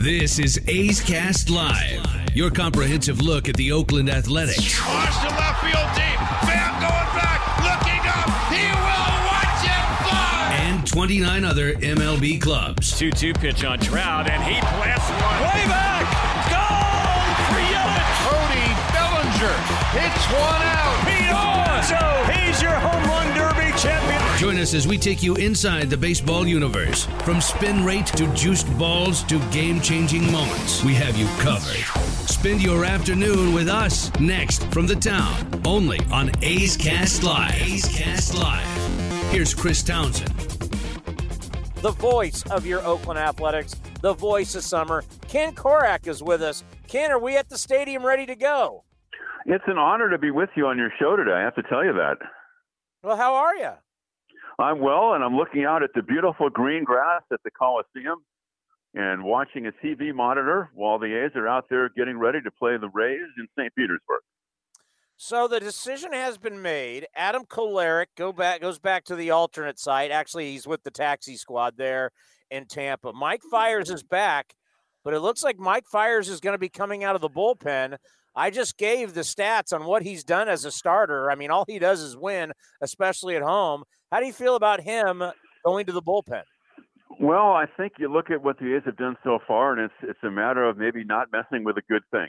This is A's Cast Live, your comprehensive look at the Oakland Athletics. Watch the left field deep. Pham going back, looking up. He will watch it fly. And 29 other MLB clubs. 2 2 pitch on Trout, and he blasts one. Way back. Goal for Yelich. Cody Bellinger hits one out. Pete Alonso, he's your home run derby champion. Join us as we take you inside the baseball universe. From spin rate to juiced balls to game changing moments, we have you covered. Spend your afternoon with us next from the town, only on A's Cast Live. A's Cast Live. Here's Chris Townsend. the voice of your Oakland Athletics, the voice of summer. Ken Korach is with us. Ken, are we at the stadium ready to go? It's an honor to be with you on your show today. I have to tell you that. Well, how are you? I'm well, and I'm looking out at the beautiful green grass at the Coliseum and watching a TV monitor while the A's are out there getting ready to play the Rays in St. Petersburg. So the decision has been made. Adam Kolarek go back goes back to the alternate site. Actually, he's with the taxi squad there in Tampa. Mike Fiers is back, but it looks like Mike Fiers is going to be coming out of the bullpen. I just gave the stats on what he's done as a starter. I mean, all he does is win, especially at home. How do you feel about him going to the bullpen? Well, I think you look at what the A's have done so far, and it's it's a matter of maybe not messing with a good thing.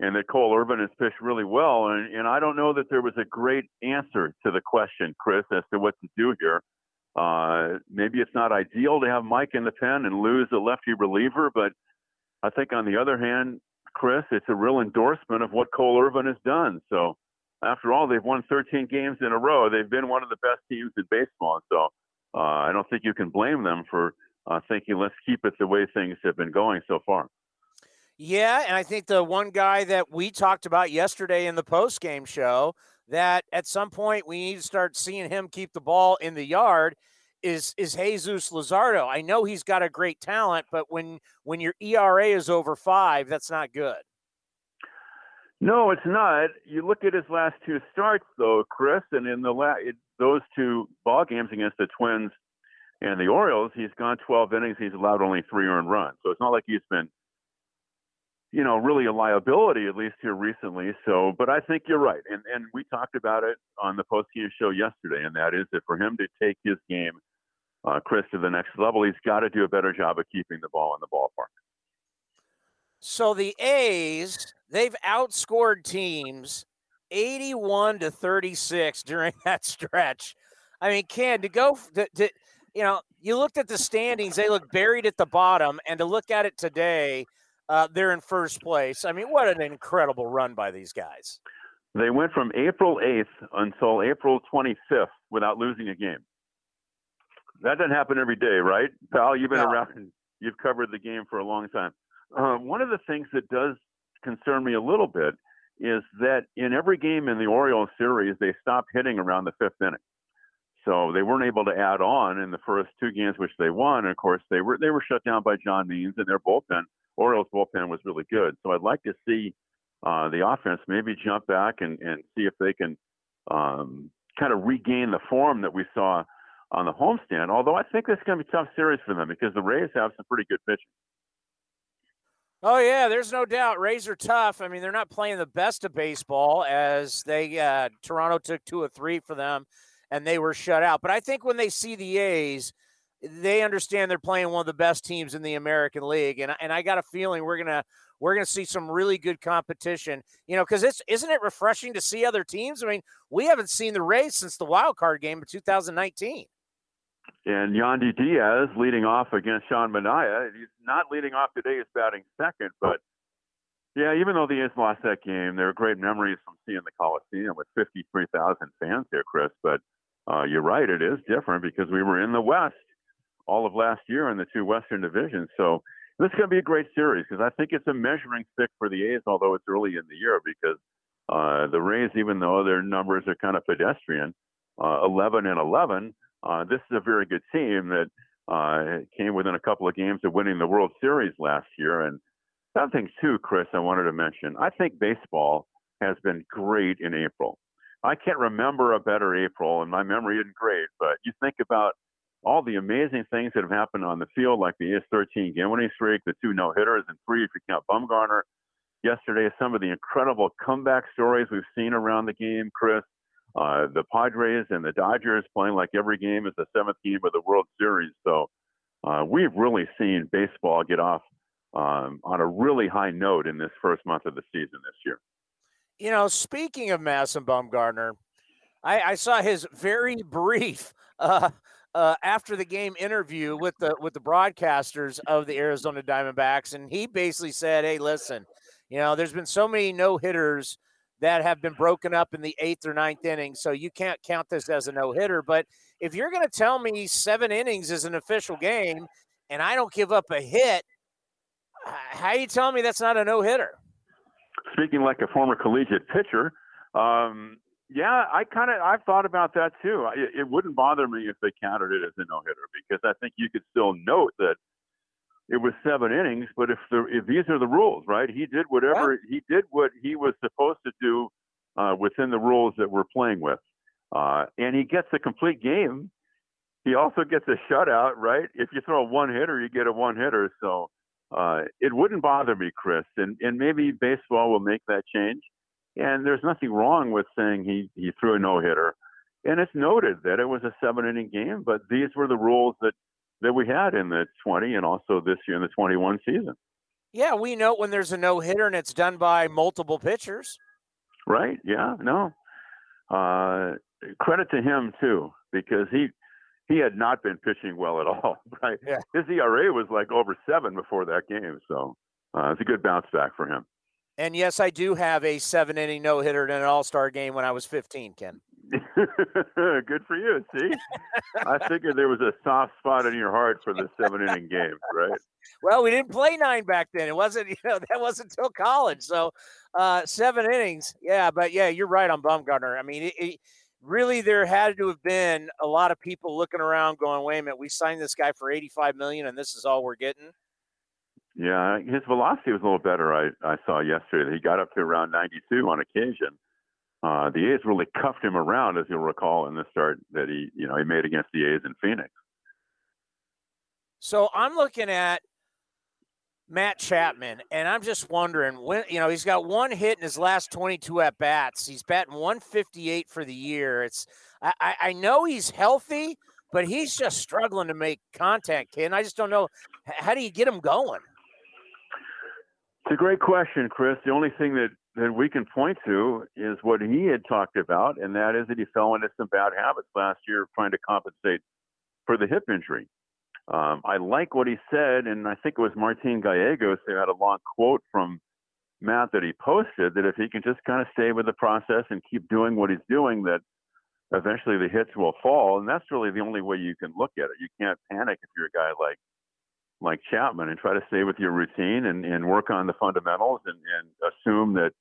And that Cole Irvin has pitched really well, and, and I don't know that there was a great answer to the question, Chris, as to what to do here. Uh, maybe it's not ideal to have Mike in the pen and lose a lefty reliever, but I think on the other hand, Chris, it's a real endorsement of what Cole Irvin has done. So, after all, they've won 13 games in a row. They've been one of the best teams in baseball. So, uh, I don't think you can blame them for uh, thinking, let's keep it the way things have been going so far. Yeah, and I think the one guy that we talked about yesterday in the post game show that at some point we need to start seeing him keep the ball in the yard is is Jesus Luzardo. I know he's got a great talent, but when when your ERA is over five, that's not good. No, it's not. You look at his last two starts, though, Chris, and in the la- it, those two ball games against the Twins and the Orioles, he's gone 12 innings. He's allowed only three earned runs. So it's not like he's been, you know, really a liability at least here recently. So, but I think you're right, and and we talked about it on the postgame show yesterday, and that is that for him to take his game, uh, Chris, to the next level, he's got to do a better job of keeping the ball in the ballpark. So the A's, they've outscored teams 81 to 36 during that stretch. I mean, Ken, to go to, to you know, you looked at the standings, they look buried at the bottom, and to look at it today, uh, they're in first place. I mean, what an incredible run by these guys. They went from April 8th until April 25th without losing a game. That doesn't happen every day, right, pal? You've been No. around, you've covered the game for a long time. Uh, one of the things that does concern me a little bit is that in every game in the Orioles series, they stopped hitting around the fifth inning. So they weren't able to add on in the first two games, which they won. And of course, they were they were shut down by John Means, and their bullpen, Orioles bullpen, was really good. So I'd like to see uh, the offense maybe jump back and, and see if they can um, kind of regain the form that we saw on the homestand. Although I think this is going to be tough series for them because the Rays have some pretty good pitching. Oh yeah, there's no doubt. Rays are tough. I mean, they're not playing the best of baseball as they uh, Toronto took two or three for them, and they were shut out. But I think when they see the A's, they understand they're playing one of the best teams in the American League, and and I got a feeling we're gonna we're gonna see some really good competition. You know, because it's isn't it refreshing to see other teams? I mean, we haven't seen the Rays since the wild card game of 2019. And Yandy Diaz leading off against Sean Manaea. He's not leading off today, he's batting second. But yeah, even though the A's lost that game, there are great memories from seeing the Coliseum with 53,000 fans there, Chris. But uh, you're right, it is different because we were in the West all of last year in the two Western divisions. So this is going to be a great series because I think it's a measuring stick for the A's, although it's early in the year because uh, the Rays, even though their numbers are kind of pedestrian, uh, 11 and 11, uh, this is a very good team that uh, came within a couple of games of winning the World Series last year. And something too, Chris, I wanted to mention. I think baseball has been great in April. I can't remember a better April, and my memory isn't great. But you think about all the amazing things that have happened on the field, like the A's 13 game winning streak, the two no hitters, and three if you count Bumgarner yesterday. Some of the incredible comeback stories we've seen around the game, Chris. Uh, the Padres and the Dodgers playing like every game is the seventh game of the World Series. So uh, we've really seen baseball get off um, on a really high note in this first month of the season this year. You know, speaking of Madison Bumgarner, I, I saw his very brief uh, uh, after the game interview with the with the broadcasters of the Arizona Diamondbacks, and he basically said, "Hey, listen, you know, there's been so many no hitters that have been broken up in the eighth or ninth inning, so you can't count this as a no hitter. But if you're going to tell me seven innings is an official game, and I don't give up a hit, how you telling me that's not a no hitter?" Speaking like a former collegiate pitcher, um, yeah, I kind of I've thought about that too. It, it, wouldn't bother me if they counted it as a no hitter because I think you could still note that it was seven innings. But if the if these are the rules, right? He did whatever he did what he was supposed to do uh, within the rules that we're playing with, uh, and he gets a complete game. He also gets a shutout, right? If you throw a one hitter, you get a one hitter. So uh, it wouldn't bother me, Chris, and and maybe baseball will make that change. And there's nothing wrong with saying he, he threw a no hitter. And it's noted that it was a seven inning game, but these were the rules that, that we had in the 20 and also this year in the 21 season. Yeah, we know when there's a no hitter and it's done by multiple pitchers. Right. Yeah. No. Uh, credit to him too, because he he had not been pitching well at all. Right. Yeah. His ERA was like over seven before that game, so uh, it's a good bounce back for him. And yes, I do have a seven inning no hitter in an All Star game when I was 15, Ken. Good for you. See, I figured there was a soft spot in your heart for the seven inning game, right? Well, we didn't play nine back then. It wasn't, you know, that wasn't until college. So, uh, seven innings, yeah. But yeah, you're right on Bumgarner. I mean, it, it, really, there had to have been a lot of people looking around, going, "Wait a minute, we signed this guy for 85 million, and this is all we're getting." Yeah, his velocity was a little better. I, I saw yesterday. That he got up to around 92 on occasion. Uh, the A's really cuffed him around, as you'll recall, in the start that he, you know, he made against the A's in Phoenix. So I'm looking at Matt Chapman, and I'm just wondering when you know he's got one hit in his last 22 at bats. He's batting 158 for the year. It's I, I know he's healthy, but he's just struggling to make contact. And I just don't know how do you get him going. It's a great question, Chris. The only thing that, that we can point to is what he had talked about, and that is that he fell into some bad habits last year trying to compensate for the hip injury. Um, I like what he said, and I think it was Martin Gallegos who had a long quote from Matt that he posted that if he can just kind of stay with the process and keep doing what he's doing, that eventually the hits will fall. And that's really the only way you can look at it. You can't panic if you're a guy like like Chapman and try to stay with your routine and, and work on the fundamentals and, and assume that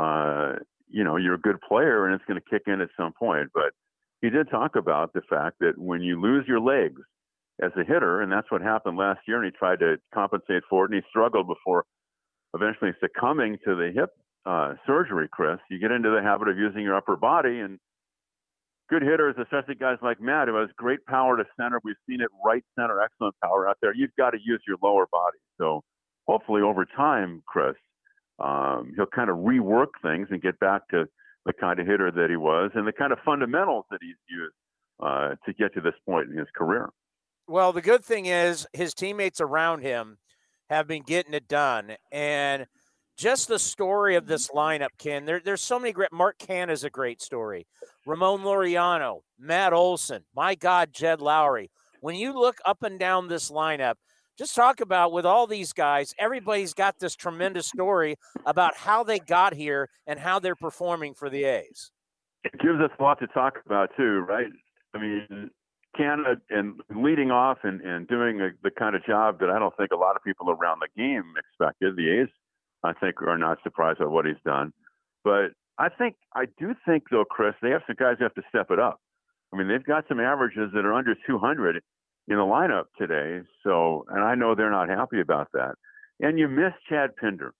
uh, you know you're a good player and it's going to kick in at some point. But he did talk about the fact that when you lose your legs as a hitter, and that's what happened last year, and he tried to compensate for it, and he struggled before eventually succumbing to the hip uh, surgery. Chris, you get into the habit of using your upper body and good hitters, especially guys like Matt, who has great power to center. We've seen it right center, excellent power out there. You've got to use your lower body. So hopefully over time, Chris, um, he'll kind of rework things and get back to the kind of hitter that he was and the kind of fundamentals that he's used uh, to get to this point in his career. Well, the good thing is his teammates around him have been getting it done. And – just the story of this mm-hmm. lineup, Ken. There, there's so many great. Mark Canha is a great story. Ramon Laureano, Matt Olson, my God, Jed Lowrie. When you look up and down this lineup, just talk about with all these guys, everybody's got this tremendous story about how they got here and how they're performing for the A's. It gives us a lot to talk about too, right? I mean, Canha uh, and leading off and, and doing a, the kind of job that I don't think a lot of people around the game expected. The A's I think are not surprised by what he's done. But I think I do think though, Chris, they have some guys who have to step it up. I mean, they've got some averages that are under 200 in the lineup today. So, and I know they're not happy about that. And you miss Chad Pinder.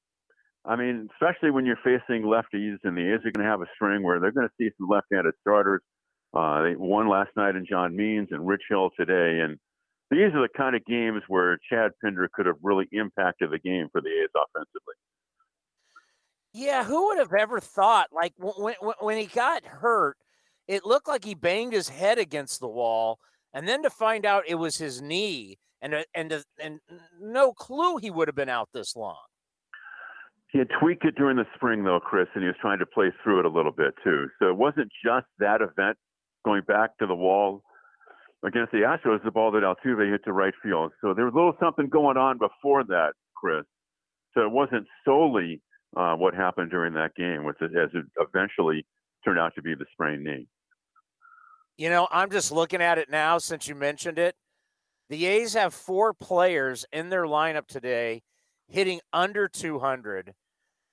I mean, especially when you're facing lefties, and the A's are going to have a string where they're going to see some left-handed starters. Uh, they won last night in John Means and Rich Hill today, and these are the kind of games where Chad Pinder could have really impacted the game for the A's offensively. Yeah, who would have ever thought? Like when when, when he got hurt, it looked like he banged his head against the wall, and then to find out it was his knee, and uh, and uh, and no clue he would have been out this long. He had tweaked it during the spring, though, Chris, and he was trying to play through it a little bit too. So it wasn't just that event going back to the wall against the Astros, the ball that Altuve hit to right field. So there was a little something going on before that, Chris. So it wasn't solely uh, what happened during that game, which as it eventually turned out to be the sprained knee. You know, I'm just looking at it now since you mentioned it. The A's have four players in their lineup today hitting under 200,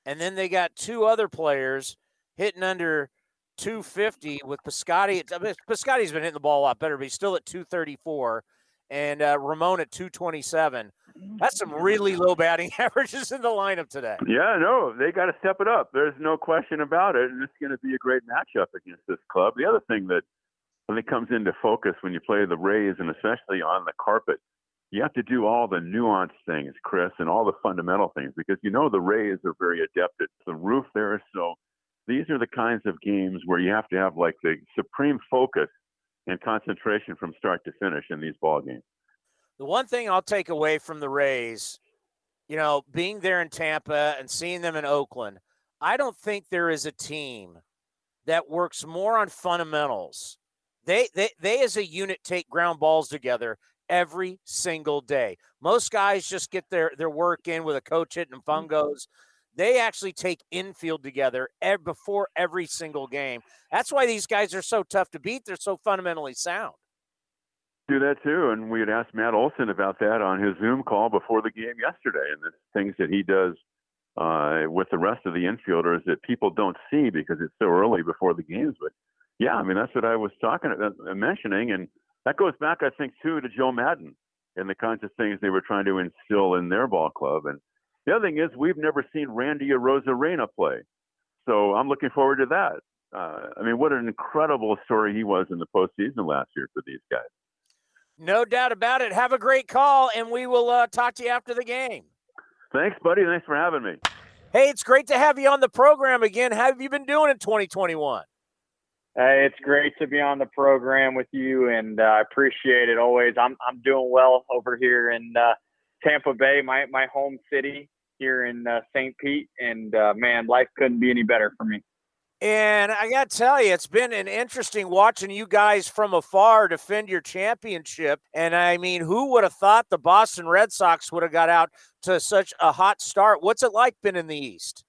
and then they got two other players hitting under 250 with Piscotty. Piscotty's been hitting the ball a lot better, but he's still at 234, and uh, Ramon at 227. That's some really low batting averages in the lineup today. Yeah, no, they got to step it up. There's no question about it, and it's going to be a great matchup against this club. The other thing that I think comes into focus when you play the Rays, and especially on the carpet, you have to do all the nuanced things, Chris, and all the fundamental things because you know the Rays are very adept at the roof there. So these are the kinds of games where you have to have like the supreme focus and concentration from start to finish in these ball games. The one thing I'll take away from the Rays, you know, being there in Tampa and seeing them in Oakland, I don't think there is a team that works more on fundamentals. They, they, they as a unit take ground balls together every single day. Most guys just get their, their work in with a coach hitting and mm-hmm. They actually take infield together before every single game. That's why these guys are so tough to beat. They're so fundamentally sound. Do that too, and we had asked Matt Olson about that on his Zoom call before the game yesterday, and the things that he does uh, with the rest of the infielders that people don't see because it's so early before the games. But yeah, I mean that's what I was talking about, uh, mentioning, and that goes back, I think, too, to Joe Maddon and the kinds of things they were trying to instill in their ball club. And the other thing is, we've never seen Randy Arozarena play, so I'm looking forward to that. Uh, I mean, what an incredible story he was in the postseason last year for these guys. No doubt about it. Have a great call, and we will uh, talk to you after the game. Thanks, buddy. Thanks for having me. Hey, it's great to have you on the program again. How have you been doing in 2021? Hey, it's great to be on the program with you, and uh, I appreciate it always. I'm I'm doing well over here in uh, Tampa Bay, my my home city here in uh, St. Pete, and uh, man, life couldn't be any better for me. And I got to tell you, it's been an interesting watching you guys from afar defend your championship. And I mean, who would have thought the Boston Red Sox would have got out to such a hot start? What's it like been in the East?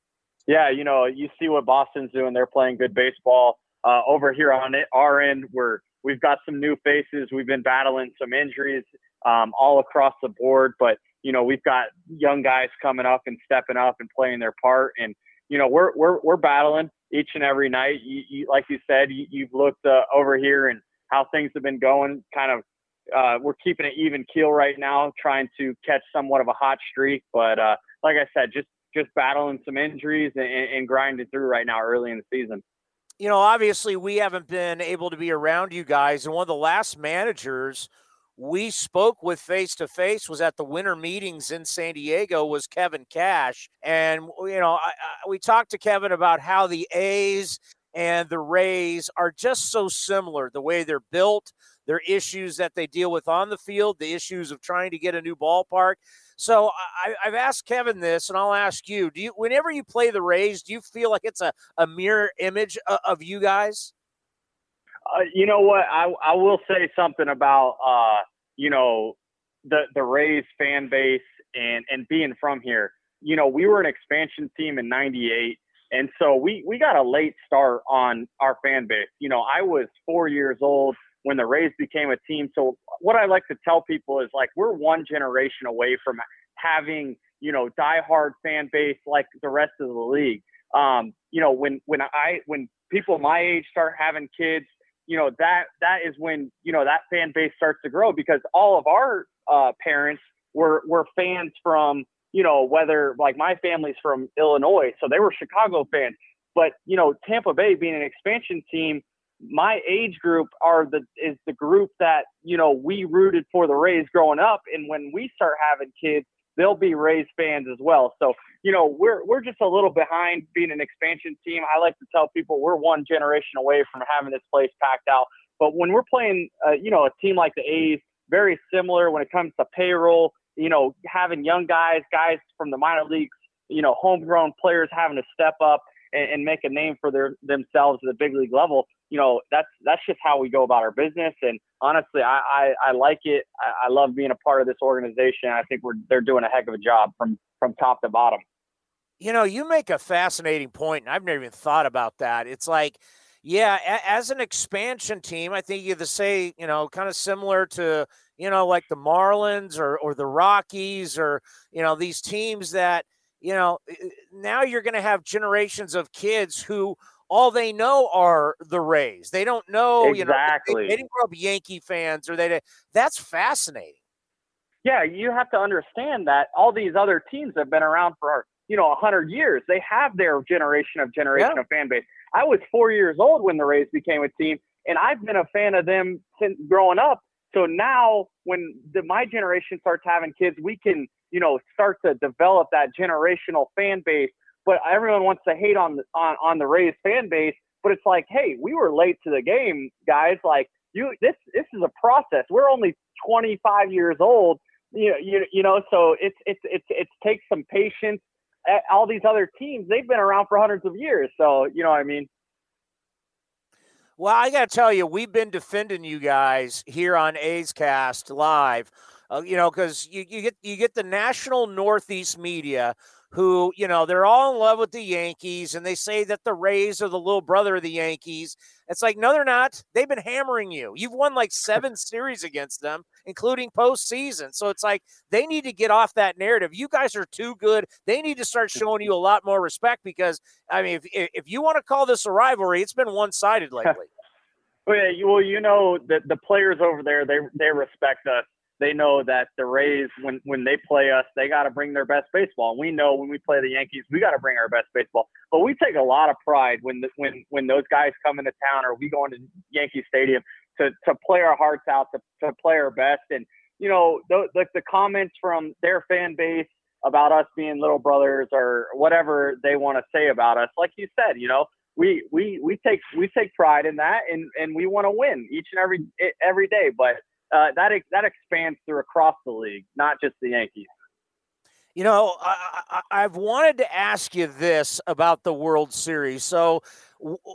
Yeah, you know, you see what Boston's doing. They're playing good baseball. Uh, over here on it, our end, we're we've got some new faces. We've been battling some injuries um, all across the board, but you know we've got young guys coming up and stepping up and playing their part. And you know we're we're we're battling each and every night. You, you like you said, you, have looked uh, over here and how things have been going. Kind of, uh, we're keeping an even keel right now, trying to catch somewhat of a hot streak. But uh, like I said, just just battling some injuries and, and grinding through right now early in the season you know, obviously we haven't been able to be around you guys. And one of the last managers we spoke with face to face was at the winter meetings in San Diego was Kevin Cash. And, you know, I, I, we talked to Kevin about how the A's and the Rays are just so similar the way they're built, their issues that they deal with on the field, the issues of trying to get a new ballpark. So I, have asked Kevin this, and I'll ask you: Do you, whenever you play the Rays, do you feel like it's a, a mirror image of, of you guys? Uh, you know what? I I will say something about uh, you know the the Rays fan base and and being from here. You know, we were an expansion team in '98, and so we we got a late start on our fan base. You know, I was four years old when the Rays became a team. So what I like to tell people is like we're one generation away from having you know diehard fan base like the rest of the league. Um, you know when when I when people my age start having kids, you know that that is when you know that fan base starts to grow because all of our uh, parents were were fans from you know whether like my family's from Illinois, so they were Chicago fans. But you know Tampa Bay being an expansion team, my age group are the is the group that you know we rooted for the Rays growing up, and when we start having kids, they'll be Rays fans as well. So you know we're we're just a little behind being an expansion team. I like to tell people we're one generation away from having this place packed out. But when we're playing, uh, you know, a team like the A's, very similar when it comes to payroll. You know, having young guys, guys from the minor leagues, you know, homegrown players having to step up and, and make a name for their themselves at the big league level. You know, that's that's just how we go about our business. And honestly, I I, I like it. I, I love being a part of this organization. I think we're they're doing a heck of a job from from top to bottom. You know, you make a fascinating point, and I've never even thought about that. It's like yeah, as an expansion team, I think you to say, you know, kind of similar to, you know, like the Marlins or or the Rockies or, you know, these teams that, you know, eh, eh, now you're going to have generations of kids who all they know are the Rays. They don't know, exactly. you know, they, they didn't grow up Yankee fans or they that's fascinating. Yeah, you have to understand that all these other teams have been around for you know, 100 years. They have their generation of generation yeah. of fan base. I was four years old when the Rays became a team, and I've been a fan of them since growing up. So now, when the, my generation starts having kids, we can, you know, start to develop that generational fan base. But everyone wants to hate on the, on on the Rays fan base. But it's like, hey, we were late to the game, guys. Like you, this this is a process. We're only 25 years old. You know, you, you know, so it's it's it's it takes some patience all these other teams, they've been around for hundreds of years. So, you know what I mean? Well, I got to tell you, we've been defending you guys here on A's Cast live. Uh, you know, because you, you get you get the national Northeast media who, you know, they're all in love with the Yankees and they say that the Rays are the little brother of the Yankees. It's like, no, they're not. They've been hammering you. You've won like seven series against them, including postseason. So it's like they need to get off that narrative. You guys are too good. They need to start showing you a lot more respect because, I mean, if, if you want to call this a rivalry, it's been one sided lately. well, yeah, well, you know, the, the players over there, they, they respect us they know that the Rays, when when they play us, they got to bring their best baseball. And we know when we play the Yankees, we got to bring our best baseball. But we take a lot of pride when the, when when those guys come into town or we go into Yankee Stadium to to play our hearts out, to to play our best. And you know, the the, the comments from their fan base about us being little brothers or whatever they want to say about us, like you said, you know, we we we take we take pride in that, and and we want to win each and every every day, but uh, that that expands through across the league, not just the Yankees. You know, I, have wanted to ask you this about the World Series. So,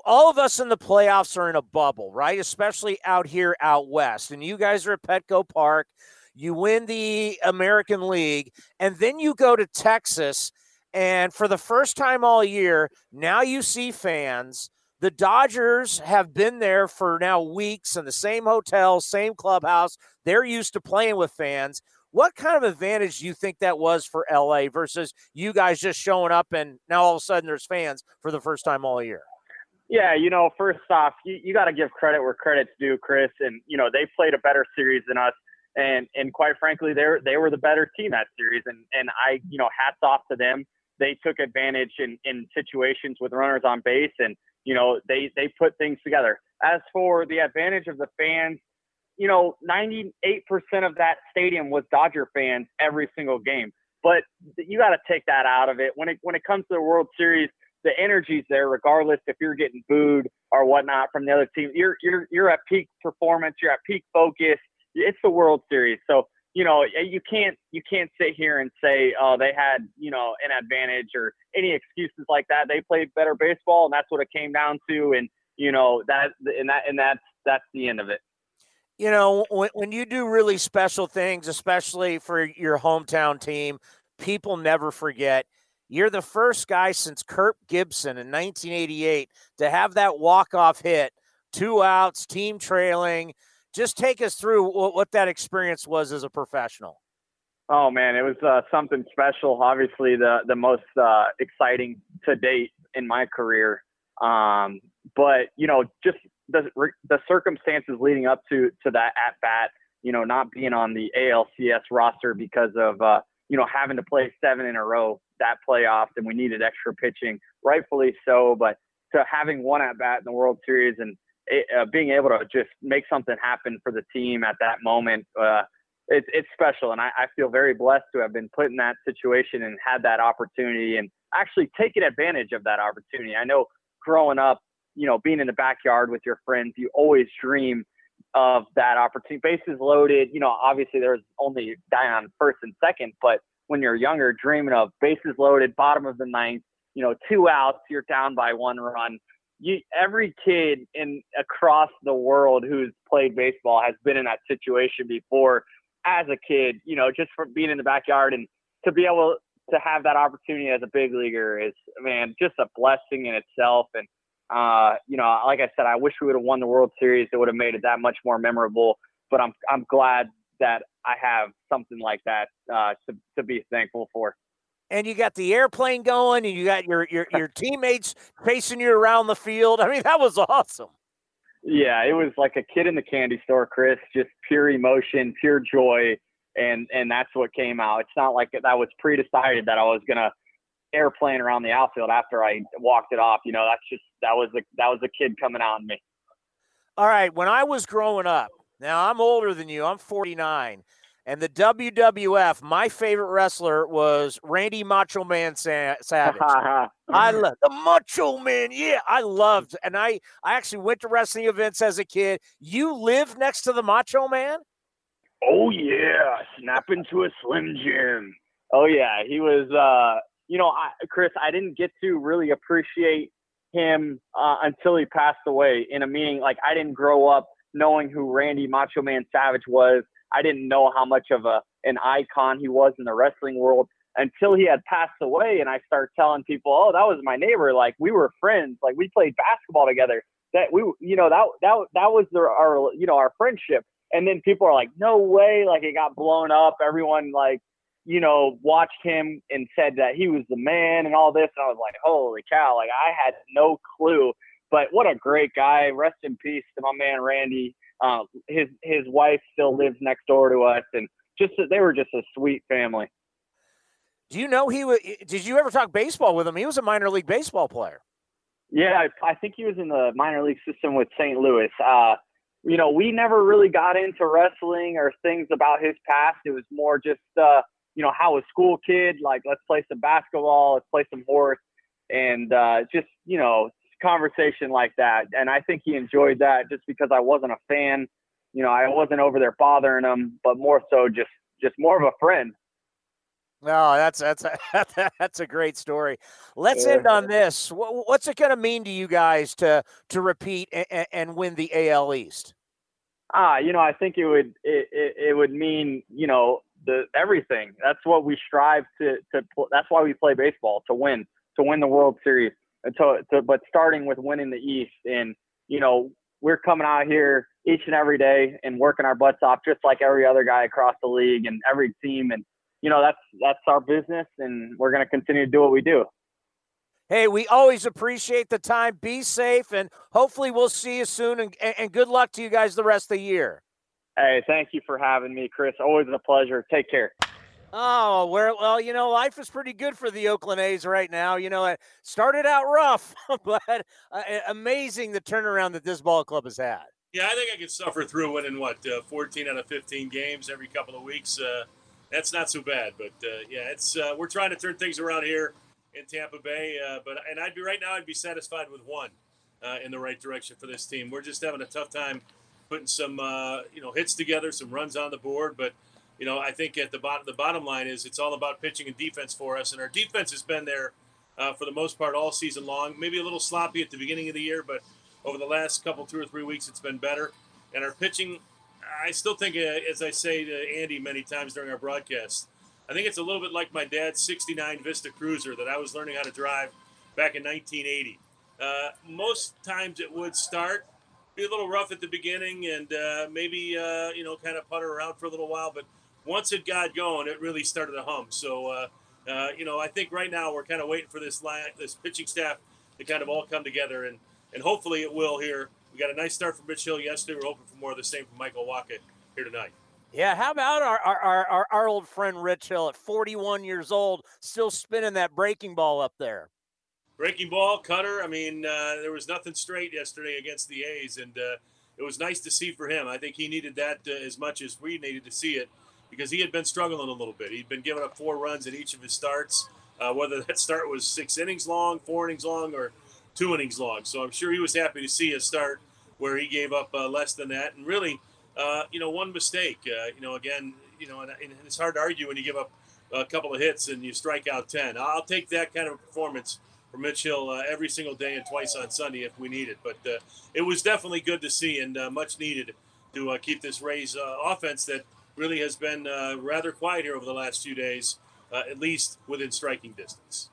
all of us in the playoffs are in a bubble, right? Especially out here out west. And you guys are at Petco Park. You win the American League, and then you go to Texas. And for the first time all year, now you see fans the Dodgers have been there for now weeks in the same hotel, same clubhouse. They're used to playing with fans. What kind of advantage do you think that was for LA versus you guys just showing up and now all of a sudden there's fans for the first time all year? Yeah, you know, first off, you, you got to give credit where credit's due, Chris. And you know, they played a better series than us, and and quite frankly, they they were the better team that series. And and I, you know, hats off to them. They took advantage in in situations with runners on base, and you know, they they put things together. As for the advantage of the fans, you know, 98% of that stadium was Dodger fans every single game. But you got to take that out of it. When it when it comes to the World Series, the energy's there, regardless if you're getting booed or whatnot from the other team. You're you're you're at peak performance. You're at peak focus. It's the World Series, so you know, you can't you can't sit here and say, oh, they had you know an advantage or any excuses like that. They played better baseball, and that's what it came down to. And you know that and that and that's that's the end of it. You know, when, when you do really special things, especially for your hometown team, people never forget. You're the first guy since Kirk Gibson in 1988 to have that walk-off hit, two outs, team trailing just take us through what, that experience was as a professional. Oh man, it was uh, something special. Obviously, the the most uh, exciting to date in my career. Um, but you know, just the the circumstances leading up to to that at bat. You know, not being on the ALCS roster because of uh, you know having to play seven in a row that playoff, and we needed extra pitching, rightfully so. But to having one at bat in the World Series and it, uh, being able to just make something happen for the team at that moment, uh, it's it's special, and I, I feel very blessed to have been put in that situation and had that opportunity and actually taken advantage of that opportunity. I know growing up, you know, being in the backyard with your friends, you always dream of that opportunity. Bases loaded, you know, obviously there's only guy on first and second, but when you're younger, dreaming of bases loaded, bottom of the ninth, you know, two outs, you're down by one run. You, every kid in across the world who's played baseball has been in that situation before as a kid, you know, just from being in the backyard and to be able to have that opportunity as a big leaguer is, man, just a blessing in itself. And, uh, you know, like I said, I wish we would have won the World Series. It would have made it that much more memorable. But I'm I'm glad that I have something like that uh, to to be thankful for. And you got the airplane going, and you got your your your teammates chasing you around the field. I mean, that was awesome. Yeah, it was like a kid in the candy store, Chris. Just pure emotion, pure joy, and and that's what came out. It's not like that was pre-decided that I was gonna airplane around the outfield after I walked it off. You know, that's just that was the that was the kid coming out in me. All right, when I was growing up, now I'm older than you. I'm 49. And the WWF, my favorite wrestler was Randy Macho Man Sa- Savage. I love the Macho Man. Yeah, I loved, and I I actually went to wrestling events as a kid. You lived next to the Macho Man. Oh yeah, snap into a Slim Jim. Oh yeah, he was. uh You know, I, Chris, I didn't get to really appreciate him uh, until he passed away. In a meaning, like I didn't grow up knowing who Randy Macho Man Savage was I didn't know how much of a an icon he was in the wrestling world until he had passed away. And I started telling people, "Oh, that was my neighbor. Like we were friends. Like we played basketball together. That we, you know, that that that was the, our, you know, our friendship." And then people are like, "No way!" Like it got blown up. Everyone like, you know, watched him and said that he was the man and all this. And I was like, "Holy cow!" Like I had no clue. But what a great guy. Rest in peace to my man Randy. Uh, his his wife still lives next door to us, and just they were just a sweet family. Do you know he was? Did you ever talk baseball with him? He was a minor league baseball player. Yeah, I, I think he was in the minor league system with St. Louis. Uh, you know, we never really got into wrestling or things about his past. It was more just, uh, you know, how a school kid, like, let's play some basketball, let's play some horse, and uh, just, you know, conversation like that. And I think he enjoyed that just because I wasn't a fan. You know, I wasn't over there bothering him, but more so just just more of a friend. No, that's that's a, that's a great story. Let's end on this. What's it going to mean to you guys to to repeat and, and win the AL East? Ah, you know, I think it would it, it, it would mean you know the everything. That's what we strive to to. That's why we play baseball to win to win the World Series to, to, but starting with winning the East, and you know we're coming out here each and every day and working our butts off, just like every other guy across the league and every team, and you know that's that's our business, and we're going to continue to do what we do. Hey, we always appreciate the time. Be safe, and hopefully we'll see you soon. And, and good luck to you guys the rest of the year. Hey, thank you for having me, Chris. Always a pleasure. Take care. Oh, well, you know, life is pretty good for the Oakland A's right now. You know, it started out rough, but uh, amazing the turnaround that this ball club has had. Yeah, I think I could suffer through winning what uh, 14 out of 15 games every couple of weeks. Uh, that's not so bad, but uh, yeah, it's uh, we're trying to turn things around here in Tampa Bay. Uh, but and I'd be right now, I'd be satisfied with one in the right direction for this team. We're just having a tough time putting some you know hits together, some runs on the board, but you know, I think at the bottom, the bottom line is it's all about pitching and defense for us, and our defense has been there uh, for the most part all season long. Maybe a little sloppy at the beginning of the year, but over the last couple, two or three weeks, it's been better. And our pitching, I still think, uh, as I say to Andy many times during our broadcast, I think it's a little bit like my dad's '69 Vista Cruiser that I was learning how to drive back in 1980. Uh, most times it would start be a little rough at the beginning and uh, maybe uh, you know kind of putter around for a little while, but once it got going, it really started to hum. So, uh, uh, you know, I think right now we're kind of waiting for this line, this pitching staff to kind of all come together, and and hopefully it will here. We got a nice start from Rich Hill yesterday. We're hoping for more of the same from Michael Wacha here tonight. Yeah, how about our, our, our, our old friend Rich Hill at 41 years old, still spinning that breaking ball up there? breaking ball, cutter. I mean, uh, there was nothing straight yesterday against the A's, and uh, it was nice to see for him. I think he needed that uh, as much as we needed to see it because he had been struggling a little bit. He'd been giving up four runs in each of his starts, uh, whether that start was six innings long, four innings long, or two innings long. So I'm sure he was happy to see a start where he gave up uh, less than that, and really, uh, you know, one mistake. you know, again, you know, and, and it's hard to argue when you give up a couple of hits and you strike out 10. I'll take that kind of performance from Rich Hill uh, every single day and twice on Sunday if we need it. But uh, it was definitely good to see and uh, much needed to uh, keep this Rays uh, offense that really has been uh, rather quiet here over the last few days, at least within striking distance.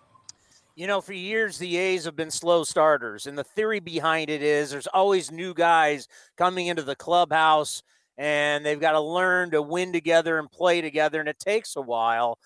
You know, for years the A's have been slow starters, and the theory behind it is there's always new guys coming into the clubhouse and they've got to learn to win together and play together, and it takes a while.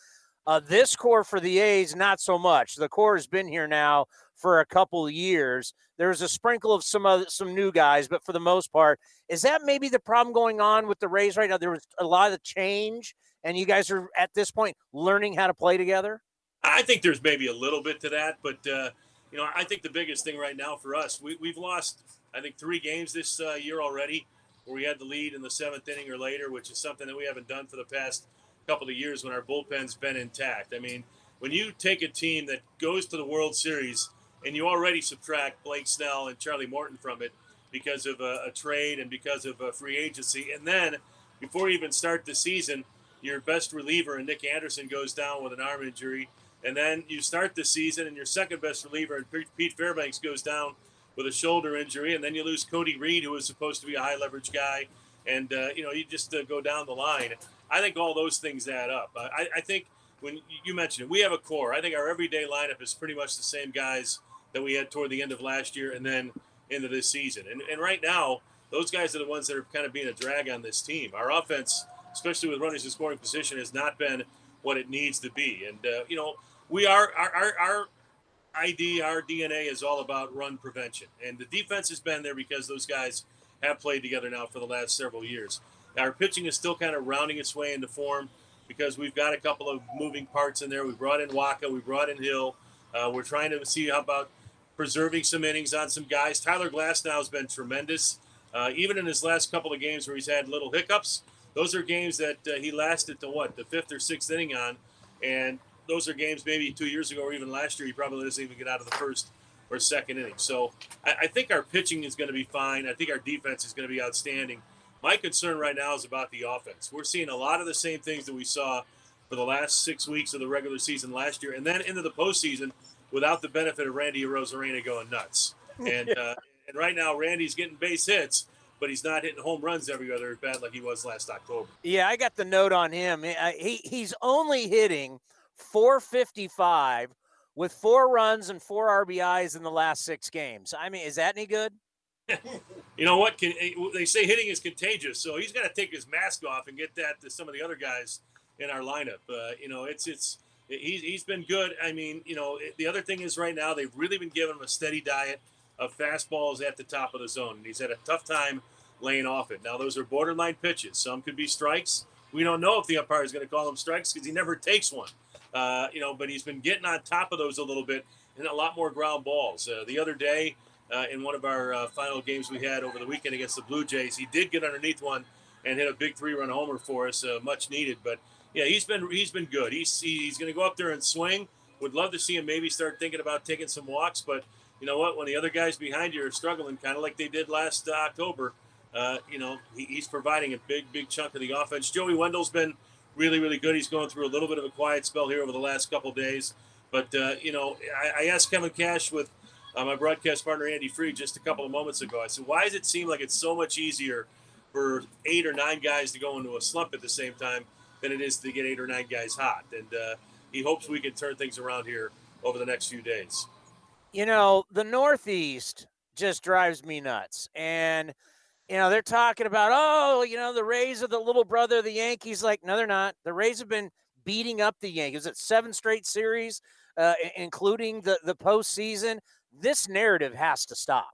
Uh, this core for the A's, not so much. The core has been here now for a couple of years. was a sprinkle of some other, some new guys, but for the most part, is that maybe the problem going on with the Rays right now? There was a lot of change, and you guys are at this point learning how to play together. I think there's maybe a little bit to that, but uh, you know, I think the biggest thing right now for us, we, have lost, I think, three games this uh, year already where we had the lead in the seventh inning or later, which is something that we haven't done for the past couple of years when our bullpen's been intact. I mean, when you take a team that goes to the World Series and you already subtract Blake Snell and Charlie Morton from it because of a, a trade and because of a free agency, and then before you even start the season, your best reliever and Nick Anderson goes down with an arm injury, and then you start the season and your second best reliever and Pete Fairbanks goes down with a shoulder injury, and then you lose Cody Reed, who was supposed to be a high leverage guy, and uh, you know you just uh, go down the line. I think all those things add up. I, I think when you mentioned it, we have a core. I think our everyday lineup is pretty much the same guys that we had toward the end of last year and then into this season. And, and right now, those guys are the ones that are kind of being a drag on this team. Our offense, especially with runners in scoring position, has not been what it needs to be. And uh, you know, we are our, our, our ID, our DNA is all about run prevention. And the defense has been there because those guys have played together now for the last several years. Our pitching is still kind of rounding its way into form because we've got a couple of moving parts in there. We brought in Wacha, we brought in Hill. Uh, we're trying to see how about preserving some innings on some guys. Tyler Glasnow has been tremendous. Uh, even in his last couple of games where he's had little hiccups, those are games that uh, he lasted to what, the fifth or sixth inning on. And those are games maybe two years ago or even last year, he probably doesn't even get out of the first or second inning. So I, I think our pitching is going to be fine. I think our defense is going to be outstanding. My concern right now is about the offense. We're seeing a lot of the same things that we saw for the last six weeks of the regular season last year, and then into the postseason without the benefit of Randy Arozarena going nuts. And uh, and right now, Randy's getting base hits, but he's not hitting home runs every other at bat like he was last October. Yeah, I got the note on him. He he's only hitting – 455 with four runs and four RBIs in the last six games. I mean, is that any good? you know what? Can, eh, they say hitting is contagious, so he's got to take his mask off and get that to some of the other guys in our lineup. Uh, you know, it's it's he's he's been good. I mean, you know, the other thing is right now they've really been giving him a steady diet of fastballs at the top of the zone, and he's had a tough time laying off it. Now those are borderline pitches. Some could be strikes. We don't know if the umpire is going to call them strikes because he never takes one. Uh, you know, but he's been getting on top of those a little bit and a lot more ground balls. Uh, the other day, uh, in one of our uh, final games we had over the weekend against the Blue Jays, he did get underneath one and hit a big three-run homer for us, uh, much needed. But yeah, he's been he's been good. He's he's going to go up there and swing. Would love to see him maybe start thinking about taking some walks, but you know what? When the other guys behind you are struggling, kind of like they did last October, you know he, he's providing a big big chunk of the offense. Joey Wendle's been really, really good. He's going through a little bit of a quiet spell here over the last couple days. But, uh, you know, I, I, asked Kevin Cash with uh, my broadcast partner, Andy Freed, just a couple of moments ago. I said, why does it seem like it's so much easier for eight or nine guys to go into a slump at the same time than it is to get eight or nine guys hot? And uh, he hopes we can turn things around here over the next few days. You know, the Northeast just drives me nuts. And – you know, they're talking about, oh, you know, the Rays are the little brother of the Yankees. Like, no, they're not. The Rays have been beating up the Yankees. It's seven straight series, uh, including the the postseason. This narrative has to stop.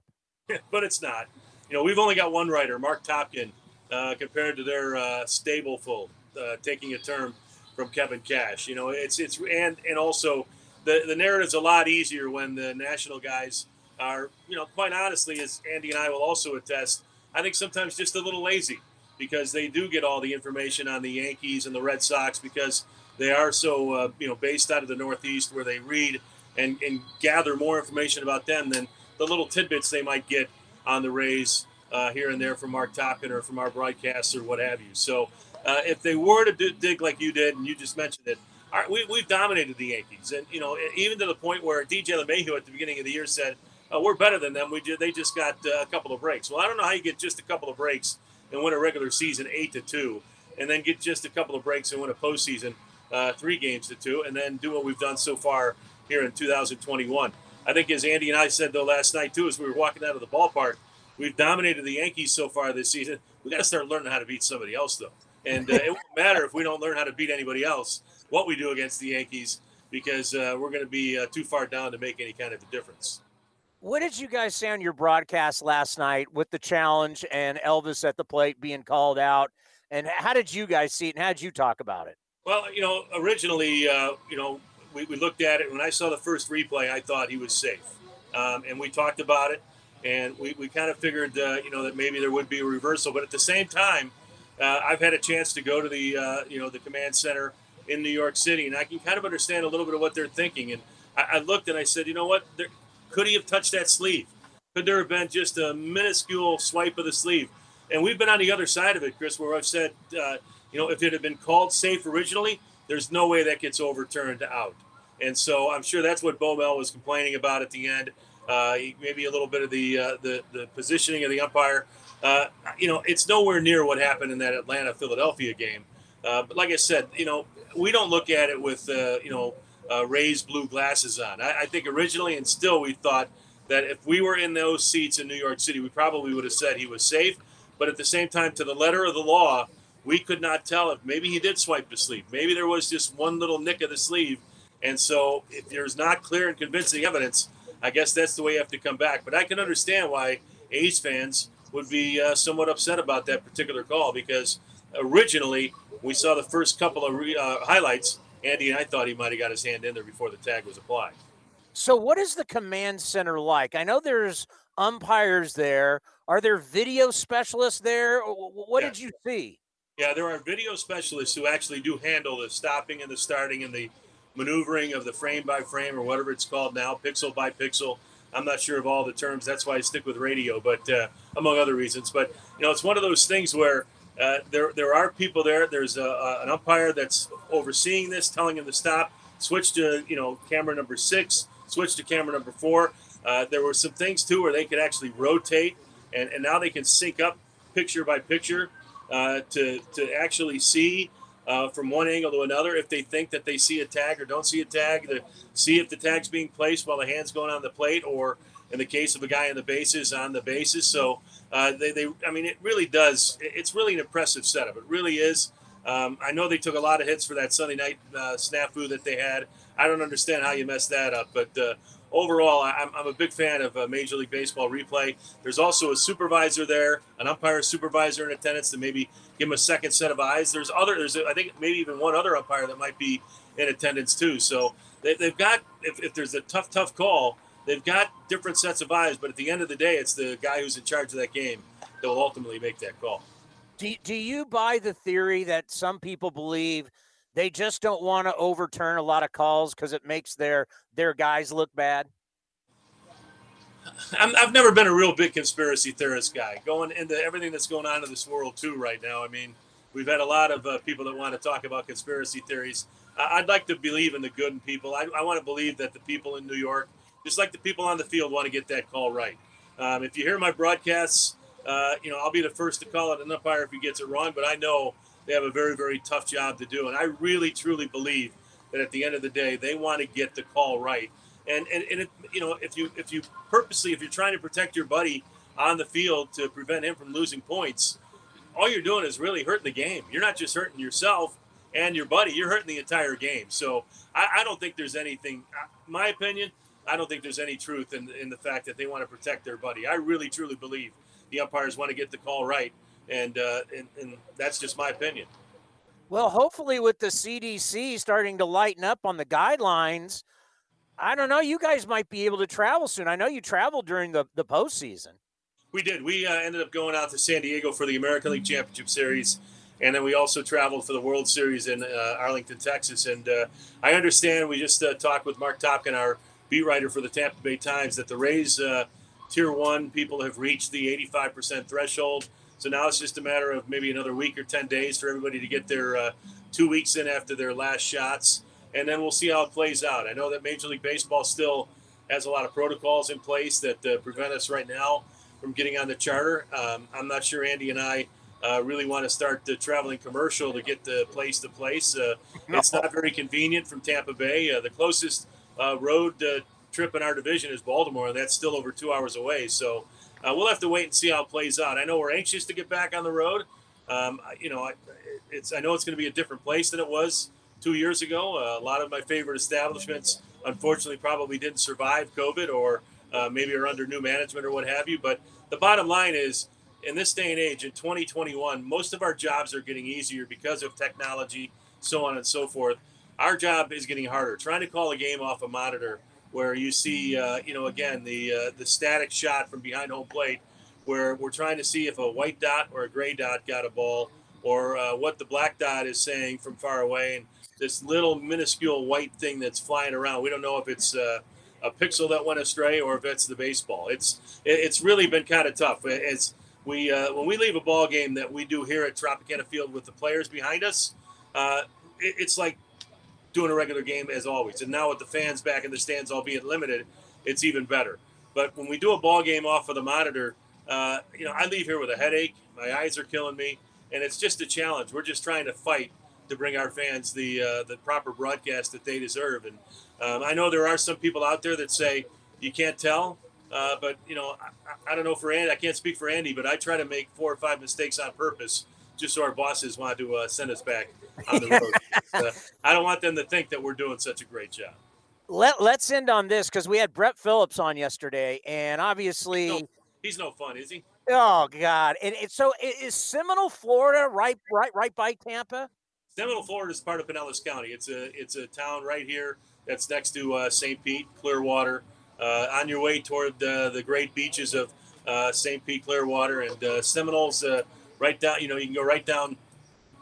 but it's not. You know, we've only got one writer, Marc Topkin, uh, compared to their uh, stableful, uh, taking a term from Kevin Cash. You know, it's it's and and also the the narrative's a lot easier when the national guys are, you know, quite honestly, as Andy and I will also attest, I think sometimes just a little lazy because they do get all the information on the Yankees and the Red Sox because they are so, uh, you know, based out of the Northeast where they read and, and gather more information about them than the little tidbits they might get on the Rays uh, here and there from Marc Topkin or from our broadcasts or what have you. So uh, if they were to do, dig like you did, and you just mentioned it, we, we've dominated the Yankees. And, you know, even to the point where DJ LeMahieu at the beginning of the year said, oh, we're better than them. We did, They just got uh, a couple of breaks. Well, I don't know how you get just a couple of breaks and win a regular season 8 to 2, and then get just a couple of breaks and win a postseason uh, 3 games to 2, and then do what we've done so far here in 2021. I think, as Andy and I said, though, last night, too, as we were walking out of the ballpark, we've dominated the Yankees so far this season. We got to start learning how to beat somebody else, though. And uh, it won't matter if we don't learn how to beat anybody else what we do against the Yankees because uh, we're going to be uh, too far down to make any kind of a difference. What did you guys say on your broadcast last night with the challenge and Elvis at the plate being called out? And how did you guys see it? And how did you talk about it? Well, you know, originally, uh, you know, we, we looked at it. When I saw the first replay, I thought he was safe. Um, and we talked about it. And we, we kind of figured, uh, you know, that maybe there would be a reversal. But at the same time, uh, I've had a chance to go to the, uh, you know, the command center in New York City, and I can kind of understand a little bit of what they're thinking. And I, I looked and I said, you know what? There, could he have touched that sleeve? Could there have been just a minuscule swipe of the sleeve? And we've been on the other side of it, Chris, where I've said, uh, you know, if it had been called safe originally, there's no way that gets overturned out. And so I'm sure that's what Bo Mel was complaining about at the end. Uh, maybe a little bit of the, uh, the the positioning of the umpire. Uh, you know, it's nowhere near what happened in that Atlanta Philadelphia game. Uh, but like I said, you know, we don't look at it with uh, you know uh, raised blue glasses on. I, I, think originally and still we thought that if we were in those seats in New York City, we probably would have said he was safe. But at the same time, to the letter of the law, we could not tell if maybe he did swipe the sleeve. Maybe there was just one little nick of the sleeve. And so if there's not clear and convincing evidence, I guess that's the way you have to come back. But I can understand why A's fans would be uh, somewhat upset about that particular call because originally we saw the first couple of re, uh, highlights. Andy and I thought he might have got his hand in there before the tag was applied. So, what is the command center like? I know there's umpires there. Are there video specialists there? What did you see? Yeah, there are video specialists who actually do handle the stopping and the starting and the maneuvering of the frame by frame or whatever it's called now, pixel by pixel. I'm not sure of all the terms. That's why I stick with radio, but uh, among other reasons. But you know, it's one of those things where uh, there, there are people there. There's a, a, an umpire that's overseeing this, telling him to stop. Switch to you know camera number six. Switch to camera number four. Uh, there were some things too where they could actually rotate, and, and now they can sync up picture by picture uh, to to actually see uh, from one angle to another if they think that they see a tag or don't see a tag. To see if the tag's being placed while the hand's going on the plate, or in the case of a guy on the bases on the bases. So uh, they, they, I mean, it really does. It's really an impressive setup. It really is. Um, I know they took a lot of hits for that Sunday night uh, snafu that they had. I don't understand how you messed that up, but uh, overall, I'm, I'm, a big fan of uh, Major League Baseball replay. There's also a supervisor there, an umpire supervisor in attendance that maybe give him a second set of eyes. There's other, there's I think maybe even one other umpire that might be in attendance too. So they, have got if, if there's a tough, tough call, they've got different sets of eyes, but at the end of the day, it's the guy who's in charge of that game that will ultimately make that call. Do, do you buy the theory that some people believe they just don't want to overturn a lot of calls because it makes their their guys look bad? I have never been a real big conspiracy theorist guy. Going into everything that's going on in this world too right now. I mean, we've had a lot of uh, people that want to talk about conspiracy theories. I'd like to believe in the good in people. I, I want to believe that the people in New York just like the people on the field want to get that call right. Um, if you hear my broadcasts, uh, you know, I'll be the first to call it an umpire if he gets it wrong, but I know they have a very, very tough job to do. And I really, truly believe that at the end of the day, they want to get the call right. And, and, and it, you know, if you, if you purposely, if you're trying to protect your buddy on the field to prevent him from losing points, all you're doing is really hurting the game. You're not just hurting yourself and your buddy, you're hurting the entire game. So I, I don't think there's anything, my opinion, I don't think there's any truth in, in the fact that they want to protect their buddy. I really truly believe the umpires want to get the call right, and uh, and, and that's just my opinion. Well, hopefully, with the CDC starting to lighten up on the guidelines, I don't know. You guys might be able to travel soon. I know you traveled during the the postseason. We did. We uh, ended up going out to San Diego for the American League Championship Series, and then we also traveled for the World Series in uh, Arlington, Texas. And uh, I understand we just uh, talked with Marc Topkin, our beat writer for the Tampa Bay Times, that the Rays uh, Tier One people have reached the 85% threshold. So now it's just a matter of maybe another week or 10 days for everybody to get their uh, two weeks in after their last shots, and then we'll see how it plays out. I know that Major League Baseball still has a lot of protocols in place that prevent us right now from getting on the charter. Um, I'm not sure Andy and I uh, really want to start the traveling commercial to get the place to place. Uh. It's not very convenient from Tampa Bay. Uh, the closest uh, road uh, trip in our division is Baltimore, and that's still over two hours away. So uh, we'll have to wait and see how it plays out. I know we're anxious to get back on the road. Um, you know, it's I know it's going to be a different place than it was two years ago. a lot of my favorite establishments, unfortunately, probably didn't survive COVID or uh, maybe are under new management or what have you. But the bottom line is, in this day and age, in 2021, most of our jobs are getting easier because of technology, so on and so forth. Our job is getting harder. Trying to call a game off a monitor where you see, uh, you know, again the uh, the static shot from behind home plate, where we're trying to see if a white dot or a gray dot got a ball, or uh, what the black dot is saying from far away, and this little minuscule white thing that's flying around. We don't know if it's uh, a pixel that went astray or if it's the baseball. It's it's really been kind of tough. As we uh, when we leave a ball game that we do here at Tropicana Field with the players behind us, uh, it, it's like doing a regular game as always. And now with the fans back in the stands, albeit limited, it's even better. But when we do a ball game off of the monitor, uh, you know, I leave here with a headache. My eyes are killing me, and it's just a challenge. We're just trying to fight to bring our fans the uh, the proper broadcast that they deserve. And um, I know there are some people out there that say you can't tell, uh, but you know I, I, don't know for Andy. I can't speak for Andy, but I try to make four or five mistakes on purpose just so our bosses want to uh, send us back on the road. Uh, I don't want them to think that we're doing such a great job. Let Let's end on this because we had Brett Phillips on yesterday, and obviously he's no, he's no fun, is he? Oh God! And, and so is Seminole, Florida, right, right, right by Tampa? Seminole, Florida is part of Pinellas County. It's a it's a town right here that's next to uh, St. Pete, Clearwater. Uh, on your way toward the, the great beaches of uh, St. Pete, Clearwater, and uh, Seminoles, uh, right down. You know, you can go right down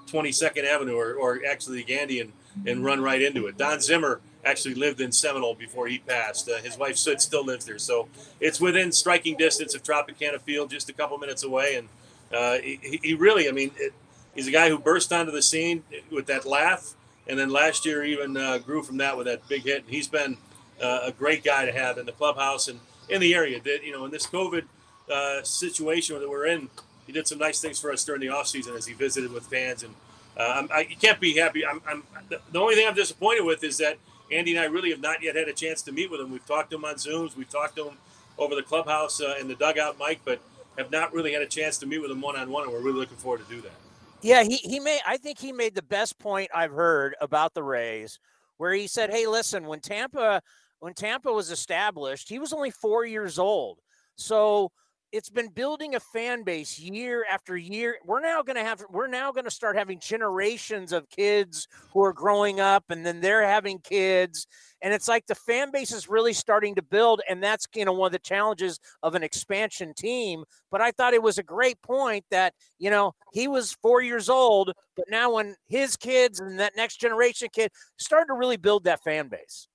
22nd Avenue, or, or actually the Gandy, and, and run right into it. Don Zimmer actually lived in Seminole before he passed. Uh, his wife Soot still lives there, so it's within striking distance of Tropicana Field, just a couple minutes away. And he, he really, I mean. It, he's a guy who burst onto the scene with that laugh, and then last year even uh, grew from that with that big hit. He's been uh, a great guy to have in the clubhouse and in the area. That you know, in this COVID uh, situation that we're in, he did some nice things for us during the offseason as he visited with fans. And uh, I, you can't be happy. I'm, I'm, the only thing I'm disappointed with is that Andy and I really have not yet had a chance to meet with him. We've talked to him on Zooms. We've talked to him over the clubhouse uh, and the dugout mic, but have not really had a chance to meet with him one on one. And we're really looking forward to do that. Yeah, he he made. I think he made the best point I've heard about the Rays, where he said, "Hey, listen, when Tampa when Tampa was established, he was only four years old, so." It's been building a fan base year after year. We're now going to have we're now going to start having generations of kids who are growing up and then they're having kids and it's like the fan base is really starting to build and that's you know one of the challenges of an expansion team but i thought it was a great point that you know he was four years old but now when his kids and that next generation kid started to really build that fan base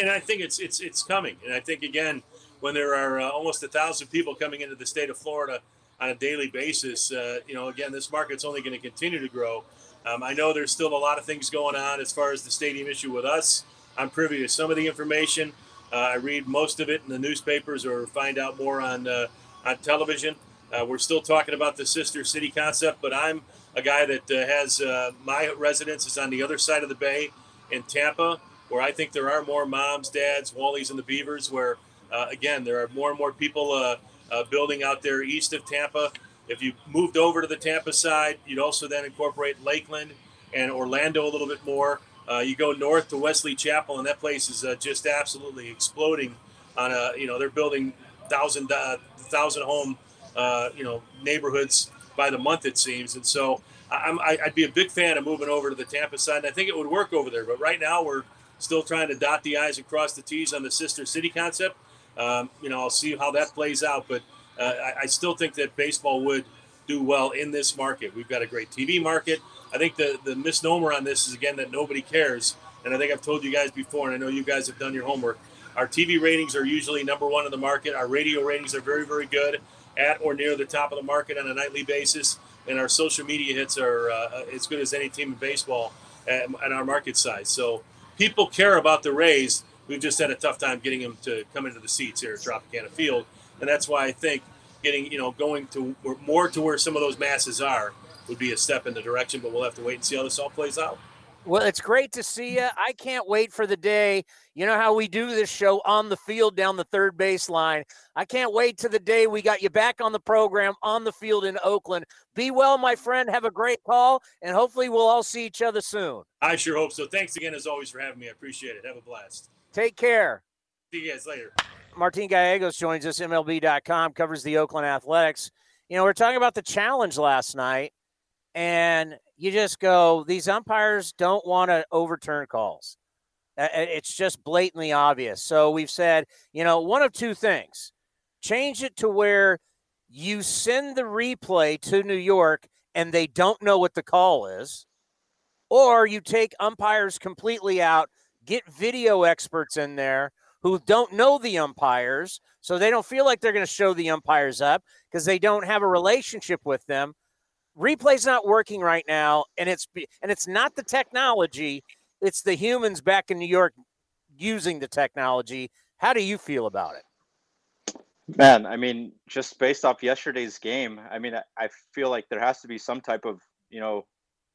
and i think it's it's it's coming and i think again when there are uh, almost a thousand people coming into the state of florida on a daily basis uh, you know again this market's only going to continue to grow um, i know there's still a lot of things going on as far as the stadium issue with us I'm privy to some of the information. Uh, I read most of it in the newspapers or find out more on uh, on television. Uh, we're still talking about the sister city concept, but I'm a guy that uh, has my residence is on the other side of the bay in Tampa, where I think there are more moms, dads, Wallies, and the Beavers. Where uh, again, there are more and more people building out there east of Tampa. If you moved over to the Tampa side, you'd also then incorporate Lakeland and Orlando a little bit more. Uh, you go north to Wesley Chapel, and that place is uh, just absolutely exploding. On a, you know, they're building thousand uh, thousand home, uh, you know, neighborhoods by the month it seems. And so I'm, I, would be a big fan of moving over to the Tampa side. And I think it would work over there. But right now we're Still trying to dot the I's and cross the T's on the sister city concept. Um, you know, I'll see how that plays out, but uh, I, I, still think that baseball would do well in this market. We've got a great TV market. I think the, the misnomer on this is, again, that nobody cares. And I think I've told you guys before, and I know you guys have done your homework. Our TV ratings are usually number one in the market. Our radio ratings are very, very good, at or near the top of the market on a nightly basis. And our social media hits are uh, as good as any team in baseball at, at our market size. So people care about the Rays. We've just had a tough time getting them to come into the seats here at Tropicana Field, and that's why I think getting you know going to more to where some of those masses are would be a step in the direction. But we'll have to wait and see how this all plays out. Well, it's great to see you. I can't wait for the day. You know how we do this show on the field down the third baseline. I can't wait to the day we got you back on the program on the field in Oakland. Be well, my friend. Have a great call, and hopefully we'll all see each other soon. I sure hope so. Thanks again, as always, for having me. I appreciate it. Have a blast. Take care. See you guys later. Martin Gallegos joins us, MLB.com, covers the Oakland Athletics. You know, we're talking about the challenge last night, and you just go, these umpires don't want to overturn calls. It's just blatantly obvious. So we've said, you know, one of two things change it to where you send the replay to New York and they don't know what the call is, or you take umpires completely out, get video experts in there who don't know the umpires, so they don't feel like they're going to show the umpires up because they don't have a relationship with them. Replay's not working right now and it's and it's not the technology it's the humans back in new york using the technology. How do you feel about it? Man i mean just based off yesterday's game i mean i feel like there has to be some type of you know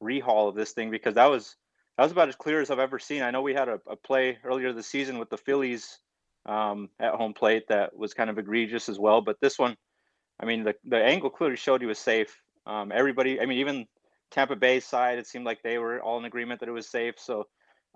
rehaul of this thing because that was that was about as clear as i've ever seen i know we had a, a play earlier this season with the phillies um, at home plate that was kind of egregious as well but this one i mean the, the angle clearly showed he was safe um, everybody, I mean, even Tampa Bay side, it seemed like they were all in agreement that it was safe. So,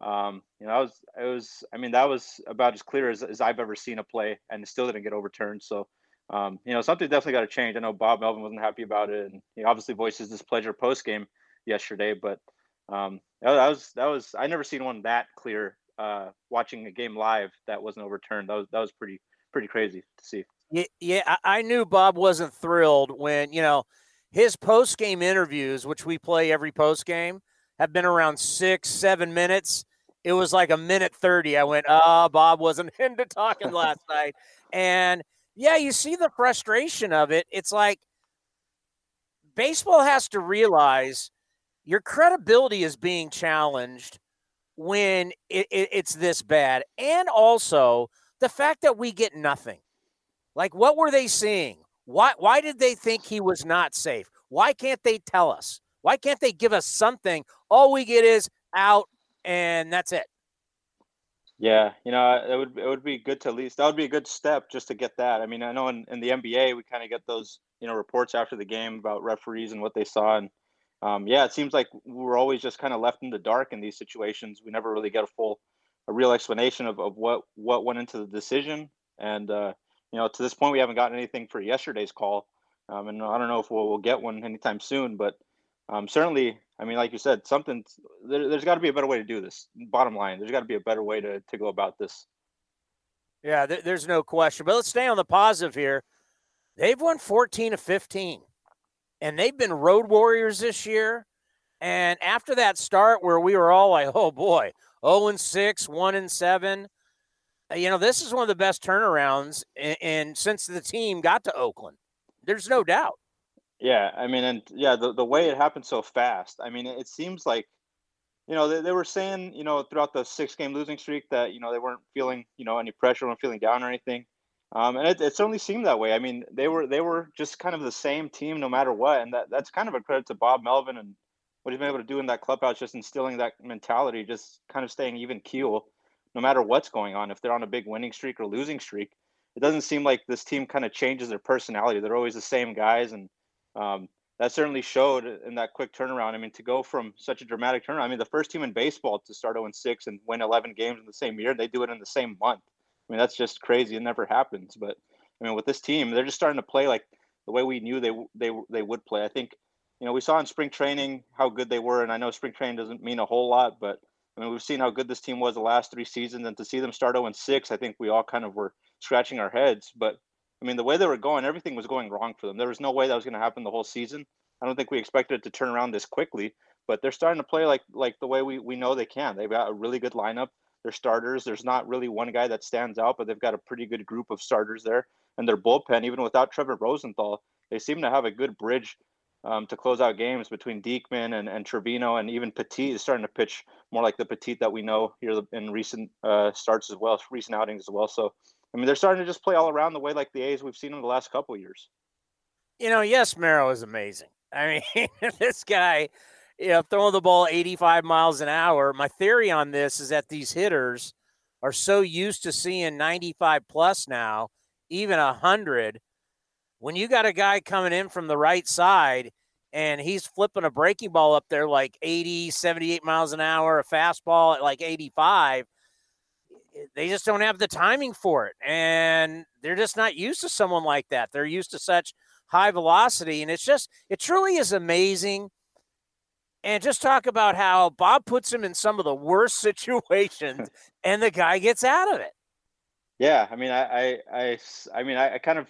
um, you know, I was, it was, I mean, that was about as clear as, as I've ever seen a play, and it still didn't get overturned. So, um, you know, something definitely got to change. I know Bob Melvin wasn't happy about it, and he obviously voices displeasure post game yesterday. But um, that, that was that was I never seen one that clear. Uh, watching a game live that wasn't overturned. That was that was pretty pretty crazy to see. Yeah, yeah, I knew Bob wasn't thrilled when you know his post game interviews, which we play every post game, have been around six, seven minutes. It was like a minute 30. I went, oh, Bob wasn't into talking last night. And yeah, you see the frustration of it. It's like baseball has to realize your credibility is being challenged when it, it, it's this bad. And also the fact that we get nothing. Like, what were they seeing? Why why did they think he was not safe? Why can't they tell us? Why can't they give us something? All we get is out and that's it. Yeah, you know, it would it would be good to at least that would be a good step just to get that. I mean, I know in, in the NBA we kind of get those you know reports after the game about referees and what they saw, and um, yeah, it seems like we're always just kind of left in the dark in these situations. We never really get a full, a real explanation of, of what what went into the decision, and uh, you know, to this point, we haven't gotten anything for yesterday's call, um, and I don't know if we'll, we'll get one anytime soon. But um, certainly, I mean, like you said, something there, has got to be a better way to do this. Bottom line, there's got to be a better way to to go about this. Yeah, there, there's no question. But let's stay on the positive here. They've won 14 of 15, and they've been road warriors this year. And after that start where we were all like, "Oh boy, 0 and 6, 1 and 7," Uh, you know, this is one of the best turnarounds and since the team got to Oakland. There's no doubt. Yeah, I mean, and yeah, the, the way it happened so fast. I mean, it seems like, you know, they, they were saying, you know, throughout the six game losing streak that, you know, they weren't feeling, you know, any pressure, weren't feeling down or anything. Um, and it, it certainly seemed that way. I mean, they were they were just kind of the same team no matter what, and that that's kind of a credit to Bob Melvin and what he's been able to do in that clubhouse, just instilling that mentality, just kind of staying even keel no matter what's going on, if they're on a big winning streak or losing streak, it doesn't seem like this team kind of changes their personality. They're always the same guys, and um, that certainly showed in that quick turnaround. I mean, to go from such a dramatic turnaround. I mean, the first team in baseball to start 0 6 and win 11 games in the same year, they do it in the same month. I mean, that's just crazy. It never happens. But I mean, with this team, they're just starting to play like the way we knew they they they would play. I think, you know, we saw in spring training how good they were, and I know spring training doesn't mean a whole lot, but I mean, we've seen how good this team was the last three seasons, and to see them start 0 6, I think we all kind of were scratching our heads. But I mean, the way they were going, everything was going wrong for them. There was no way that was going to happen the whole season. I don't think we expected it to turn around this quickly, but they're starting to play like like the way we, we know they can. They've got a really good lineup. They're starters. There's not really one guy that stands out, but they've got a pretty good group of starters there. And their bullpen, even without Trevor Rosenthal, they seem to have a good bridge um, to close out games between Diekman and, and Trivino, and even Petit is starting to pitch more like the Petit that we know here in recent uh, starts as well, recent outings as well. So, I mean, they're starting to just play all around the way like the A's we've seen in the last couple years. You know, Yusmeiro is amazing. I mean, this guy, you know, throwing the ball 85 miles an hour. My theory on this is that these hitters are so used to seeing 95 plus now, even 100 when you got a guy coming in from the right side and he's flipping a breaking ball up there like 80, 78 miles an hour, a fastball at like 85, they just don't have the timing for it. And they're just not used to someone like that. They're used to such high velocity. And it's just, it truly is amazing. And just talk about how Bob puts him in some of the worst situations and the guy gets out of it. Yeah. I mean, I, I, I, I mean, I, I kind of,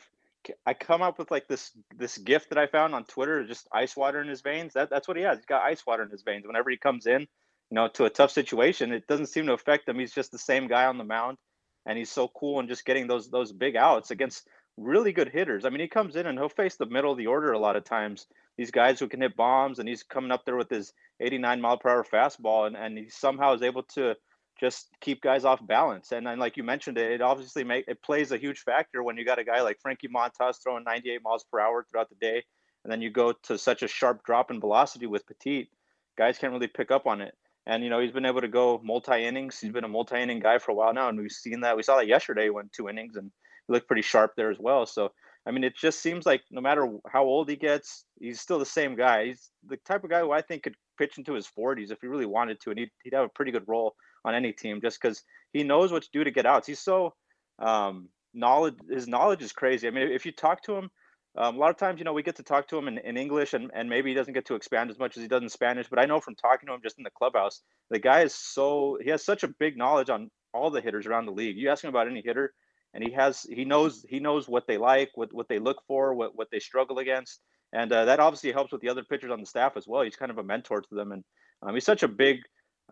I come up with like this this gift that I found on Twitter, just ice water in his veins. That that's what he has. He's got ice water in his veins. Whenever he comes in, you know, to a tough situation, it doesn't seem to affect him. He's just the same guy on the mound, and he's so cool and just getting those those big outs against really good hitters. I mean, he comes in and he'll face the middle of the order a lot of times. These guys who can hit bombs, and he's coming up there with his 89 mile per hour fastball, and and he somehow is able to just keep guys off balance. And then, like you mentioned, it, it obviously make it plays a huge factor when you got a guy like Frankie Montas throwing 98 miles per hour throughout the day, and then you go to such a sharp drop in velocity with Petit. Guys can't really pick up on it. And you know he's been able to go multi innings. He's been a multi inning guy for a while now, and we've seen that. We saw that yesterday. Went two innings and he looked pretty sharp there as well. So I mean, it just seems like no matter how old he gets, he's still the same guy. He's the type of guy who I think could pitch into his 40s if he really wanted to, and he'd, he'd have a pretty good role on any team just because he knows what to do to get outs. He's so um, knowledge. His knowledge is crazy. I mean, if you talk to him, um, a lot of times, you know, we get to talk to him in, in English, and, and maybe he doesn't get to expand as much as he does in Spanish. But I know from talking to him just in the clubhouse, the guy is so he has such a big knowledge on all the hitters around the league. You ask him about any hitter, and he has he knows he knows what they like, what what they look for, what what they struggle against, and uh, that obviously helps with the other pitchers on the staff as well. He's kind of a mentor to them, and um, he's such a big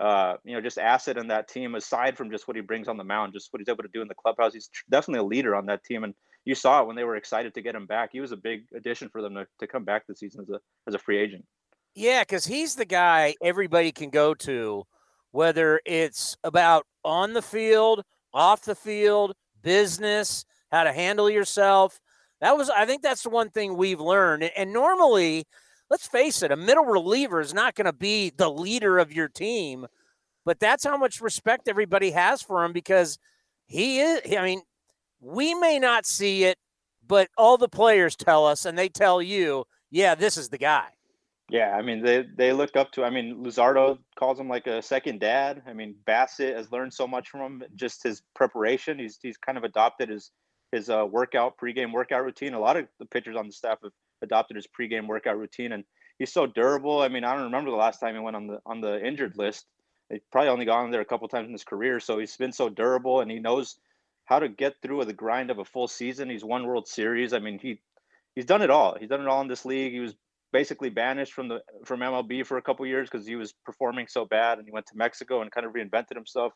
uh, you know, just asset in that team aside from just what he brings on the mound, just what he's able to do in the clubhouse. He's definitely a leader on that team, and you saw it when they were excited to get him back. He was a big addition for them to, to come back this season as a as a free agent. Yeah, because he's the guy everybody can go to, whether it's about on the field, off the field, business, how to handle yourself. That was, I think, that's the one thing we've learned. And normally, let's face it, a middle reliever is not going to be the leader of your team, but that's how much respect everybody has for him because he is. I mean, we may not see it, but all the players tell us, and they tell you, yeah, this is the guy. Yeah, I mean they they look up to. I mean Luzardo calls him like a second dad. I mean Bassitt has learned so much from him. Just his preparation. He's he's kind of adopted his his uh, workout pregame workout routine. A lot of the pitchers on the staff have adopted his pregame workout routine, and he's so durable. I mean, I don't remember the last time he went on the on the injured list. He probably only gone there a couple times in his career, so he's been so durable, and he knows how to get through the grind of a full season. He's won World Series. I mean, he he's done it all. He's done it all in this league. He was basically banished from the from MLB for a couple years because he was performing so bad, and he went to Mexico and kind of reinvented himself.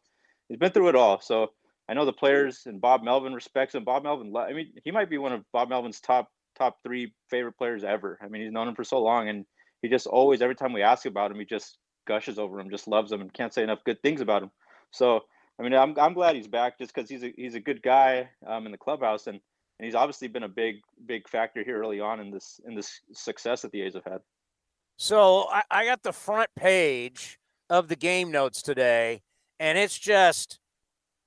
He's been through it all, so I know the players and Bob Melvin respects him. Bob Melvin, I mean, he might be one of Bob Melvin's top top three favorite players ever. I mean, he's known him for so long, and he just always, every time we ask about him, he just gushes over him, just loves him, and can't say enough good things about him. So, I mean, I'm I'm glad he's back, just because he's a he's a good guy um, in the clubhouse, and and he's obviously been a big big factor here early on in this in this success that the A's have had. So I, I got the front page of the game notes today, and it's just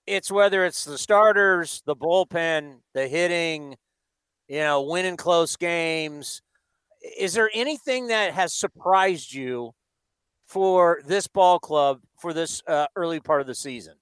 it's whether it's the starters, the bullpen, the hitting, you know, winning close games. Is there anything that has surprised you for this ball club for this uh, early part of the season?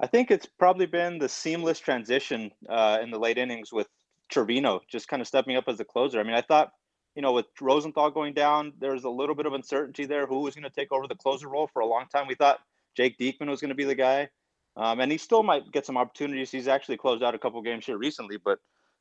I think it's probably been the seamless transition uh, in the late innings with Trivino just kind of stepping up as a closer. I mean, I thought you know, with Rosenthal going down, there's a little bit of uncertainty there. Who was going to take over the closer role for a long time? We thought Jake Diekman was going to be the guy, um, and he still might get some opportunities. He's actually closed out a couple games here recently, but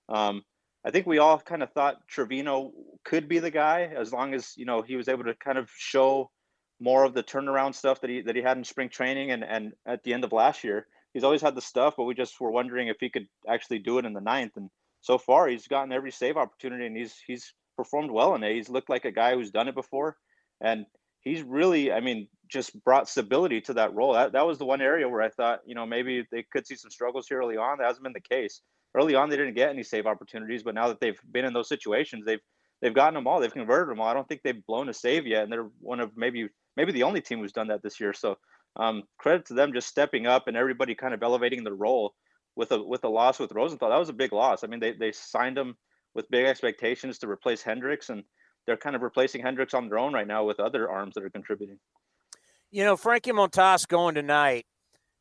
um, I think we all kind of thought Trivino could be the guy as long as you know he was able to kind of show more of the turnaround stuff that he that he had in spring training and and at the end of last year. He's always had the stuff, but we just were wondering if he could actually do it in the ninth. And so far, he's gotten every save opportunity, and he's he's performed well in it. He's looked like a guy who's done it before, and he's really, I mean, just brought stability to that role. That that was the one area where I thought, you know, maybe they could see some struggles here early on. That hasn't been the case. Early on, they didn't get any save opportunities, but now that they've been in those situations, they've they've gotten them all. They've converted them all. I don't think they've blown a save yet, and they're one of maybe maybe the only team who's done that this year. So um, credit to them just stepping up and everybody kind of elevating their role with a with a loss with Rosenthal. That was a big loss. I mean, they they signed him with big expectations to replace Hendriks, and they're kind of replacing Hendriks on their own right now with other arms that are contributing. You know, Frankie Montas going tonight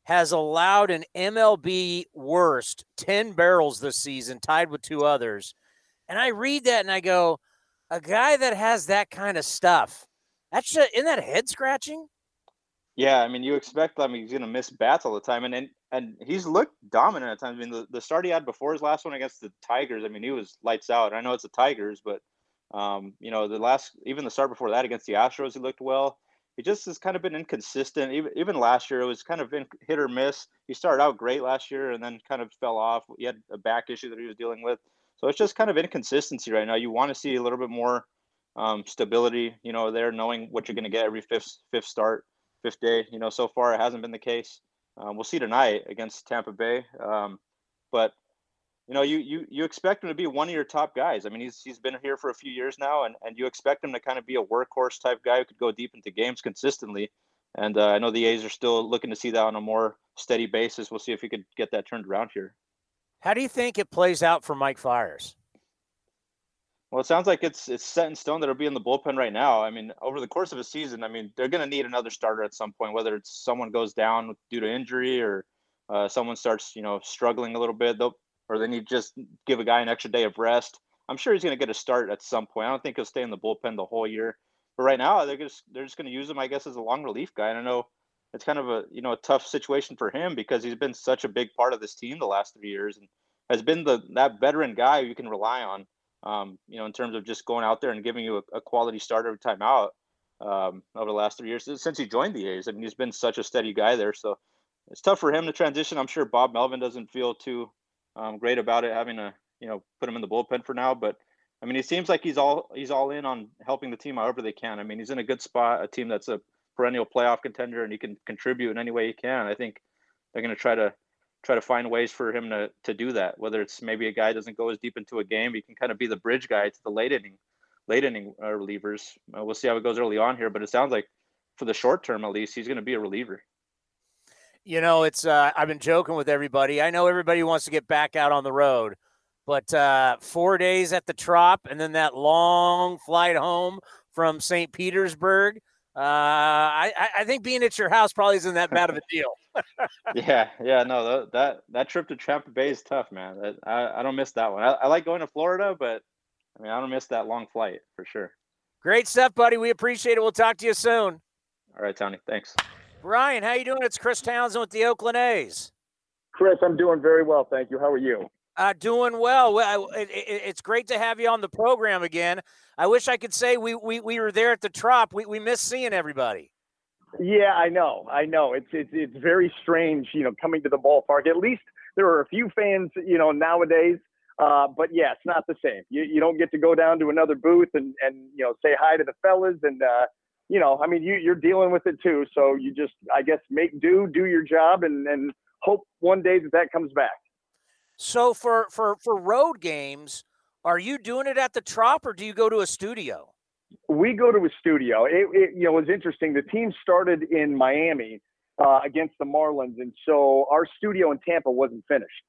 has allowed an MLB worst 10 barrels this season, tied with two others. And I read that and I go, a guy that has that kind of stuff, that's just, isn't that head scratching? Yeah, I mean, you expect. I mean, he's going to miss bats all the time, and and, and he's looked dominant at times. I mean, the, the start he had before his last one against the Tigers, I mean, he was lights out. I know it's the Tigers, but um, you know, the last even the start before that against the Astros, he looked well. He just has kind of been inconsistent. Even even last year, it was kind of in, hit or miss. He started out great last year, and then kind of fell off. He had a back issue that he was dealing with, so it's just kind of inconsistency right now. You want to see a little bit more um, stability, you know, there knowing what you're going to get every fifth fifth start fifth day. You know, so far it hasn't been the case. Um, we'll see tonight against Tampa Bay. Um, but you know, you you you expect him to be one of your top guys. I mean, he's he's been here for a few years now, and and you expect him to kind of be a workhorse type guy who could go deep into games consistently. And uh, I know the A's are still looking to see that on a more steady basis. We'll see if he could get that turned around here. How do you think it plays out for Mike Fiers? Well, it sounds like it's it's set in stone that he'll be in the bullpen right now. I mean, over the course of a season, I mean, they're going to need another starter at some point, whether it's someone goes down due to injury or uh, someone starts, you know, struggling a little bit, they'll, or they need to just give a guy an extra day of rest. I'm sure he's going to get a start at some point. I don't think he'll stay in the bullpen the whole year, but right now they're just they're just going to use him, I guess, as a long relief guy. And I know it's kind of a you know a tough situation for him because he's been such a big part of this team the last three years and has been the that veteran guy you can rely on um, you know, in terms of just going out there and giving you a, a quality start every time out um, over the last three years since he joined the A's. I mean, he's been such a steady guy there. So it's tough for him to transition. I'm sure Bob Melvin doesn't feel too um, great about it, having to, you know, put him in the bullpen for now. But I mean, he seems like he's all he's all in on helping the team however they can. I mean, he's in a good spot, a team that's a perennial playoff contender, and he can contribute in any way he can. I think they're going to try to try to find ways for him to to do that. Whether it's maybe a guy doesn't go as deep into a game, he can kind of be the bridge guy to the late inning, late inning uh, relievers. Uh, we'll see how it goes early on here, but it sounds like for the short term at least, he's going to be a reliever. You know, it's uh, I've been joking with everybody. I know everybody wants to get back out on the road, but uh, four days at the Trop and then that long flight home from St. Petersburg. Uh, I, I think being at your house probably isn't that bad of a deal. Yeah, yeah, no, that that trip to Tampa Bay is tough, man. I, I don't miss that one. I, I like going to Florida, but I mean, I don't miss that long flight for sure. Great stuff, buddy. We appreciate it. We'll talk to you soon. All right, Tony. Thanks. Brian, how you doing? It's Chris Townsend with the Oakland A's. Chris, I'm doing very well, thank you. How are you? Uh, doing well. well it, it, it's great to have you on the program again. I wish I could say we we, we were there at the Trop. We we miss seeing everybody. Yeah, I know. I know. It's it's it's very strange, you know, coming to the ballpark. At least there are a few fans, you know, nowadays. Uh, but yeah, it's not the same. You you don't get to go down to another booth and and you know say hi to the fellas and uh, you know, I mean, you you're dealing with it too. So you just, I guess, make do, do your job, and and hope one day that that comes back. So for for for road games, are you doing it at the Trop or do you go to a studio? We go to a studio. It, it you know, was interesting. The team started in Miami uh, against the Marlins, and so our studio in Tampa wasn't finished.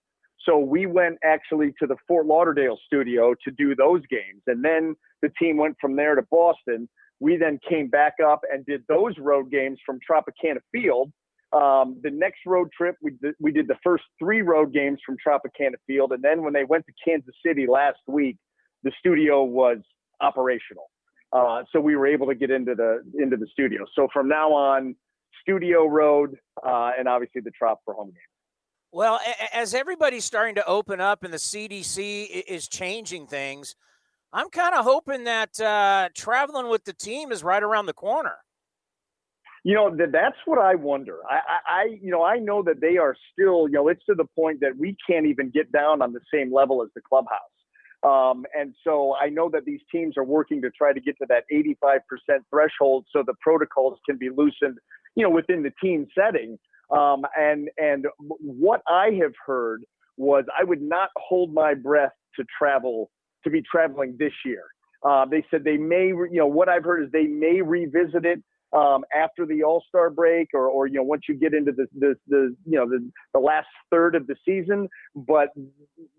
So we went actually to the Fort Lauderdale studio to do those games, and then the team went from there to Boston. We then came back up and did those road games from Tropicana Field. Um, the next road trip, we did, we did the first three road games from Tropicana Field, and then when they went to Kansas City last week, the studio was operational. Uh, so we were able to get into the into the studio. So from now on, Studio Road, uh, and obviously the Trop for home games. Well, as everybody's starting to open up and the CDC is changing things, I'm kind of hoping that uh, traveling with the team is right around the corner. You know, that that's what I wonder. I, I, you know, I know that they are still, you know, it's to the point that we can't even get down on the same level as the clubhouse. Um, and so I know that these teams are working to try to get to that 85% threshold so the protocols can be loosened, you know, within the team setting. Um, and and what I have heard was I would not hold my breath to travel to be traveling this year. Uh, they said they may, you know, what I've heard is they may revisit it um, after the All Star break, or, or you know, once you get into the, the, the you know the, the last third of the season. But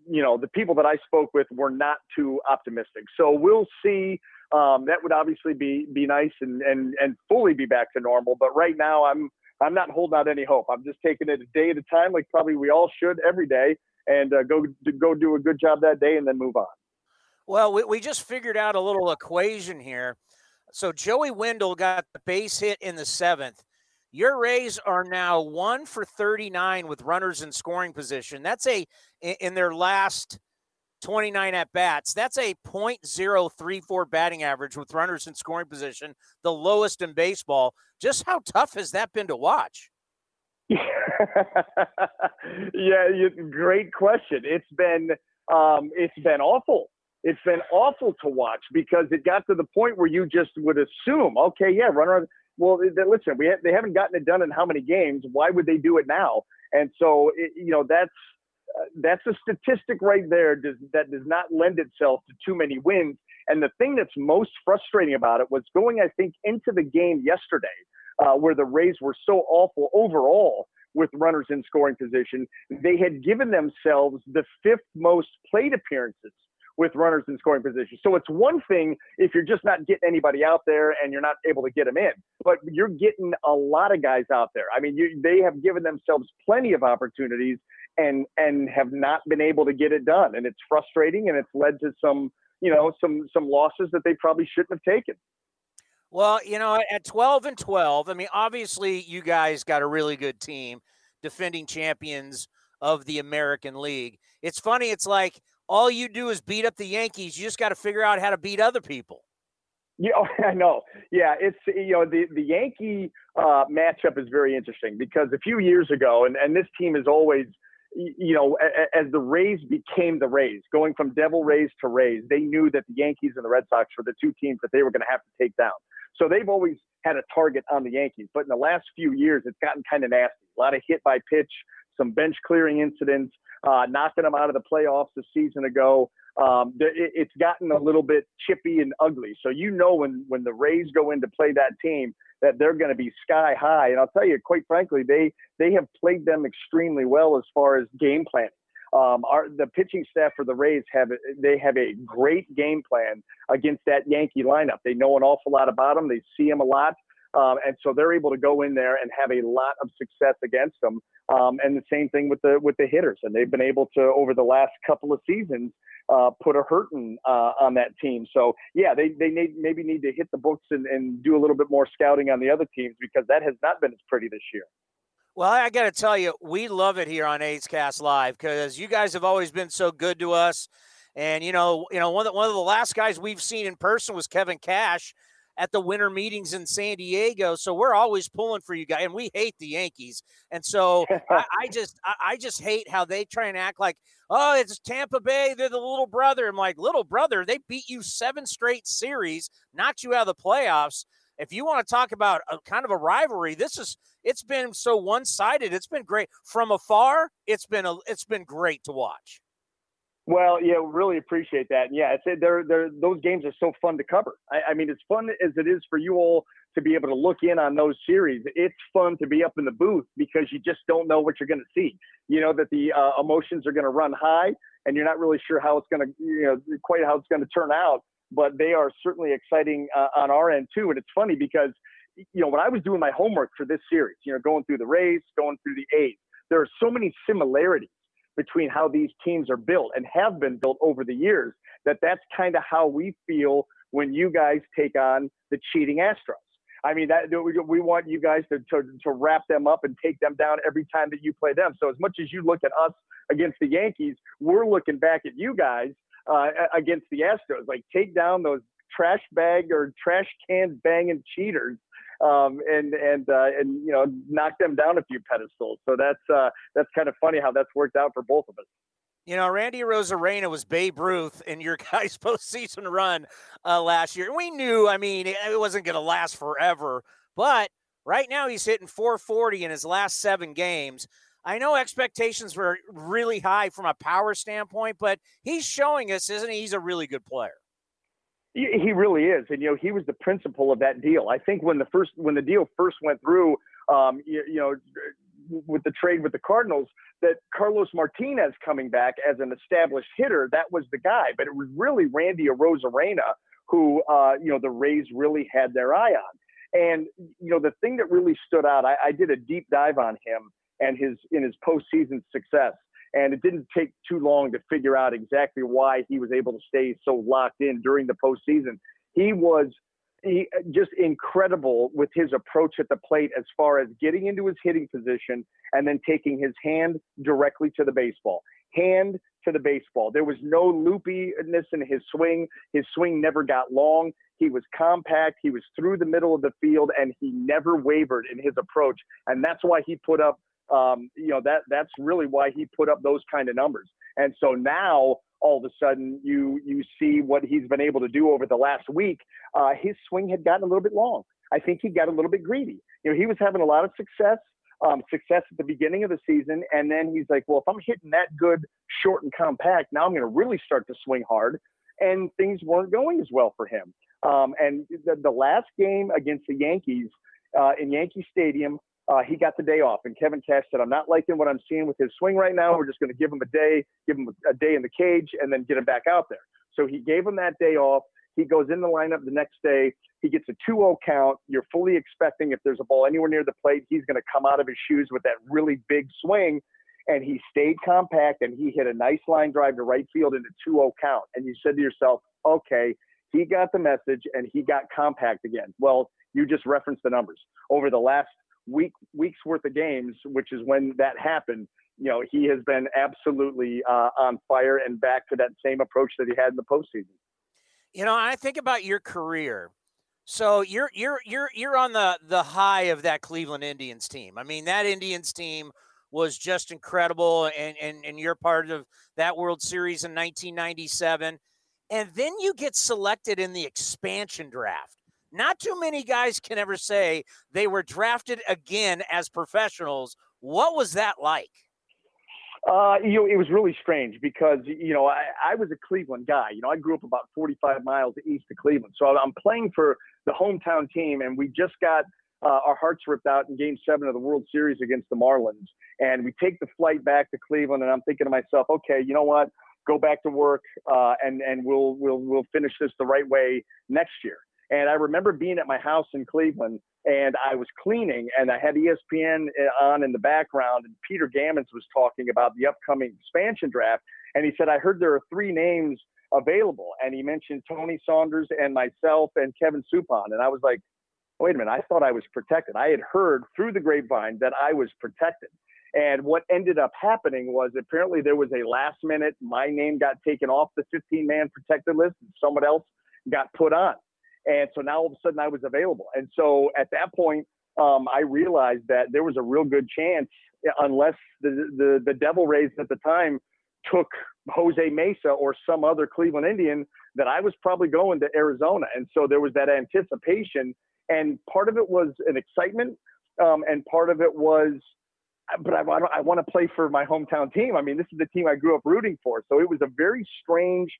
you know, the people that I spoke with were not too optimistic. So we'll see. Um, that would obviously be be nice and and and fully be back to normal. But right now, I'm I'm not holding out any hope. I'm just taking it a day at a time, like probably we all should every day, and uh, go go do a good job that day and then move on. Well, we, we just figured out a little equation here. So Joey Wendle got the base hit in the seventh. Your Rays are now one for 39 with runners in scoring position. That's a in their last 29 at bats. That's a .034 batting average with runners in scoring position, the lowest in baseball. Just how tough has that been to watch? yeah, great question. It's been um, it's been awful it's been awful to watch because it got to the point where you just would assume, okay, yeah, runner. Well, listen, we ha- they haven't gotten it done in how many games? Why would they do it now? And so, it, you know, that's uh, that's a statistic right there does, that does not lend itself to too many wins. And the thing that's most frustrating about it was going, I think, into the game yesterday, uh, where the Rays were so awful overall with runners in scoring position. They had given themselves the fifth most plate appearances with runners in scoring position. So it's one thing if you're just not getting anybody out there and you're not able to get them in, but you're getting a lot of guys out there. I mean, you, they have given themselves plenty of opportunities and and have not been able to get it done, and it's frustrating, and it's led to some you know some some losses that they probably shouldn't have taken. Well, you know, at 12 and 12, I mean, obviously you guys got a really good team, defending champions of the American League. It's funny, it's like all you do is beat up the Yankees. You just got to figure out how to beat other people. Yeah, I know. Yeah, it's you know the the Yankee uh, matchup is very interesting because a few years ago, and and this team is always you know as the Rays became the Rays, going from Devil Rays to Rays, they knew that the Yankees and the Red Sox were the two teams that they were going to have to take down. So they've always had a target on the Yankees, but in the last few years, it's gotten kind of nasty. A lot of hit by pitch, some bench clearing incidents uh, knocking them out of the playoffs a season ago. Um, it, it's gotten a little bit chippy and ugly. So you know when when the Rays go in to play that team that they're going to be sky high. And I'll tell you, quite frankly, they they have played them extremely well as far as game planning. Um, our the pitching staff for the Rays have they have a great game plan against that Yankee lineup. They know an awful lot about them. They see them a lot. Um, and so they're able to go in there and have a lot of success against them. Um, and the same thing with the with the hitters, and they've been able to over the last couple of seasons uh, put a hurting uh, on that team. So yeah, they they need, maybe need to hit the books and, and do a little bit more scouting on the other teams because that has not been as pretty this year. Well, I got to tell you, we love it here on A's Cast Live because you guys have always been so good to us. And you know, you know, one of the, one of the last guys we've seen in person was Kevin Cash at the winter meetings in San Diego. So we're always pulling for you guys, and we hate the Yankees. And so I, I, just I, I, just hate how they try and act like, oh, it's Tampa Bay, they're the little brother. I'm like, little brother, they beat you seven straight series, knocked you out of the playoffs. If you want to talk about a kind of a rivalry, this is it's been so one sided. It's been great from afar. It's been a it's been great to watch. Well, yeah, really appreciate that. And yeah, it's they're, they're, those games are so fun to cover. I, I, mean, as fun as it is for you all to be able to look in on those series, it's fun to be up in the booth because you just don't know what you're going to see. You know that the uh, emotions are going to run high, and you're not really sure how it's going to, you know, quite how it's going to turn out. But they are certainly exciting uh, on our end too. And it's funny because, you know, when I was doing my homework for this series, you know, going through the Rays, going through the A's, there are so many similarities between how these teams are built and have been built over the years that that's kind of how we feel when you guys take on the cheating Astros. I mean, that we want you guys to, to, to wrap them up and take them down every time that you play them. So as much as you look at us against the Yankees, we're looking back at you guys uh, against the Astros. Like take down those trash bag or trash can banging cheaters um, and and uh, and you know knock them down a few pedestals. So that's uh, that's kind of funny how that's worked out for both of us. You know, Randy Arozarena was Babe Ruth in your guys' postseason run uh, last year. We knew, I mean, it, it wasn't going to last forever, but right now he's hitting 440 in his last seven games. I know expectations were really high from a power standpoint, but he's showing us, isn't he? He's a really good player. He really is, and you know he was the principal of that deal. I think when the first when the deal first went through, um, you, you know, with the trade with the Cardinals, that Carlos Martinez coming back as an established hitter, that was the guy. But it was really Randy Arozarena who, uh, you know, the Rays really had their eye on. And you know, the thing that really stood out, I, I did a deep dive on him and his in his postseason success. And it didn't take too long to figure out exactly why he was able to stay so locked in during the postseason. He was he, just incredible with his approach at the plate as far as getting into his hitting position and then taking his hand directly to the baseball. Hand to the baseball. There was no loopiness in his swing. His swing never got long. He was compact. He was through the middle of the field, and he never wavered in his approach. And that's why he put up um, you know that that's really why he put up those kind of numbers. And so now all of a sudden you you see what he's been able to do over the last week. Uh, his swing had gotten a little bit long. I think he got a little bit greedy. You know, he was having a lot of success, um, success at the beginning of the season, and then he's like, well, if I'm hitting that good, short and compact, now I'm going to really start to swing hard. And things weren't going as well for him. Um, and the, the last game against the Yankees uh, in Yankee Stadium, uh, he got the day off. And Kevin Cash said, I'm not liking what I'm seeing with his swing right now. We're just going to give him a day, give him a day in the cage, and then get him back out there. So he gave him that day off. He goes in the lineup the next day. He gets a 2 0 count. You're fully expecting if there's a ball anywhere near the plate, he's going to come out of his shoes with that really big swing. And he stayed compact and he hit a nice line drive to right field in a 2 0 count. And you said to yourself, okay, he got the message and he got compact again. Well, you just referenced the numbers. Over the last week weeks worth of games, which is when that happened, you know, he has been absolutely uh, on fire and back to that same approach that he had in the postseason. You know, I think about your career. So you're you're you're you're on the the high of that Cleveland Indians team. I mean, that Indians team was just incredible, and and and you're part of that World Series in 1997. And then you get selected in the expansion draft. Not too many guys can ever say they were drafted again as professionals. What was that like? Uh, you know, it was really strange because, you know, I, I was a Cleveland guy. You know, I grew up about 45 miles east of Cleveland. So I'm playing for the hometown team, and we just got uh, our hearts ripped out in game seven of the World Series against the Marlins. And we take the flight back to Cleveland, and I'm thinking to myself, okay, you know what? Go back to work, uh, and and we'll we'll we'll finish this the right way next year. And I remember being at my house in Cleveland and I was cleaning and I had ESPN uh, on in the background and Peter Gammons was talking about the upcoming expansion draft. And he said, I heard there are three names available. And he mentioned Tony Saunders and myself and Kevin Suppan. And I was like, wait a minute, I thought I was protected. I had heard through the grapevine that I was protected. And what ended up happening was apparently there was a last minute, my name got taken off the 15 man protected list and someone else got put on. And so now all of a sudden I was available. And so at that point, um, I realized that there was a real good chance, unless the, the, the Devil Rays at the time took Jose Mesa or some other Cleveland Indian, that I was probably going to Arizona. And so there was that anticipation. And part of it was an excitement, um, and part of it was, but I, I want to play for my hometown team. I mean, this is the team I grew up rooting for. So it was a very strange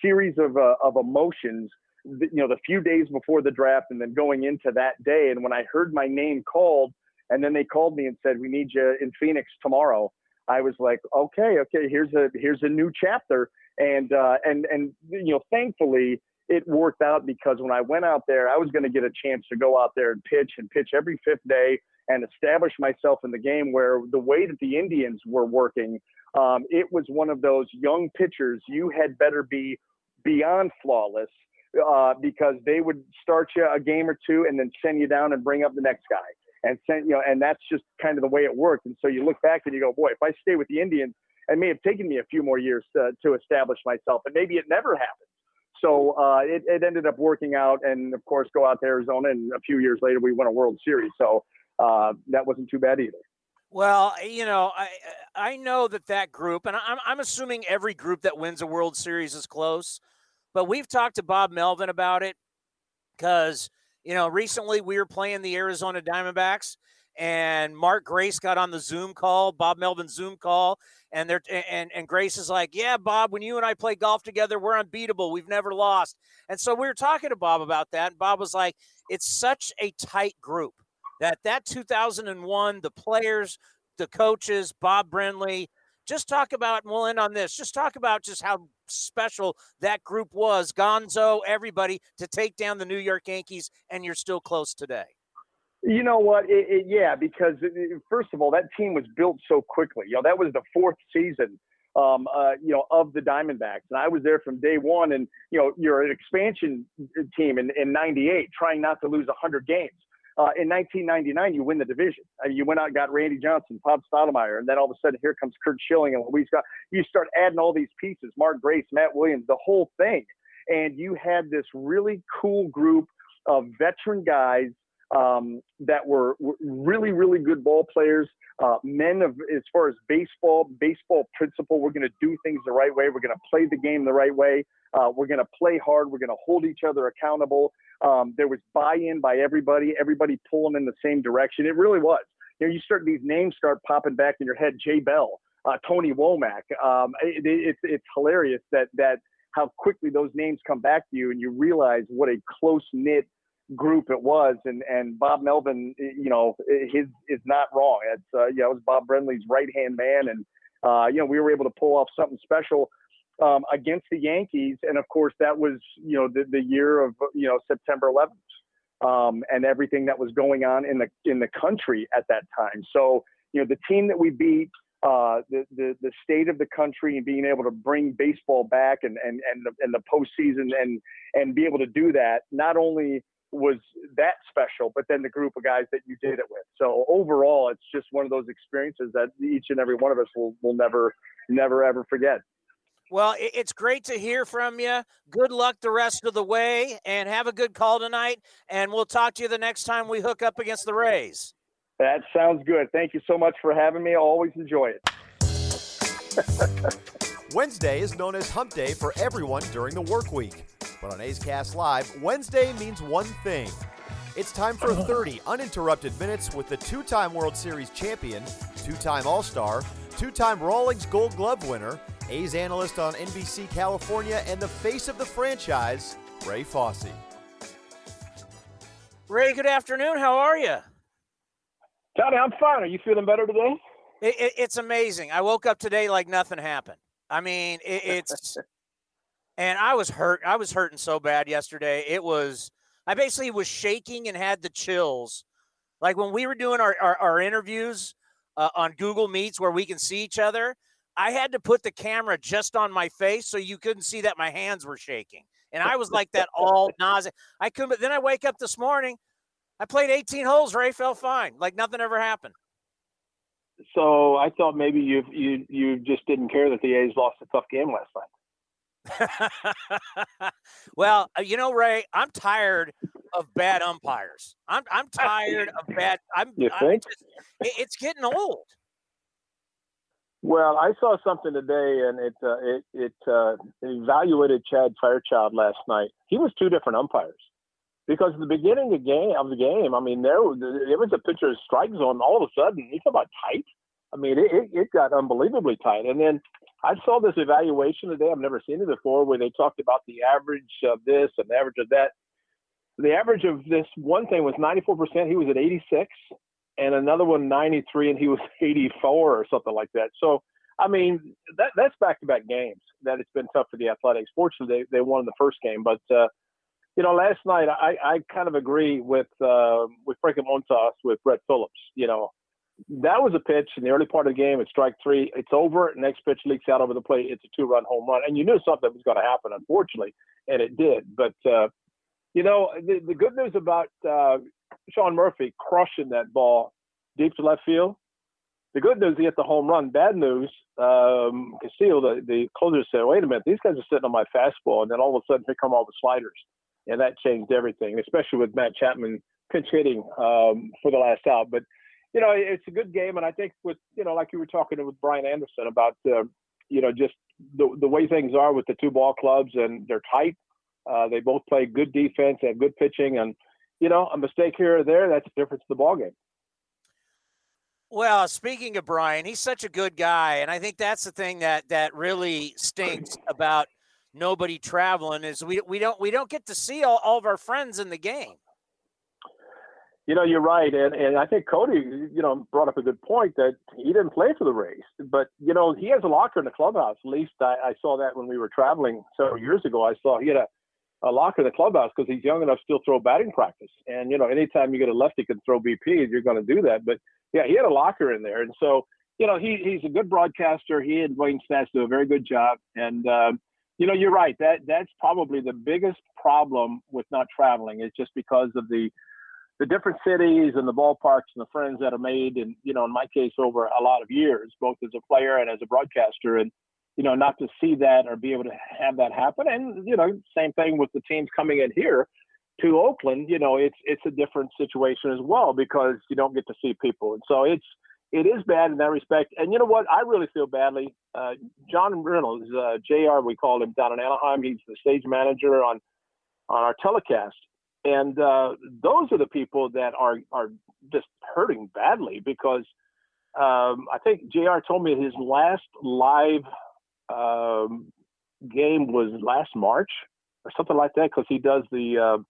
series of, uh, of emotions you know, the few days before the draft and then going into that day. And when I heard my name called, and then they called me and said, "We need you in Phoenix tomorrow," I was like, "Okay, okay, here's a here's a new chapter." And uh, and and you know, thankfully, it worked out because when I went out there, I was going to get a chance to go out there and pitch and pitch every fifth day and establish myself in the game. Where the way that the Indians were working, um, it was one of those young pitchers. You had better be beyond flawless uh, because they would start you a game or two and then send you down and bring up the next guy and send you know, and that's just kind of the way it worked. And so you look back and you go, boy, if I stay with the Indians, it may have taken me a few more years to, to establish myself, and maybe it never happened. So uh, it, it ended up working out, and of course, go out to Arizona, and a few years later, we won a World Series. So uh, that wasn't too bad either. Well, you know, I I know that that group, and I'm I'm assuming every group that wins a World Series is close, but we've talked to Bob Melvin about it because you know recently we were playing the Arizona Diamondbacks, and Mark Grace got on the Zoom call, Bob Melvin Zoom call, and they're and and Grace is like, "Yeah, Bob, when you and I play golf together, we're unbeatable. We've never lost." And so we were talking to Bob about that, and Bob was like, "It's such a tight group." that that 2001, the players, the coaches, Bob Brenly, just talk about, and we'll end on this. Just talk about just how special that group was, Gonzo, everybody, to take down the New York Yankees, and you're still close today. You know what? It, it, yeah, because it, first of all, that team was built so quickly. You know, that was the fourth season, um, uh, you know, of the Diamondbacks, and I was there from day one. And you know, you're an expansion team in in '98, trying not to lose 100 games. Uh, in 1999, you win the division. I mean, you went out and got Randy Johnson, Bob Stottlemyre, and then all of a sudden here comes Curt Schilling and Luis. Scott. You start adding all these pieces: Mark Grace, Matt Williams, the whole thing, and you had this really cool group of veteran guys um, that were, were, really, really good ball players. Uh, men of as far as baseball, baseball principle. We're going to do things the right way. We're going to play the game the right way. Uh, we're going to play hard. We're going to hold each other accountable. Um, there was buy-in by everybody, everybody pulling in the same direction. It really was. You know, you start these names start popping back in your head. Jay Bell, uh, Tony Womack. Um, it, it, it's it's hilarious that that how quickly those names come back to you, and you realize what a close knit group it was. And and Bob Melvin, you know, his is not wrong. It's uh, yeah, it was Bob Brenly's right hand man, and uh, you know, we were able to pull off something special um, against the Yankees, and of course that was you know the, the year of you know September 11th um, and everything that was going on in the in the country at that time. So you know the team that we beat, uh, the, the the state of the country, and being able to bring baseball back and and and the, and the postseason and and be able to do that not only was that special, but then the group of guys that you did it with. So overall, it's just one of those experiences that each and every one of us will will never never ever forget. Well, it's great to hear from you. Good luck the rest of the way and have a good call tonight. And we'll talk to you the next time we hook up against the Rays. That sounds good. Thank you so much for having me. I always enjoy it. Wednesday is known as hump day for everyone during the work week. But on A's Cast Live, Wednesday means one thing. It's time for 30 uninterrupted minutes with the two time World Series champion, two time All Star, two time Rawlings Gold Glove winner, A's analyst on NBC California, and the face of the franchise, Ray Fosse. Ray, good afternoon. How are you? Tony, I'm fine. Are you feeling better today? It, it, it's amazing. I woke up today like nothing happened. I mean, it, it's, and I was hurt. I was hurting so bad yesterday. It was, I basically was shaking and had the chills. Like when we were doing our, our, our interviews uh, on Google Meets where we can see each other, I had to put the camera just on my face so you couldn't see that my hands were shaking. And I was like that all nausea. I couldn't, but then I wake up this morning. I played 18 holes. Ray felt fine, like nothing ever happened. So I thought maybe you you you just didn't care that the A's lost a tough game last night. well, uh, you know, Ray, I'm tired of bad umpires. I'm I'm tired of bad. I'm. You I'm think? just, it's getting old. Well, I saw something today, and it uh, it it uh, evaluated Chad Fairchild last night. He was two different umpires because at the beginning of the game of the game, I mean, there there was a pitcher's strike zone. All of a sudden, you talk about tight. I mean, it, it got unbelievably tight. And then I saw this evaluation today. I've never seen it before, where they talked about the average of this and the average of that. The average of this one thing was 94%. He was at 86 and another one 93 and he was 84 or something like that. So, I mean, that that's back-to-back games that it's been tough for the Athletics. Fortunately, they, they won the first game, but uh, you know, last night I, I kind of agree with uh, with Frankie Montas with Brett Phillips. You know, that was a pitch in the early part of the game. It's strike three. It's over. Next pitch leaks out over the plate. It's a two-run home run, and you knew something was going to happen, unfortunately, and it did. But uh, you know, the, the good news about uh, Sean Murphy crushing that ball deep to left field. The good news, he hit the home run. Bad news, um, Castillo, the, the closer said, wait a minute, these guys are sitting on my fastball. And then all of a sudden, here come all the sliders. And that changed everything, especially with Matt Chapman pinch hitting um, for the last out. But you know, it's a good game, and I think with you know, like you were talking with Brian Anderson about, uh, you know, just the the way things are with the two ball clubs, and they're tight. Uh, they both play good defense, they have good pitching, and you know, a mistake here or there, that's the difference in the ball game. Well, speaking of Brian, he's such a good guy, and I think that's the thing that that really stinks about nobody traveling is we we don't we don't get to see all, all of our friends in the game. You know, you're right, and and I think Cody, you know, brought up a good point that he didn't play for the Rays, but you know, he has a locker in the clubhouse. At least I, I saw that when we were traveling several years ago. I saw he had a, a locker in the clubhouse because he's young enough to still throw batting practice. And you know, anytime you get a lefty can throw BP, you're going to do that. But yeah, he had a locker in there, and so you know, he he's a good broadcaster. He and Dwayne Staats do a very good job, and. Um, you know, you're right. That that's probably the biggest problem with not traveling is just because of the the different cities and the ballparks and the friends that are made and you know in my case over a lot of years both as a player and as a broadcaster and you know not to see that or be able to have that happen. And you know same thing with the teams coming in here to Oakland you know it's it's a different situation as well because you don't get to see people. And so it's it is bad in that respect. And you know what? I really feel badly uh, John Reynolds uh, JR we call him down in Anaheim. He's the stage manager on on our telecast. And uh, those are the people that are are just hurting badly because um, I think Jr. told me his last live um, game was last March or something like that because he does the uh,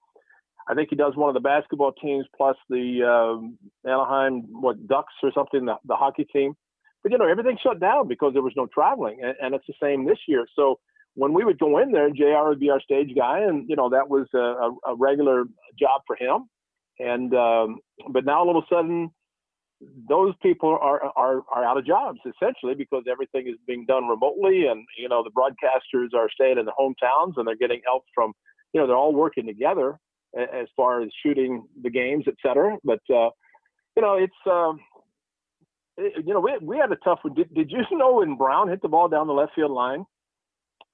I think he does one of the basketball teams plus the um, Anaheim what Ducks or something the, the hockey team. But you know everything shut down because there was no traveling, and, and it's the same this year. So when we would go in there, Jr. would be our stage guy, and you know that was a, a regular job for him. And um, but now all of a sudden, those people are, are are out of jobs essentially because everything is being done remotely, and you know the broadcasters are staying in their hometowns and they're getting help from, you know, they're all working together as far as shooting the games, et cetera. But uh, you know, it's. Um, it, you know, we, we had a tough one. Did, did you know when Brown hit the ball down the left field line?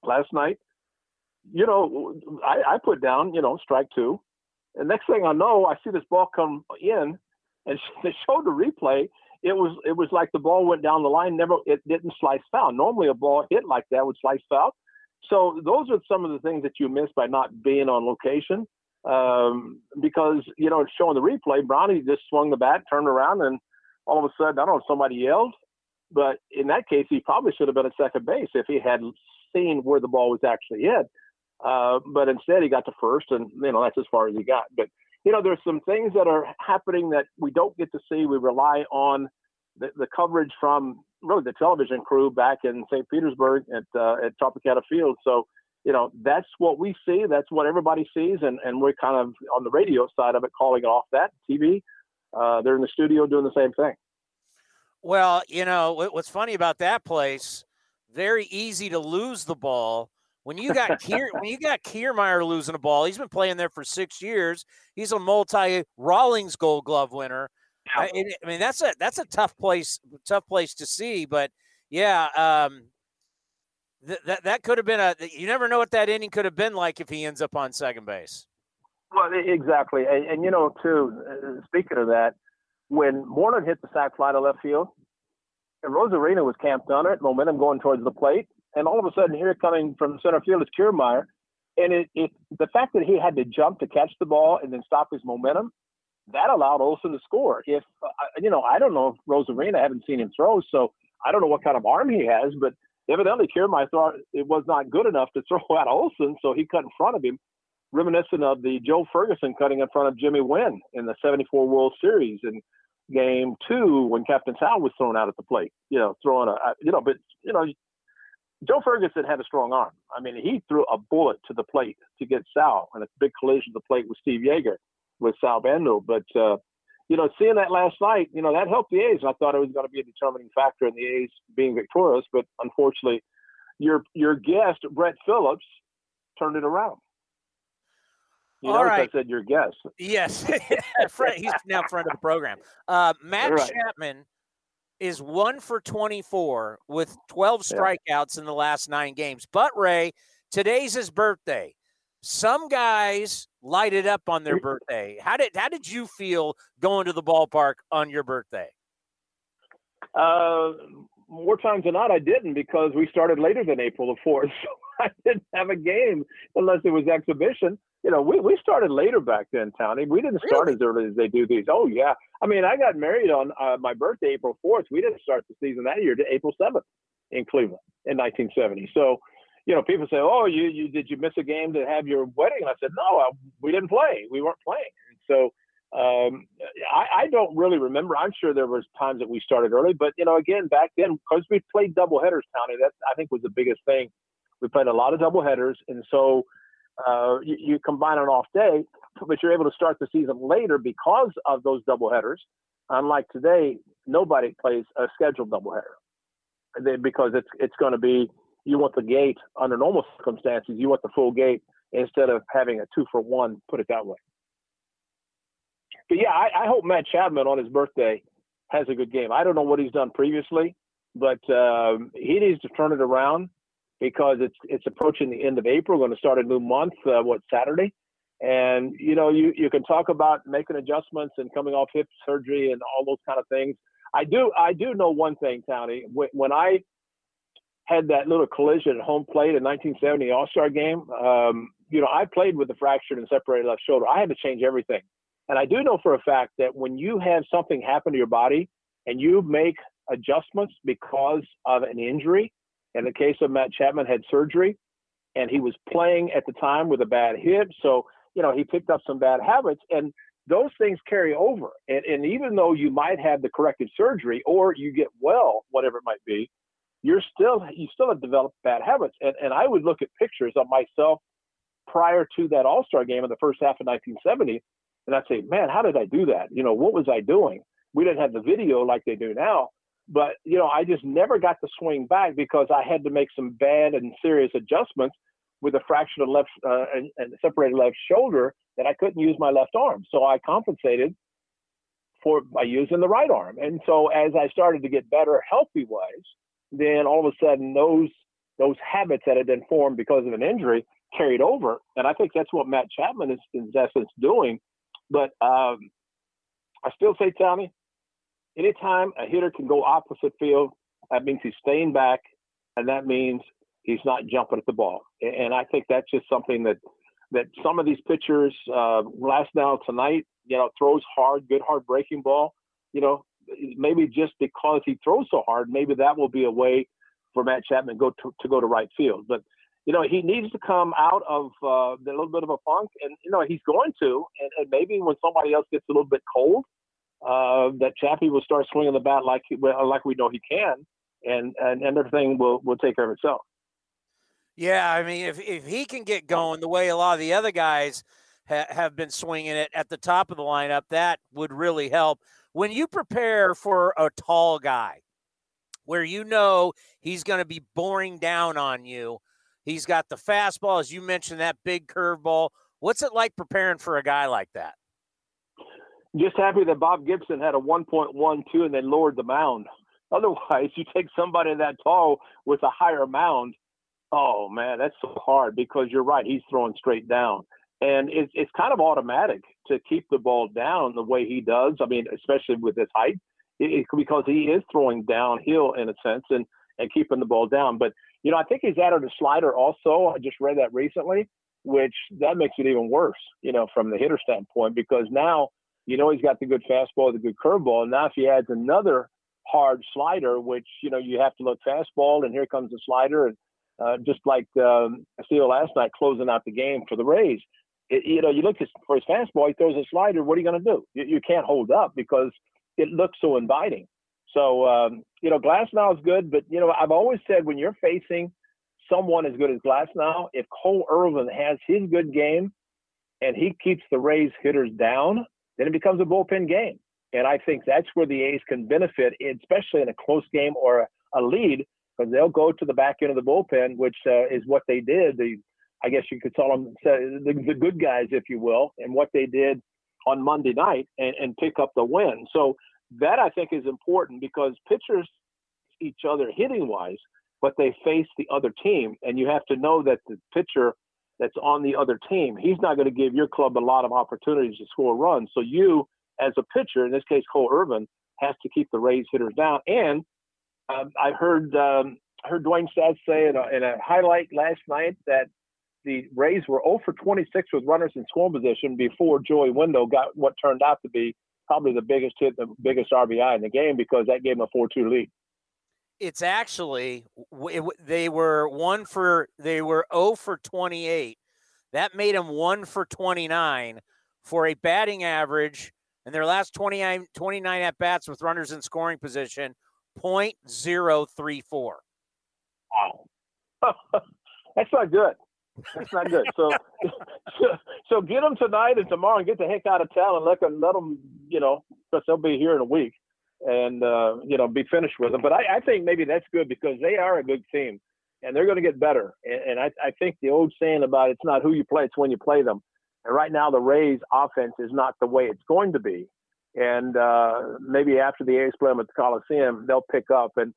last night, you know, I, I put down, you know, strike two. And next thing I know, I see this ball come in, and they showed the replay. It was it was like the ball went down the line, never it didn't slice foul. Normally, a ball hit like that would slice foul. So those are some of the things that you miss by not being on location. Um, because you know, it's showing the replay, Brownie just swung the bat, turned around, and all of a sudden, I don't know, somebody yelled. But in that case, he probably should have been at second base if he had seen where the ball was actually hit. Uh, but instead, he got to first, and you know that's as far as he got. But you know, there's some things that are happening that we don't get to see. We rely on the, the coverage from really the television crew back in St. Petersburg at uh, at Tropicana Field. So you know that's what we see. That's what everybody sees, and and we're kind of on the radio side of it, calling it off that TV. Uh, they're in the studio doing the same thing. Well, you know what's funny about that place very easy to lose the ball. When you got Kier, when you got Kiermaier losing a ball, he's been playing there for six years. He's a multi Rawlings Gold Glove winner. I, I, mean, that's a that's a tough place tough place to see. But yeah, um, th- that that could have been a. You never know what that inning could have been like if he ends up on second base. Well, exactly, and, and you know, too. Uh, speaking of that, when Moreland hit the sac fly to left field, and Arozarena was camped on it, momentum going towards the plate, and all of a sudden here coming from center field is Kiermaier. And it, it the fact that he had to jump to catch the ball and then stop his momentum, that allowed Olson to score. If uh, you know, I don't know if Arozarena, I haven't seen him throw, so I don't know what kind of arm he has, but evidently Kiermaier thought it was not good enough to throw at Olson, so he cut in front of him, reminiscent of the Joe Ferguson cutting in front of Jimmy Wynn in the '74 World Series. And game two when Captain Sal was thrown out at the plate. You know, throwing a you know, but you know, Joe Ferguson had a strong arm. I mean, he threw a bullet to the plate to get Sal, and a big collision to the plate with Steve Yeager with Sal Bando. But uh, you know, seeing that last night, you know, that helped the A's. I thought it was going to be a determining factor in the A's being victorious, but unfortunately, your your guest Brett Phillips turned it around. You All right. I said your guest. Yes, he's now friend of the program. Uh, Matt Right. Chapman is one for 24 with 12 Yeah. strikeouts in the last nine games. But Ray, today's his birthday. Some guys light it up on their birthday. How did how did you feel going to the ballpark on your birthday? Uh, more times than not, I didn't because we started later than April the fourth, so I didn't have a game unless it was exhibition. You know, we, we started later back then, Townie. We didn't start as early as they do these. Oh yeah, I mean, I got married on uh, my birthday, April fourth. We didn't start the season that year to April seventh in Cleveland in 1970. So, you know, people say, "Oh, you you did you miss a game to have your wedding?" And I said, "No, I, we didn't play. We weren't playing." And so um, I, I don't really remember. I'm sure there was times that we started early, but you know, again, back then because we played double headers, Tony, that I think was the biggest thing. We played a lot of double headers, and so uh, you, you combine an off day, but you're able to start the season later because of those double headers. Unlike today, nobody plays a scheduled doubleheader they, because it's it's going to be you want the gate under normal circumstances, you want the full gate instead of having a two for one. Put it that way. But yeah, I, I hope Matt Chapman on his birthday has a good game. I don't know what he's done previously, but um, he needs to turn it around because it's it's approaching the end of April. Going to start a new month. Uh, what Saturday? And you know, you you can talk about making adjustments and coming off hip surgery and all those kind of things. I do I do know one thing. When, when I had that little collision at home plate in 1970 All Star game, um, you know, I played with a fractured and separated left shoulder. I had to change everything. And I do know for a fact that when you have something happen to your body and you make adjustments because of an injury, in the case of Matt Chapman had surgery and he was playing at the time with a bad hip. So, you know, he picked up some bad habits and those things carry over. And, and even though you might have the corrective surgery or you get well, whatever it might be, you're still, you still have developed bad habits. And, and I would look at pictures of myself prior to that All Star game in the first half of 1970 and I'd say, man, how did I do that? You know, what was I doing? We didn't have the video like they do now, but you know, I just never got to swing back because I had to make some bad and serious adjustments with a fractured left uh, and, and separated left shoulder that I couldn't use my left arm. So I compensated for by using the right arm. And so as I started to get better healthy wise, then all of a sudden those those habits that had been formed because of an injury carried over. And I think that's what Matt Chapman is in essence doing but um, I still say, Tommy, anytime a hitter can go opposite field, that means he's staying back, and that means he's not jumping at the ball. And I think that's just something that that some of these pitchers, uh, Glasnow tonight, you know, throws hard, good hard breaking ball. You know, maybe just because he throws so hard, maybe that will be a way for Matt Chapman go to, to go to right field. But you know, he needs to come out of uh, a little bit of a funk, and you know he's going to, and, and maybe when somebody else gets a little bit cold, uh, that Chappie will start swinging the bat like like we know he can, and and, and everything will will take care of itself. Yeah, I mean, if if he can get going the way a lot of the other guys ha- have been swinging it at the top of the lineup, that would really help. When you prepare for a tall guy, where you know he's going to be boring down on you, he's got the fastball, as you mentioned, that big curveball. What's it like preparing for a guy like that? Just happy that Bob Gibson had a 1.12 and they lowered the mound. Otherwise, you take somebody that tall with a higher mound. Oh man, that's so hard because you're right. He's throwing straight down, and it's it's kind of automatic to keep the ball down the way he does. I mean, especially with his height, it, it, because he is throwing downhill in a sense and and keeping the ball down. But you know, I think he's added a slider also. I just read that recently, which that makes it even worse. You know, from the hitter standpoint, because now you know he's got the good fastball, the good curveball, and now if he adds another hard slider, which you know you have to look fastball, and here comes the slider, and uh, just like um, Steele last night, closing out the game for the Rays. It, you know, you look for his fastball, he throws a slider. What are you going to do? You, you, can't hold up because it looks so inviting. So, um, you know, Glasnow is good, but you know, I've always said when you're facing someone as good as Glasnow, if Cole Irvin has his good game and he keeps the Rays hitters down, then it becomes a bullpen game. And I think that's where the A's can benefit, especially in a close game or a, lead, because they'll go to the back end of the bullpen, which uh, is what they did. The, I guess you could call them the, the good guys, if you will, and what they did on Monday night and, and pick up the win. So that I think is important because pitchers each other hitting wise, but they face the other team, and you have to know that the pitcher that's on the other team, he's not going to give your club a lot of opportunities to score runs. So you, as a pitcher, in this case Cole Irvin, has to keep the Rays hitters down. And um, I heard um, heard Dwayne Staats say in a, in a highlight last night that the Rays were 0 for 26 with runners in scoring position before Joey Wendle got what turned out to be probably the biggest hit, the biggest RBI in the game because that gave him a 4-2 lead. It's actually it, they were one for they were 0 for 28. That made them 1 for 29 for a batting average in their last 29, 29 at bats with runners in scoring position 0.034. Wow. That's not good. That's not good. So, so, so get them tonight and tomorrow and get the heck out of town and let them, let them, you know, because they'll be here in a week and, uh, you know, be finished with them. But I, I think maybe that's good because they are a good team and they're going to get better. And, and I, I think the old saying about it's not who you play, it's when you play them. And right now, the Rays offense is not the way it's going to be. And uh, maybe after the A's play them at the Coliseum, they'll pick up and,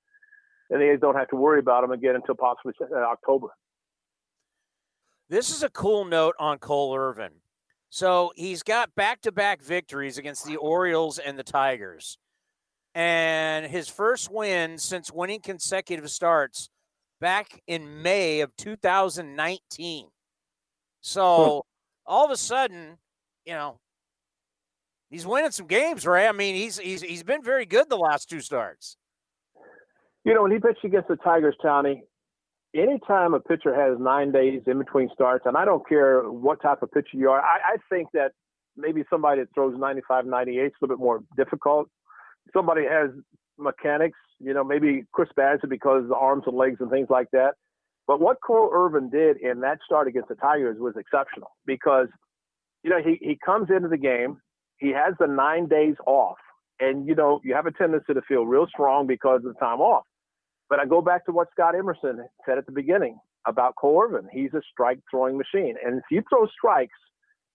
and the A's don't have to worry about them again until possibly uh, October. This is a cool note on Cole Irvin. So he's got back to back victories against the Orioles and the Tigers. And his first win since winning consecutive starts back in May of 2019. So all of a sudden, you know, he's winning some games, right? I mean, he's he's he's been very good the last two starts. You know, when he pitched against the Tigers, Tony, anytime a pitcher has nine days in between starts, and I don't care what type of pitcher you are, I, I think that maybe somebody that throws 95, 98 is a little bit more difficult. Somebody has mechanics, you know, maybe Chris Bassitt because the arms and legs and things like that. But what Cole Irvin did in that start against the Tigers was exceptional because, you know, he, he comes into the game, he has the nine days off, and, you know, you have a tendency to feel real strong because of the time off. But I go back to what Scott Emerson said at the beginning about Cole Irvin. He's a strike throwing machine. And if you throw strikes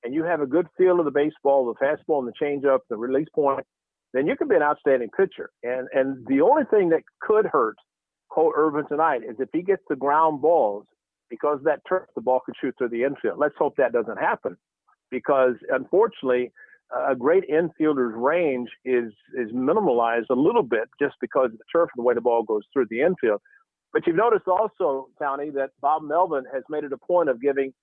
and you have a good feel of the baseball, the fastball and the changeup, the release point, then you could be an outstanding pitcher. And and the only thing that could hurt Cole Irvin tonight is if he gets the ground balls because that turf, the ball could shoot through the infield. Let's hope that doesn't happen because unfortunately a great infielder's range is is minimalized a little bit just because of the turf and the way the ball goes through the infield. But you've noticed also, Tony, that Bob Melvin has made it a point of giving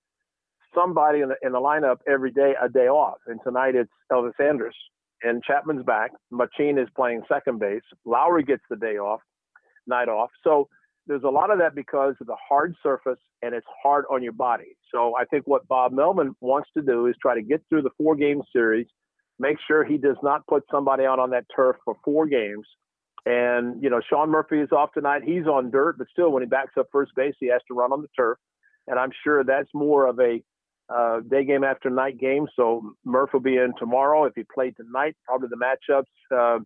somebody in the, in the lineup every day a day off. And tonight it's Elvis Andrus. And Chapman's back. Machin is playing second base. Lowrie gets the day off, night off. So there's a lot of that because of the hard surface and it's hard on your body. So I think what Bob Melvin wants to do is try to get through the four game series, make sure he does not put somebody out on that turf for four games. And, you know, Sean Murphy is off tonight. He's on dirt, but still, when he backs up first base, he has to run on the turf. And I'm sure that's more of a uh, day game after night game. So Murph will be in tomorrow. If he played tonight, probably the matchups uh,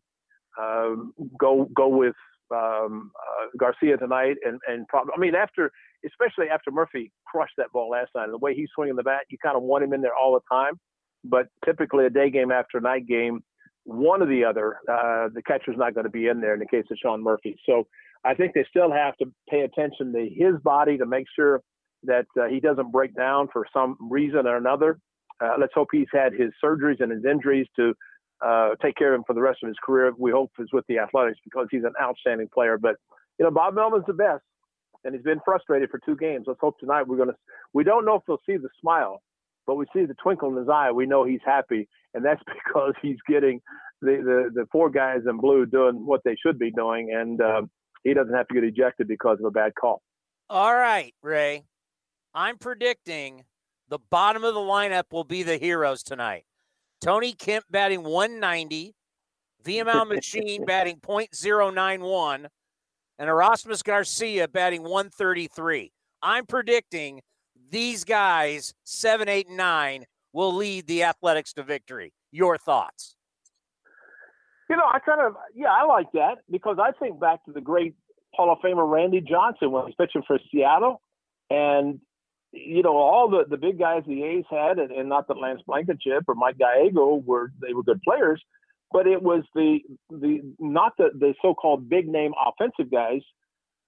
uh, go go with um, uh, Garcia tonight, and and probably I mean after especially after Murphy crushed that ball last night, and the way he's swinging the bat, you kind of want him in there all the time. But typically a day game after night game, one or the other, uh, the catcher's not going to be in there in the case of Sean Murphy. So I think they still have to pay attention to his body to make sure that uh, he doesn't break down for some reason or another. Uh, let's hope he's had his surgeries and his injuries to uh, take care of him for the rest of his career. We hope is with the Athletics because he's an outstanding player. But you know, Bob Melvin's the best, and he's been frustrated for two games. Let's hope tonight we're going to. We don't know if we'll see the smile, but we see the twinkle in his eye. We know he's happy, and that's because he's getting the the, the four guys in blue doing what they should be doing, and uh, he doesn't have to get ejected because of a bad call. All right, Ray. I'm predicting the bottom of the lineup will be the heroes tonight. Tony Kemp batting 190, Vimael Machin batting .091, and Aramis Garcia batting 133. I'm predicting these guys, seven, eight, and nine, will lead the Athletics to victory. Your thoughts? You know, I kind of yeah, I like that because I think back to the great Hall of Famer Randy Johnson when he was pitching for Seattle, and you know all the the big guys the A's had, and, and not that Lance Blankenship or Mike Gallego were they were good players, but it was the the not the the so-called big name offensive guys.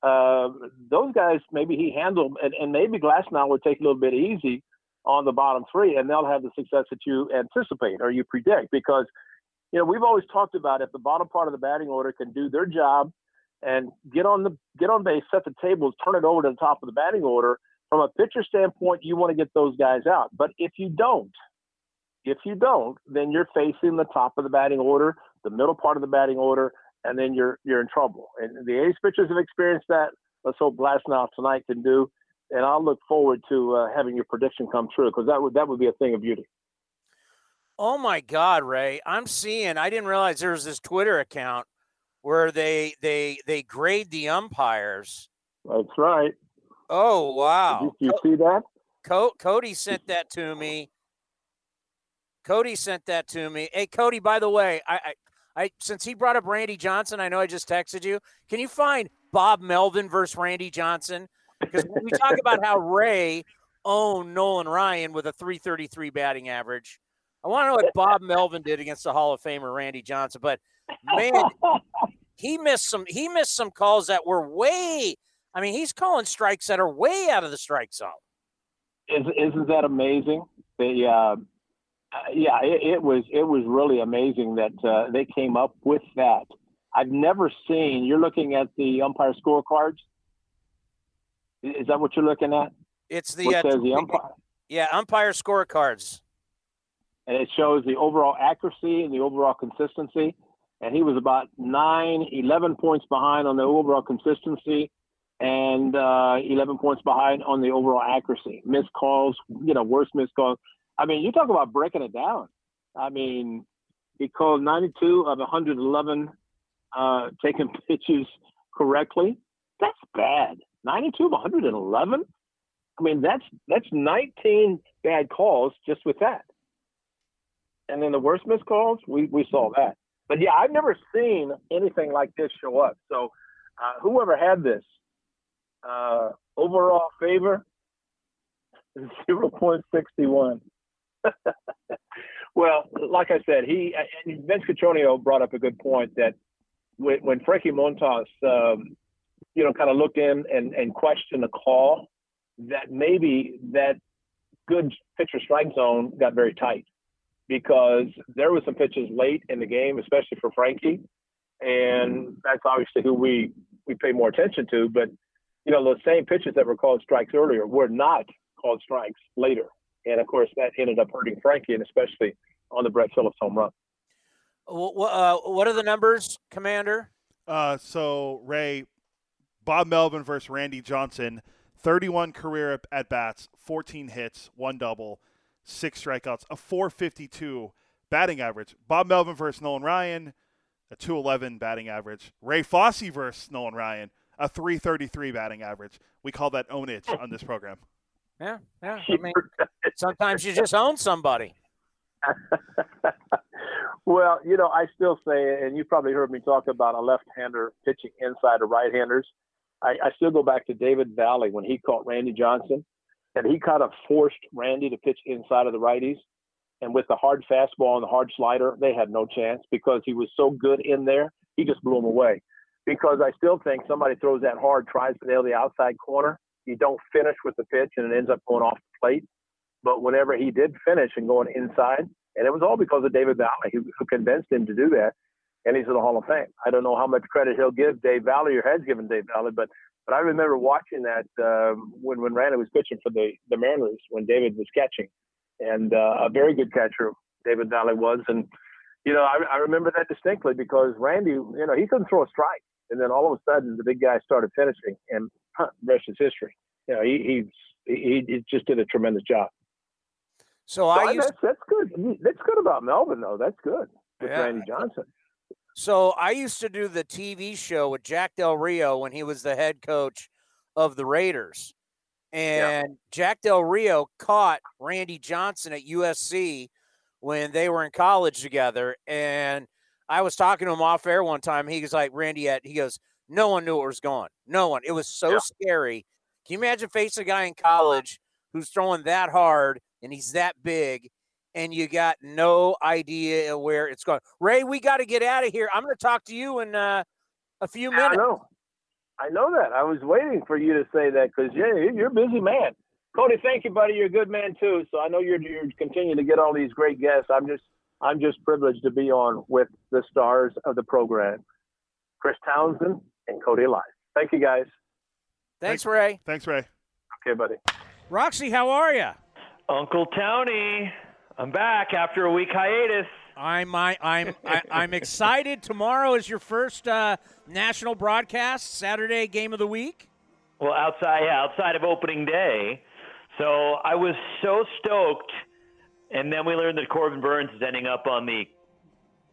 Uh, those guys maybe he handled, and, and maybe Glasnow would take a little bit easy on the bottom three, and they'll have the success that you anticipate or you predict because you know, we've always talked about if the bottom part of the batting order can do their job and get on the get on base, set the tables, turn it over to the top of the batting order. From a pitcher standpoint, you want to get those guys out. But if you don't, if you don't, then you're facing the top of the batting order, the middle part of the batting order, and then you're you're in trouble. And the A's pitchers have experienced that. Let's hope Glasnow tonight can do. And I'll look forward to uh, having your prediction come true because that would that would be a thing of beauty. Oh my God, Ray! I'm seeing. I didn't realize there was this Twitter account where they they they grade the umpires. That's right. Oh wow! Did you, you see that? Co- Cody sent that to me. Cody sent that to me. Hey, Cody. By the way, I, I, I since he brought up Randy Johnson, I know I just texted you. Can you find Bob Melvin versus Randy Johnson? Because we talk about how Ray owned Nolan Ryan with a 333 batting average. I want to know what Bob Melvin did against the Hall of Famer Randy Johnson, but man, he missed some. He missed some calls that were way. I mean, he's calling strikes that are way out of the strike zone. Is, isn't that amazing? The uh, yeah, it, it, was it was really amazing that uh, they came up with that. I've never seen. You're looking at the umpire scorecards. Is that what you're looking at? It's the, uh, the umpire. Yeah, umpire scorecards and it shows the overall accuracy and the overall consistency. And he was about nine, 11 points behind on the overall consistency and uh, 11 points behind on the overall accuracy. Missed calls, you know, worst missed calls. I mean, you talk about breaking it down. I mean, he called 92 of 111 uh, taking pitches correctly. That's bad. 92 of 111. I mean, that's that's 19 bad calls just with that and then the worst missed calls, we, we saw that. But yeah, I've never seen anything like this show up. So uh, whoever had this uh, overall favor, 0.61. well, like I said, he and Vince Cotroneo brought up a good point that when, when Frankie Montas, um, you know, kind of looked in and, and questioned the call, that maybe that good pitcher strike zone got very tight because there was some pitches late in the game, especially for Frankie, and that's obviously who we we pay more attention to. But you know, those same pitches that were called strikes earlier were not called strikes later, and of course that ended up hurting Frankie, and especially on the Brett Phillips home run. Uh, what are the numbers, Commander? Uh, so Ray, Bob Melvin versus Randy Johnson, 31 career at bats, 14 hits, one double six strikeouts, a 452 batting average. Bob Melvin versus Nolan Ryan, a 211 batting average. Ray Fosse versus Nolan Ryan, a 333 batting average. We call that ownage on this program. Yeah, yeah. I mean, sometimes you just own somebody. well, you know, I still say, and you probably heard me talk about a left-hander pitching inside of right-handers. I, I still go back to David Valle when he caught Randy Johnson and he kind of forced Randy to pitch inside of the righties. And with the hard fastball and the hard slider, they had no chance because he was so good in there. He just blew them away. Because I still think somebody throws that hard, tries to nail the outside corner. You don't finish with the pitch, and it ends up going off the plate. But whenever he did finish and going inside, and it was all because of David Valle who, who convinced him to do that, and he's in the Hall of Fame. I don't know how much credit he'll give Dave Valle or has given Dave Valle, but but I remember watching that um, when when Randy was pitching for the the Mariners when David was catching, and uh, a very good catcher David Valle was, and you know I, I remember that distinctly because Randy, you know, he couldn't throw a strike, and then all of a sudden the big guy started finishing, and huh, rest is history. You know, he he he just did a tremendous job. So, so I used that's, that's good. That's good about Melvin though. That's good with yeah. Randy Johnson. So I used to do the TV show with Jack Del Rio when he was the head coach of the Raiders. And yeah. Jack Del Rio caught Randy Johnson at USC when they were in college together. And I was talking to him off air one time. He was like, Randy, he goes, no one knew it was going. No one. It was so yeah. scary. Can you imagine facing a guy in college who's throwing that hard and he's that big and you got no idea where it's going? Ray, we got to get out of here. I'm going to talk to you in uh, a few minutes. I know. I know that. I was waiting for you to say that because yeah, you're a busy man. Cody, thank you, buddy. You're a good man too. So I know you're you're continuing to get all these great guests. I'm just I'm just privileged to be on with the stars of the program, Chris Townsend and Cody Elias. Thank you, guys. Thanks, Ray. Thanks, Ray. Okay, buddy. Roxy, how are you? Uncle Tony, I'm back after a week hiatus. I'm I, I'm I, I'm excited. Tomorrow is your first uh, national broadcast, Saturday game of the week. Well, outside yeah, outside of opening day, so I was so stoked, and then we learned that Corbin Burnes is ending up on the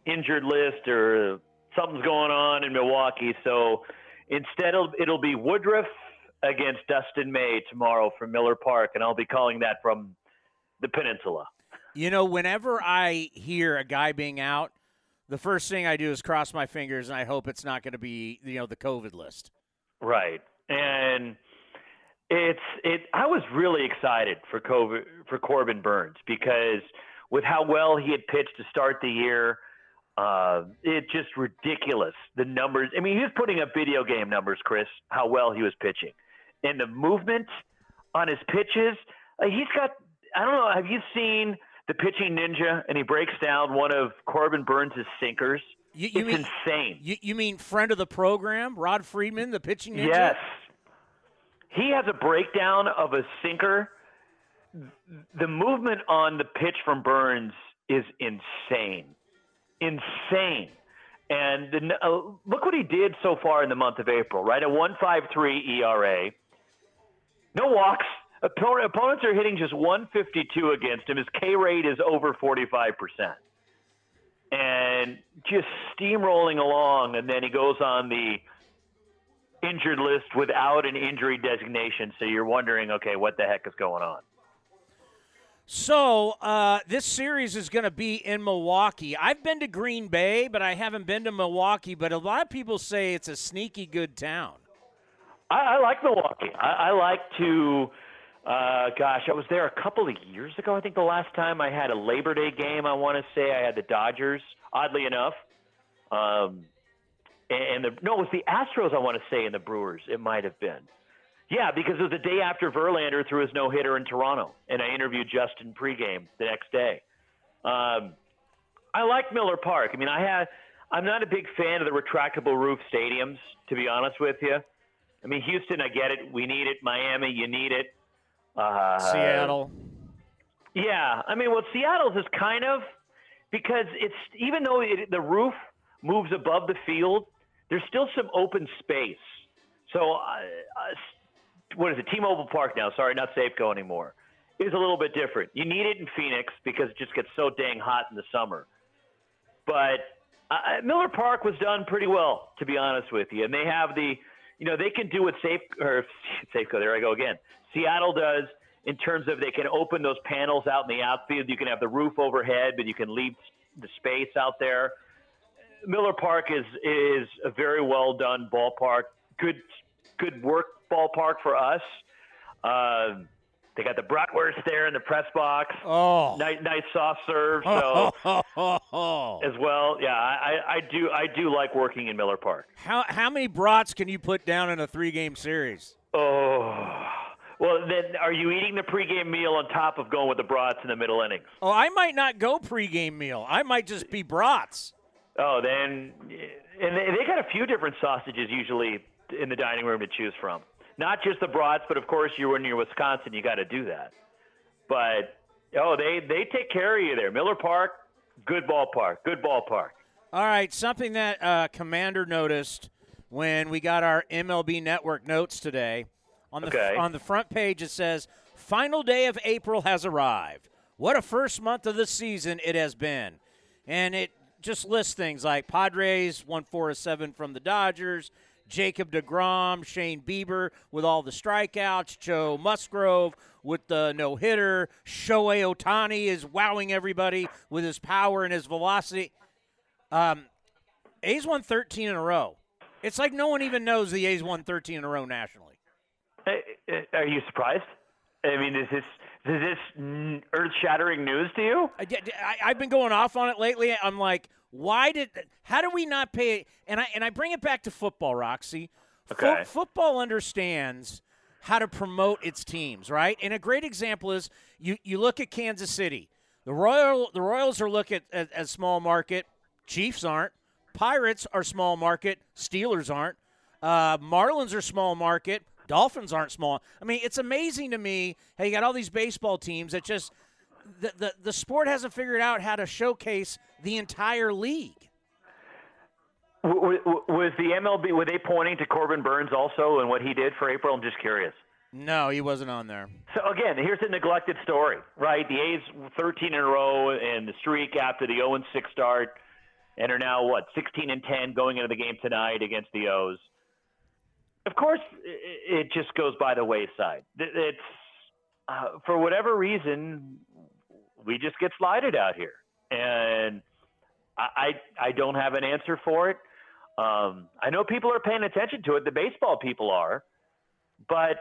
injured list or something's going on in Milwaukee. So instead, it'll, it'll be Woodruff against Dustin May tomorrow from Miller Park, and I'll be calling that from the peninsula. You know, whenever I hear a guy being out, the first thing I do is cross my fingers and I hope it's not going to be, you know, the COVID list. Right. And it's it I was really excited for COVID, for Corbin Burnes because with how well he had pitched to start the year, uh, it's just ridiculous the numbers. I mean, he was putting up video game numbers, Chris, how well he was pitching, and the movement on his pitches. Uh, he's got. I don't know. Have you seen the pitching ninja, and he breaks down one of Corbin Burnes' sinkers. You, you it's mean, insane. You, you mean friend of the program, Rob Friedman, the pitching ninja? Yes. He has a breakdown of a sinker. The movement on the pitch from Burnes is insane. Insane. And the, uh, look what he did so far in the month of April, right? A 153 ERA. No walks, opponents are hitting just 152 against him. His K rate is over 45%. And just steamrolling along, and then he goes on the injured list without an injury designation. So you're wondering, okay, what the heck is going on? So uh, this series is going to be in Milwaukee. I've been to Green Bay, but I haven't been to Milwaukee. But a lot of people say it's a sneaky good town. I, I like Milwaukee. I, I like to uh, gosh, I was there a couple of years ago. I think the last time I had a Labor Day game, I want to say I had the Dodgers. Oddly enough, um, and the no, it was the Astros. I want to say, and the Brewers. It might have been. Yeah, because it was the day after Verlander threw his no hitter in Toronto, and I interviewed Justin pregame the next day. Um, I like Miller Park. I mean, I had. I'm not a big fan of the retractable roof stadiums, to be honest with you. I mean, Houston, I get it. We need it. Miami, you need it. Uh, Seattle. Yeah, I mean, well, Seattle's is kind of because it's even though it, the roof moves above the field, there's still some open space. So, uh, uh, what is it? T-Mobile Park now. Sorry, not Safeco anymore. Is a little bit different. You need it in Phoenix because it just gets so dang hot in the summer. But uh, Miller Park was done pretty well, to be honest with you, and they have the, you know, they can do what Safe or Safeco. There I go again. Seattle does in terms of they can open those panels out in the outfield. You can have the roof overhead, but you can leave the space out there. Miller Park is is a very well done ballpark. Good good work ballpark for us. Uh, they got the bratwurst there in the press box. Oh, nice, nice soft serve. So as well, yeah, I, I do I do like working in Miller Park. How how many brats can you put down in a three game series? Oh, well, then are you eating the pregame meal on top of going with the brats in the middle innings? Oh, I might not go pregame meal. I might just be brats. Oh, then, and they got a few different sausages usually in the dining room to choose from. Not just the brats, but of course, you're when you're Wisconsin, you got to do that. But oh, they they take care of you there. Miller Park, good ballpark, good ballpark. All right, something that uh, Commander noticed when we got our MLB Network notes today on the okay. on the front page it says final day of April has arrived. What a first month of the season it has been. And it just list things like Padres won 4 7 from the Dodgers, Jacob DeGrom, Shane Bieber with all the strikeouts, Joe Musgrove with the no hitter, Shohei Ohtani is wowing everybody with his power and his velocity. Um, A's won 13 in a row. It's like no one even knows the A's won 13 in a row nationally. Uh, uh, Are you surprised? I mean, is this is this earth-shattering news to you? I, I, have been going off on it lately. I'm like, why did? How do we not pay? And I and I bring it back to football, Roxy. Fo- Okay. football understands how to promote its teams, right? And a great example is you you look at Kansas City. The Royal the Royals are looked at as, as small market. Chiefs aren't. Pirates are small market. Steelers aren't. Uh, Marlins are small market. Dolphins aren't small. I mean, it's amazing to me. Hey, you got all these baseball teams that just the, the the sport hasn't figured out how to showcase the entire league. Was the MLB were they pointing to Corbin Burnes also and what he did for April? I'm just curious. No, he wasn't on there. So again, here's a neglected story, right? The A's 13 in a row and the streak after the 0 6 start, and are now what 16 and 10 going into the game tonight against the O's. Of course, it just goes by the wayside. It's uh, for whatever reason we just get slided out here, and I I, I don't have an answer for it. Um, I know people are paying attention to it. The baseball people are, but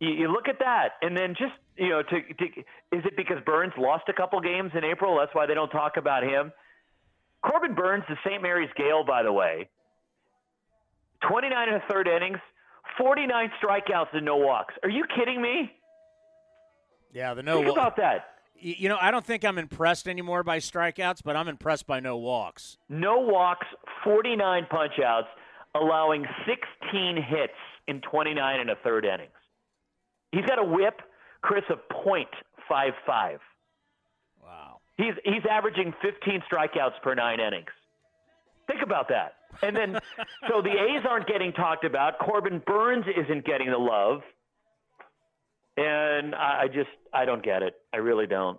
you, you look at that, and then just you know, to, to is it because Burnes lost a couple games in April? That's why they don't talk about him. Corbin Burnes, the St. Mary's Gael, by the way, 29 and a third innings, 49 strikeouts and no walks. Are you kidding me? Yeah, the no. Think wa- about that. You know, I don't think I'm impressed anymore by strikeouts, but I'm impressed by no walks. No walks, 49 punchouts, allowing 16 hits in 29 and a third innings. He's got a whip, Chris, of .55. Wow. He's he's averaging 15 strikeouts per nine innings. Think about that. And then, so the A's aren't getting talked about. Corbin Burnes isn't getting the love. And I, I just, I don't get it. I really don't.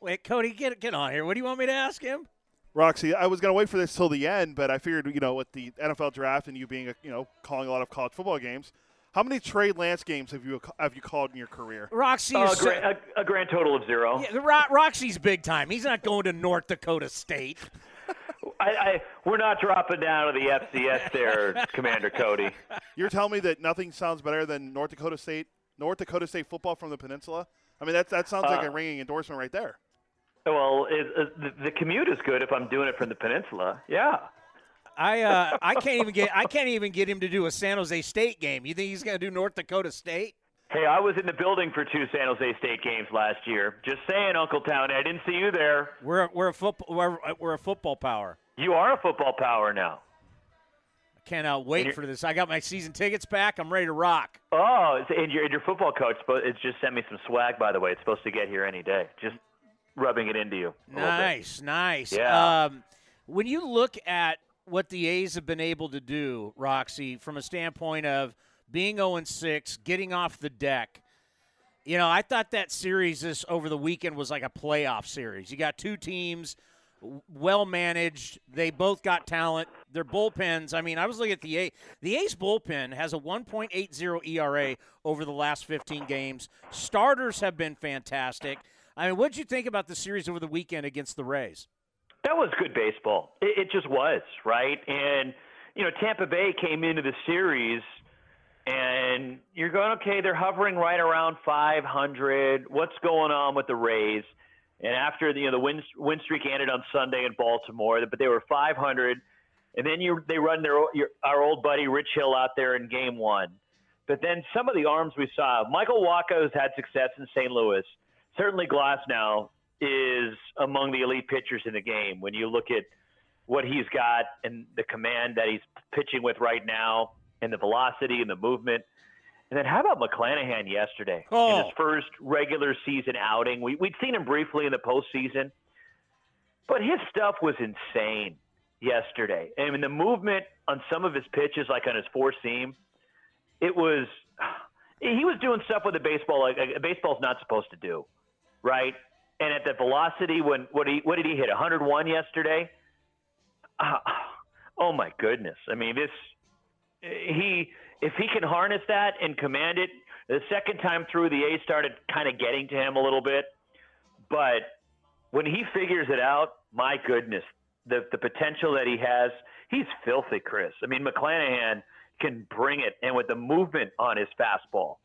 Wait, Cody, get get on here. What do you want me to ask him? Roxy, I was going to wait for this till the end, but I figured, you know, with the NFL draft and you being, a, you know, calling a lot of college football games, how many Trey Lance games have you have you called in your career? Roxy Uh, is a, gra- a, a grand total of zero. Yeah, Ro- Roxy's big time. He's not going to North Dakota State. I, I, we're not dropping down to the FCS there, Commander Cody. You're telling me that nothing sounds better than North Dakota State, North Dakota State football from the peninsula? I mean, that that sounds like Uh, a ringing endorsement right there. Well, it, it, the, the commute is good if I'm doing it from the peninsula. Yeah. I uh, I can't even get I can't even get him to do a San Jose State game. You think he's going to do North Dakota State? Hey, I was in the building for two San Jose State games last year. Just saying, Uncle Townie, I didn't see you there. We're we're a football we're, we're a football power. You are a football power now. Cannot wait for this. I got my season tickets back. I'm ready to rock. Oh, and your, and your football coach it's just sent me some swag, by the way. It's supposed to get here any day. Just rubbing it into you. a little bit. Nice, nice. Yeah. Um, when you look at what the A's have been able to do, Roxy, from a standpoint of being 0 6, getting off the deck, you know, I thought that series this over the weekend was like a playoff series. You got two teams, well managed. They both got talent. Their bullpens. I mean, I was looking at the A. The A's bullpen has a 1.80 ERA over the last 15 games. Starters have been fantastic. I mean, what did you think about the series over the weekend against the Rays? That was good baseball. It, it just was, right? And, you know, Tampa Bay came into the series, and you're going, okay, they're hovering right around 500. What's going on with the Rays? And after the, you know, the win, win streak ended on Sunday in Baltimore, but they were 500. And then you, they run their, your, our old buddy Rich Hill out there in game one. But then some of the arms we saw, Michael has had success in St. Louis. Certainly Glass now is among the elite pitchers in the game. When you look at what he's got and the command that he's pitching with right now, and the velocity and the movement. And then how about McClanahan yesterday in Oh. his first regular season outing? We, we'd seen him briefly in the postseason, but his stuff was insane yesterday. I mean, the movement on some of his pitches, like on his four seam, it was he was doing stuff with the baseball like like baseball's not supposed to do, right? And at the velocity, when what he what did he hit? 101 yesterday. Uh, oh my goodness! I mean, this he if he can harness that and command it. The second time through, the A started kind of getting to him a little bit, but when he figures it out, my goodness, the the potential that he has. he's filthy, Chris. I mean, McClanahan can bring it, and with the movement on his fastball,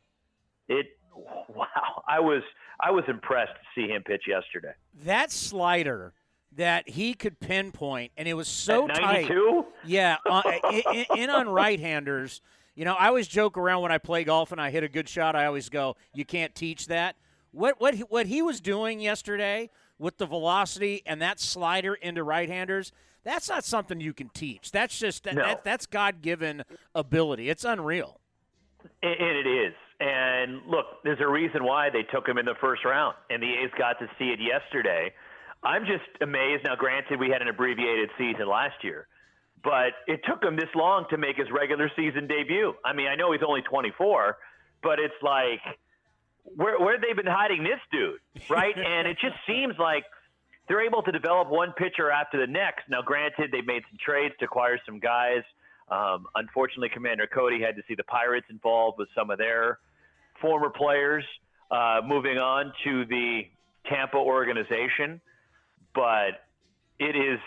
it wow, I was I was impressed to see him pitch yesterday. That slider that he could pinpoint, and it was so tight. Yeah, uh, in, in on right-handers. You know, I always joke around when I play golf and I hit a good shot. I always go, "You can't teach that." What what he, what he was doing yesterday with the velocity and that slider into right-handers, that's not something you can teach. That's just that, No. that that's God-given ability. It's unreal. And and it is. And look, there's a reason why they took him in the first round, and the A's got to see it yesterday. I'm just amazed. Now, granted, we had an abbreviated season last year, but it took him this long to make his regular season debut. I mean, I know he's only 24, but it's like, where where have they been hiding this dude, right? and it just seems like they're able to develop one pitcher after the next. Now, granted, they've made some trades to acquire some guys. Um, unfortunately, Commander Cody had to see the Pirates involved with some of their former players uh, moving on to the Tampa organization. But it is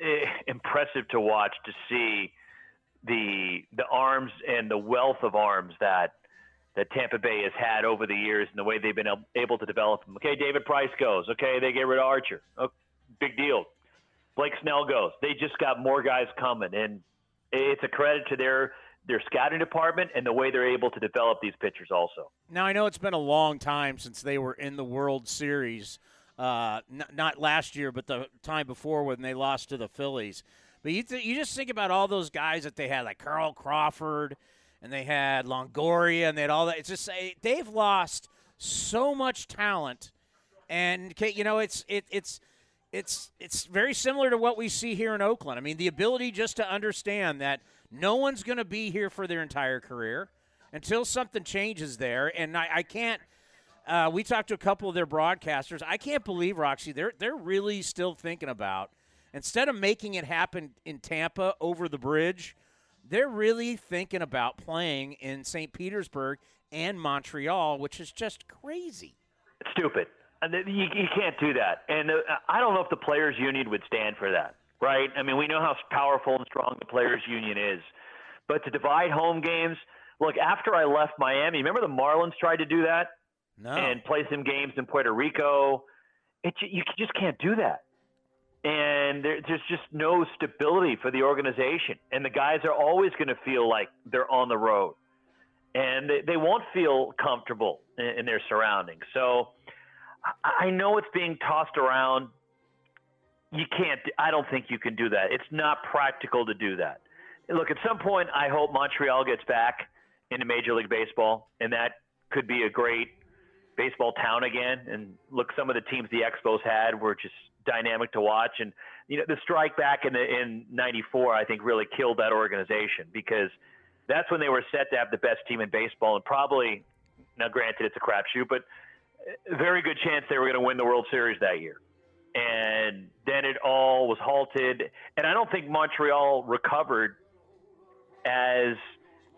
Eh, impressive to watch to see the the arms and the wealth of arms that that Tampa Bay has had over the years and the way they've been able to develop them. Okay, David Price goes. Okay, they get rid of Archer. Oh, big deal. Blake Snell goes. They just got more guys coming, and it's a credit to their their scouting department and the way they're able to develop these pitchers. Also, Now I know it's been a long time since they were in the World Series. Uh, n- not last year, but the time before when they lost to the Phillies. But you th- you just think about all those guys that they had, like Carl Crawford, and they had Longoria, and they had all that. It's just eh, they've lost so much talent, and you know it's it, it's it's it's very similar to what we see here in Oakland. I mean, the ability just to understand that no one's going to be here for their entire career until something changes there, and I, I can't. Uh, we talked to a couple of their broadcasters. I can't believe Roxy. They're they're really still thinking about instead of making it happen in Tampa over the bridge. They're really thinking about playing in St. Petersburg and Montreal, which is just crazy. stupid. And you, you can't do that. And uh, I don't know if the players' union would stand for that, right? I mean, we know how powerful and strong the players' union is, but to divide home games. Look, after I left Miami, remember the Marlins tried to do that No. and play some games in Puerto Rico. It you just can't do that. And there, there's just no stability for the organization, and the guys are always going to feel like they're on the road, and they, they won't feel comfortable in, in their surroundings. So I I know it's being tossed around. You can't. I don't think you can do that. It's not practical to do that. Look, at some point, I hope Montreal gets back into Major League Baseball, and that could be a great baseball town again. And look, some of the teams the Expos had were just dynamic to watch. And you know, the strike back in the in '94, I think, really killed that organization because that's when they were set to have the best team in baseball, and probably now, granted, it's a crapshoot, but very good chance they were going to win the World Series that year. And then it all was halted, and I don't think Montreal recovered as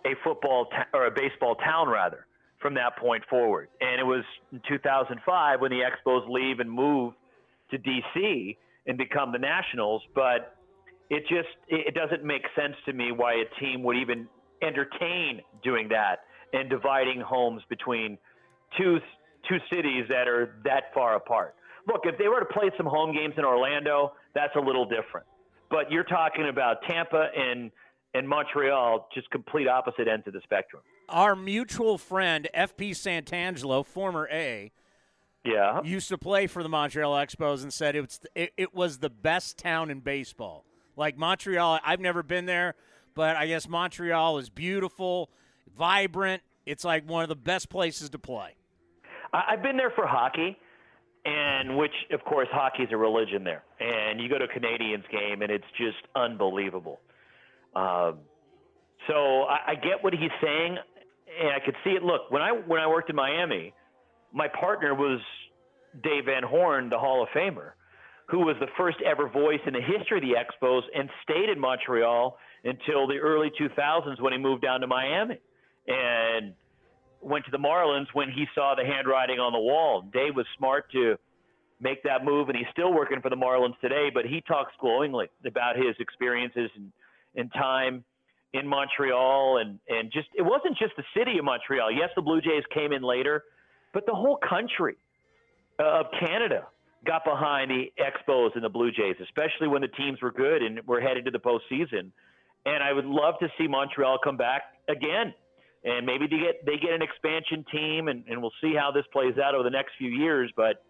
a football ta- or a baseball town rather from that point forward. And it was in 2005 when the Expos leave and move to DC and become the Nationals. But it just it doesn't make sense to me why a team would even entertain doing that and dividing homes between two two cities that are that far apart. Look, if they were to play some home games in Orlando, that's a little different. But you're talking about Tampa and and Montreal, just complete opposite ends of the spectrum. Our mutual friend FP Santangelo, former A, Yeah. used to play for the Montreal Expos and said it was it, it was the best town in baseball. Like Montreal, I've never been there, but I guess Montreal is beautiful, vibrant. It's like one of the best places to play. I've been there for hockey, and which, of course, hockey is a religion there. And you go to a Canadiens game, and it's just unbelievable. Um, so I, I get what he's saying, and I could see it. Look, when I when I worked in Miami, my partner was Dave Van Horne, the Hall of Famer, who was the first ever voice in the history of the Expos, and stayed in Montreal until the early 2000s when he moved down to Miami, and went to the Marlins when he saw the handwriting on the wall. Dave was smart to make that move, and he's still working for the Marlins today. But he talks glowingly about his experiences in, and time in Montreal, and and just it wasn't just the city of Montreal. Yes, the Blue Jays came in later, but the whole country uh, of Canada got behind the Expos and the Blue Jays, especially when the teams were good and we're headed to the postseason. And I would love to see Montreal come back again. And maybe they get they get an expansion team, and, and we'll see how this plays out over the next few years. But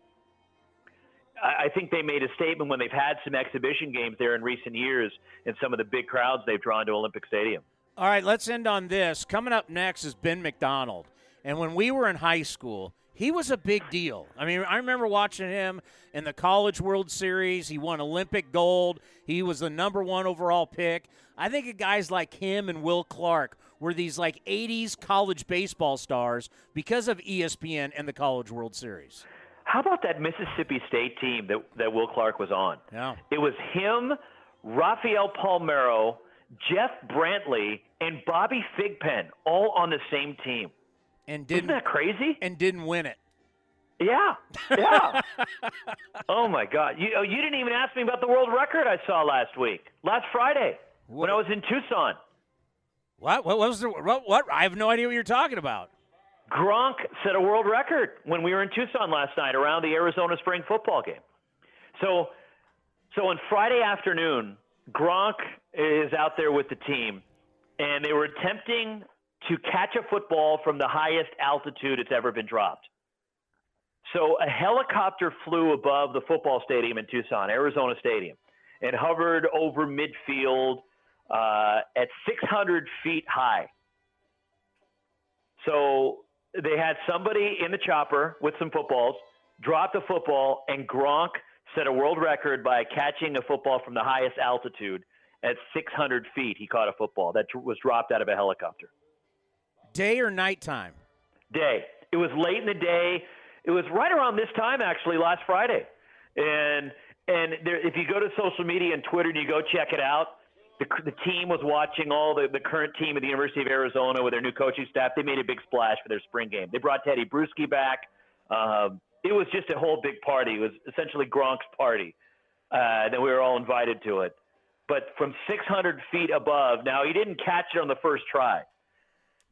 I, think they made a statement when they've had some exhibition games there in recent years, and some of the big crowds they've drawn to Olympic Stadium. All right, let's end on this. Coming up next is Ben McDonald. And when we were in high school, he was a big deal. I mean, I remember watching him in the College World Series. He won Olympic gold. He was the number one overall pick. I think of guys like him and Will Clark were these like 80s college baseball stars because of ESPN and the College World Series. How about that Mississippi State team that, that Will Clark was on? Yeah. It was him, Rafael Palmeiro, Jeff Brantley, and Bobby Thigpen all on the same team. And didn't Isn't that crazy? and didn't win it. Yeah, yeah. oh my God! You oh, you didn't even ask me about the world record I saw last week, last Friday when I was in Tucson. What? What was the what? What? I have no idea what you're talking about. Gronk set a world record when we were in Tucson last night around the Arizona spring football game. So, so on Friday afternoon, Gronk is out there with the team, and they were attempting to catch a football from the highest altitude it's ever been dropped. So a helicopter flew above the football stadium in Tucson, Arizona Stadium, and hovered over midfield uh, at 600 feet high. So they had somebody in the chopper with some footballs, dropped a football, and Gronk set a world record by catching a football from the highest altitude at 600 feet. He caught a football that was dropped out of a helicopter. Day or nighttime? Day. It was late in the day. It was right around this time, actually, last Friday. And and there, if you go to social media and Twitter and you go check it out, the, the team was watching all the, the current team at the University of Arizona with their new coaching staff. They made a big splash for their spring game. They brought Tedy Bruschi back. Um, it was just a whole big party. It was essentially Gronk's party. Uh, we were all invited to it. But from 600 feet above, now he didn't catch it on the first try,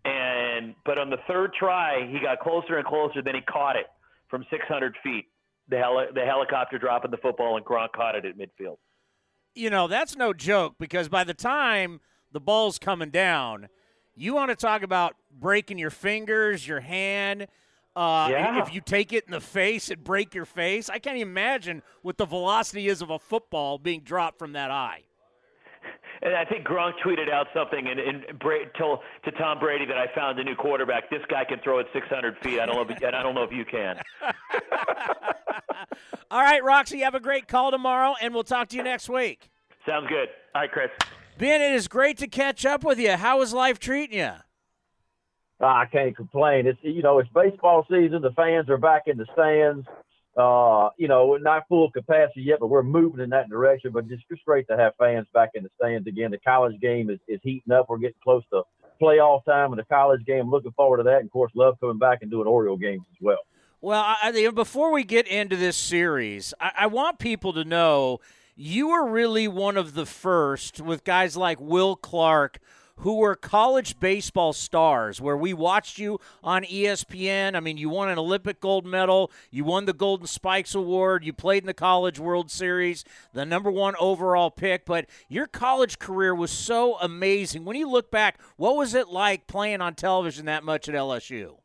and but on the third try he got closer and closer. Then he caught it from 600 feet. The heli- the helicopter dropping the football and Gronk caught it at midfield. You know that's no joke because by the time the ball's coming down, you want to talk about breaking your fingers, your hand. Uh, Yeah. If you take it in the face and break your face, I can't imagine what the velocity is of a football being dropped from that eye. And I think Gronk tweeted out something and, and Bra- told to Tom Brady that I found a new quarterback. This guy can throw it 600 feet. I don't know, if, and I don't know if you can. All right, Roxy, have a great call tomorrow, and we'll talk to you next week. Sounds good. All right, Chris. Ben, it is great to catch up with you. How is life treating you? Ah, I can't complain. It's you know it's baseball season. The fans are back in the stands. Uh, you know, not full capacity yet, but we're moving in that direction. But just, just great to have fans back in the stands again. The college game is, is heating up. We're getting close to playoff time in the college game. Looking forward to that. And of course, love coming back and doing Oriole games as well. Well, I, before we get into this series, I, I want people to know you were really one of the first with guys like Will Clark who were college baseball stars where we watched you on ESPN. I mean, you won an Olympic gold medal, you won the Golden Spikes Award, you played in the College World Series, the number one overall pick, but your college career was so amazing. When you look back, what was it like playing on television that much at LSU?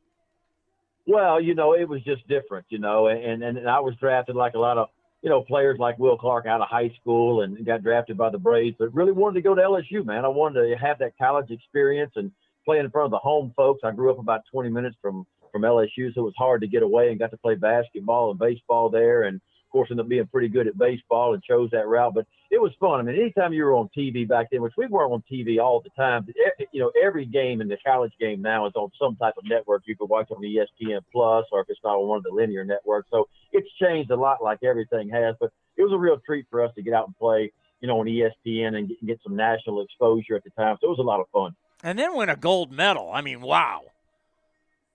Well, you know, it was just different, you know, and, and I was drafted like a lot of, you know, players like Will Clark out of high school and got drafted by the Braves, but really wanted to go to LSU, man. I wanted to have that college experience and play in front of the home folks. I grew up about 20 minutes from, from LSU, so it was hard to get away and got to play basketball and baseball there. And course, ended up being pretty good at baseball and chose that route. But it was fun. I mean, anytime you were on TV back then, which we weren't on TV all the time, you know, every game in the college game now is on some type of network. You can watch on ESPN Plus, or if it's not on one of the linear networks. So it's changed a lot, like everything has. But it was a real treat for us to get out and play, you know, on ESPN and get, get some national exposure at the time. So it was a lot of fun. And then win a gold medal. I mean, wow.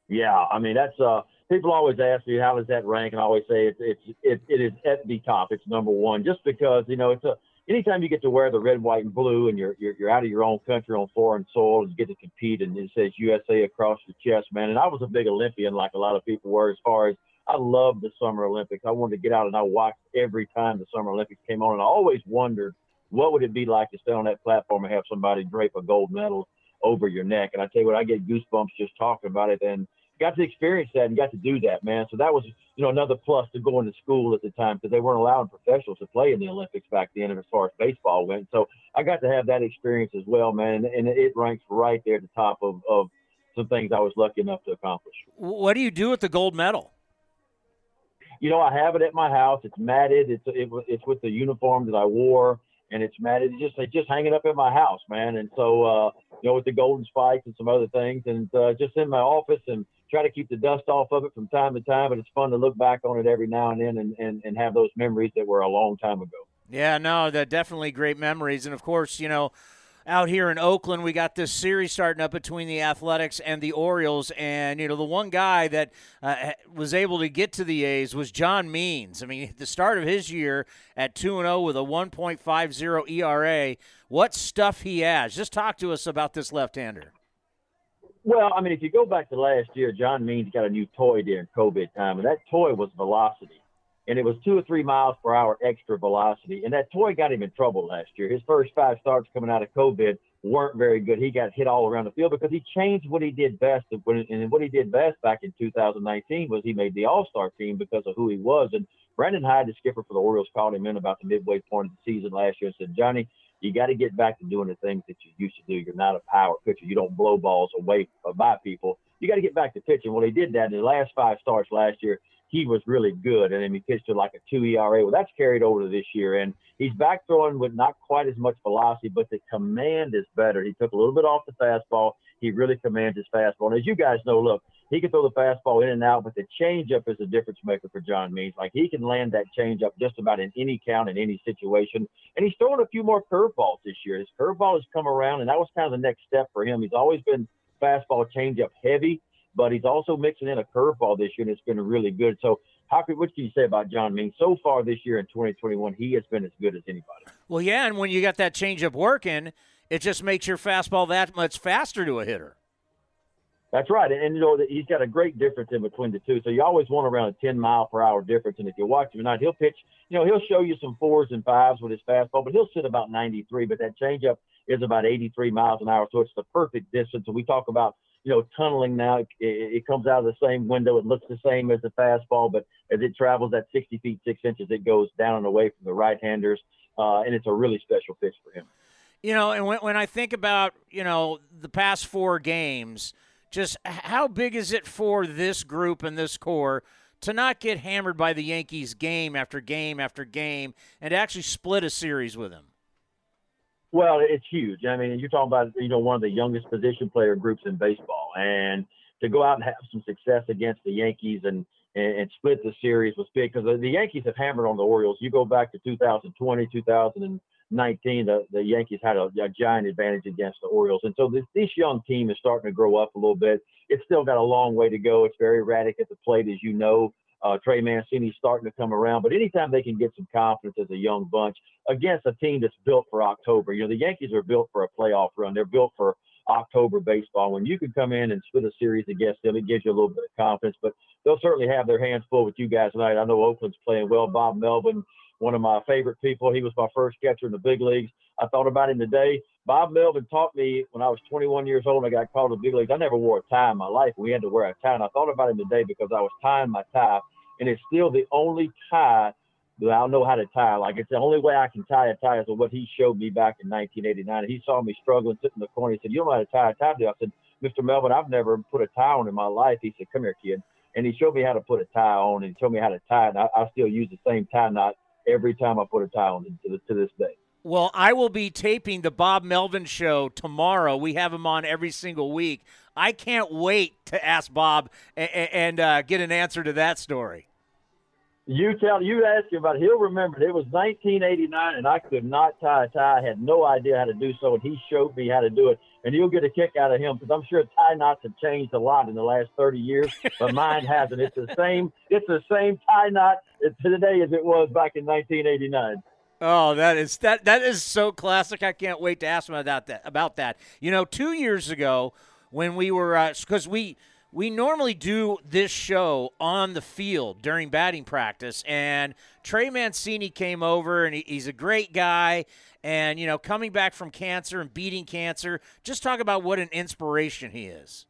Yeah, I mean that's uh people always ask me how does that rank, and I always say it's it's it, it is at the top. It's number one, just because you know it's a anytime you get to wear the red, white, and blue, and you're you're, you're out of your own country on foreign soil, and you get to compete, and it says USA across your chest, man. And I was a big Olympian, like a lot of people were, as far as I loved the Summer Olympics. I wanted to get out and I watched every time the Summer Olympics came on, and I always wondered what would it be like to stay on that platform and have somebody drape a gold medal over your neck. And I tell you what, I get goosebumps just talking about it, and got to experience that and got to do that, man. So that was, you know, another plus to going to school at the time because they weren't allowing professionals to play in the Olympics back then, as far as baseball went. So I got to have that experience as well, man, and it ranks right there at the top of, of some things I was lucky enough to accomplish. What do you do with the gold medal? You know, I have it at my house. It's matted. It's it, it's with the uniform that I wore and it's matted. It's just it's just hanging up in my house, man. And so uh, you know, with the golden spikes and some other things, and uh, just in my office and try to keep the dust off of it from time to time. But it's fun to look back on it every now and then and, and, and have those memories that were a long time ago. Yeah, no, that definitely great memories. And of course, you know, out here in Oakland, we got this series starting up between the Athletics and the Orioles. And, you know, the one guy that uh, was able to get to the A's was John Means. I mean, the start of his year at 2 0 with a 1.50 ERA. What stuff he has. Just talk to us about this left hander. Well, I mean, if you go back to last year, John Means got a new toy during COVID time, and that toy was velocity. And it was two or three miles per hour extra velocity. And that toy got him in trouble last year. His first five starts coming out of COVID weren't very good. He got hit all around the field because he changed what he did best. And what he did best back in 2019 was he made the All Star team because of who he was. And Brandon Hyde, the skipper for the Orioles, called him in about the midway point of the season last year and said, Johnny, you got to get back to doing the things that you used to do. You're not a power pitcher. You don't blow balls away by people. You got to get back to pitching. Well, he did that in the last five starts last year. He was really good, and then he pitched to like a two ERA. Well, that's carried over to this year, and he's back throwing with not quite as much velocity, but the command is better. He took a little bit off the fastball. He really commands his fastball. And as you guys know, look, he can throw the fastball in and out, but the changeup is a difference maker for John Means. Like he can land that changeup just about in any count in any situation. And he's throwing a few more curveballs this year. His curveball has come around, and that was kind of the next step for him. He's always been fastball changeup heavy, but he's also mixing in a curveball this year, and it's been really good. So how could what can you say about John Means? So far this year in 2021, he has been as good as anybody. Well, yeah, and when you got that changeup working, it just makes your fastball that much faster to a hitter. That's right, and, and you know he's got a great difference in between the two. So you always want around a 10 mile per hour difference. And if you watch him tonight, he'll pitch. You know, he'll show you some fours and fives with his fastball, but he'll sit about 93. But that changeup is about 83 miles an hour, so it's the perfect distance. And we talk about you know tunneling now. It, it comes out of the same window. It looks the same as the fastball, but as it travels that 60 feet six inches, it goes down and away from the right-handers, uh, and it's a really special pitch for him. You know, and when, when I think about you know the past four games just how big is it for this group and this core to not get hammered by the Yankees game after game after game and actually split a series with them? Well, it's huge. I mean, you're talking about you know one of the youngest position player groups in baseball, and to go out and have some success against the Yankees and and, and split the series was big because the, the Yankees have hammered on the Orioles. You go back to 2020, 2000. 19, the, the Yankees had a, a, giant advantage against the Orioles. And so this, this young team is starting to grow up a little bit. It's still got a long way to go. It's very erratic at the plate, as you know. Uh, Trey Mancini's starting to come around, but anytime they can get some confidence as a young bunch against a team that's built for October, you know, the Yankees are built for a playoff run. They're built for October baseball. When you can come in and split a series against them, it gives you a little bit of confidence. But they'll certainly have their hands full with you guys tonight. I know Oakland's playing well. Bob Melvin, one of my favorite people. He was my first catcher in the big leagues. I thought about him today. Bob Melvin taught me when I was 21 years old and I got called to the big leagues. I never wore a tie in my life. We had to wear a tie. And I thought about him today because I was tying my tie, and it's still the only tie that I know how to tie. Like it's the only way I can tie a tie is what he showed me back in 1989. He saw me struggling, sitting in the corner. He said, "You don't know how to tie a tie?" do?" I said, "Mr. Melvin, I've never put a tie on in my life." He said, "Come here, kid." And he showed me how to put a tie on, and he showed me how to tie. And I, I still use the same tie knot every time I put a tie on to, to this day. Well, I will be taping the Bob Melvin show tomorrow. We have him on every single week. I can't wait to ask Bob and, and uh, get an answer to that story. You tell you ask him about it. He'll remember it. It was 1989, and I could not tie a tie. I had no idea how to do so, and he showed me how to do it. And you'll get a kick out of him because I'm sure tie knots have changed a lot in the last 30 years, but mine hasn't. It's the same. It's the same tie knot today as it was back in 1989. Oh, that is that that is so classic. I can't wait to ask him about that. About that, you know, two years ago when we were because uh, we we normally do this show on the field during batting practice, and Trey Mancini came over, and he, he's a great guy. And you know, coming back from cancer and beating cancer, just talk about what an inspiration he is.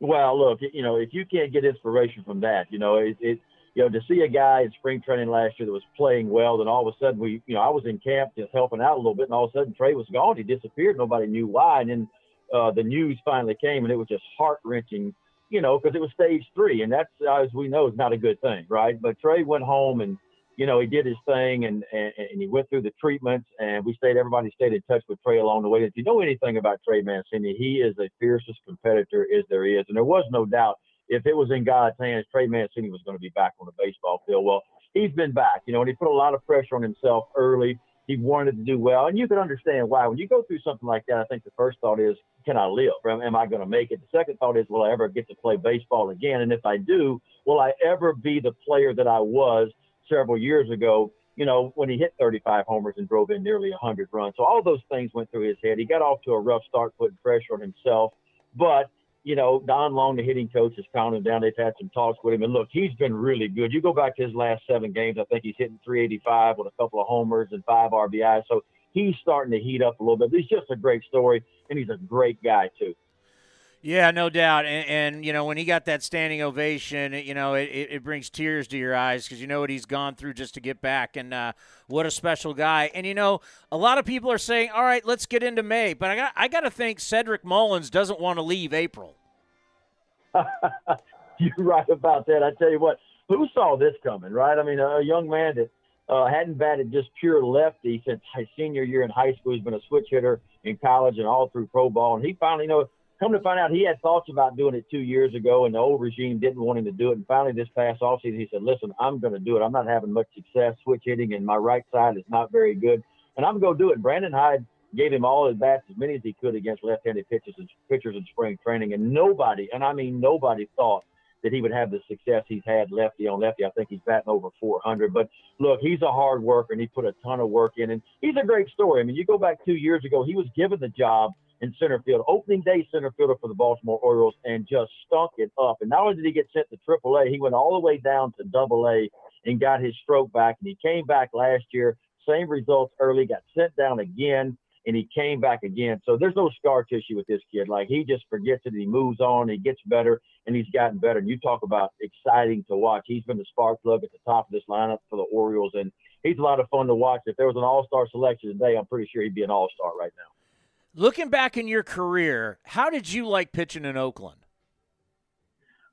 Well, look, you know, if you can't get inspiration from that, you know, it, it you know, to see a guy in spring training last year that was playing well, then all of a sudden we, you know, I was in camp just helping out a little bit, and all of a sudden Trey was gone. He disappeared. Nobody knew why. And then uh, the news finally came, and it was just heart wrenching, you know, because it was stage three, and that's, as we know, is not a good thing, right? But Trey went home and, you know, he did his thing, and, and and he went through the treatments, and we stayed. Everybody stayed in touch with Trey along the way. If you know anything about Trey Mancini, he is a fiercest competitor as there is, and there was no doubt if it was in God's hands, Trey Mancini was going to be back on the baseball field. Well, he's been back, you know, and he put a lot of pressure on himself early. He wanted to do well, and you can understand why. When you go through something like that, I think the first thought is, can I live? Am I going to make it? The second thought is, will I ever get to play baseball again? And if I do, will I ever be the player that I was several years ago? You know, when he hit 35 homers and drove in nearly 100 runs. So all those things went through his head. He got off to a rough start, putting pressure on himself, but you know, Don Long, the hitting coach, has calmed down. They've had some talks with him. And look, he's been really good. You go back to his last seven games, I think he's hitting 385 with a couple of homers and five RBIs. So he's starting to heat up a little bit. He's just a great story, and he's a great guy, too. Yeah, no doubt. And, and, you know, when he got that standing ovation, you know, it, it brings tears to your eyes because you know what he's gone through just to get back. And uh, what a special guy. And, you know, a lot of people are saying, all right, let's get into May. But I got, I got to think Cedric Mullins doesn't want to leave April. You're right about that. I tell you what, who saw this coming, right? I mean, a young man that uh, hadn't batted just pure lefty since his senior year in high school. He's been a switch hitter in college and all through pro ball. And he finally, you know, come to find out he had thoughts about doing it two years ago, and the old regime didn't want him to do it. And finally, this past offseason, he said, Listen, I'm going to do it. I'm not having much success switch hitting, and my right side is not very good. And I'm going to do it. Brandon Hyde gave him all his bats, as many as he could against left-handed pitchers and pitchers in spring training. And nobody, and I mean nobody, thought that he would have the success he's had lefty on lefty. I think he's batting over 400. But look, he's a hard worker, and he put a ton of work in. And he's a great story. I mean, you go back two years ago, he was given the job in center field, opening day center fielder for the Baltimore Orioles, and just stunk it up. And not only did he get sent to Triple A, he went all the way down to Double A and got his stroke back. And he came back last year, same results early, got sent down again and he came back again. So there's no scar tissue with this kid. Like he just forgets it. He moves on. He gets better, and he's gotten better. And you talk about exciting to watch. He's been the spark plug at the top of this lineup for the Orioles, and he's a lot of fun to watch. If there was an All Star selection today, I'm pretty sure he'd be an All Star right now. Looking back in your career, how did you like pitching in Oakland?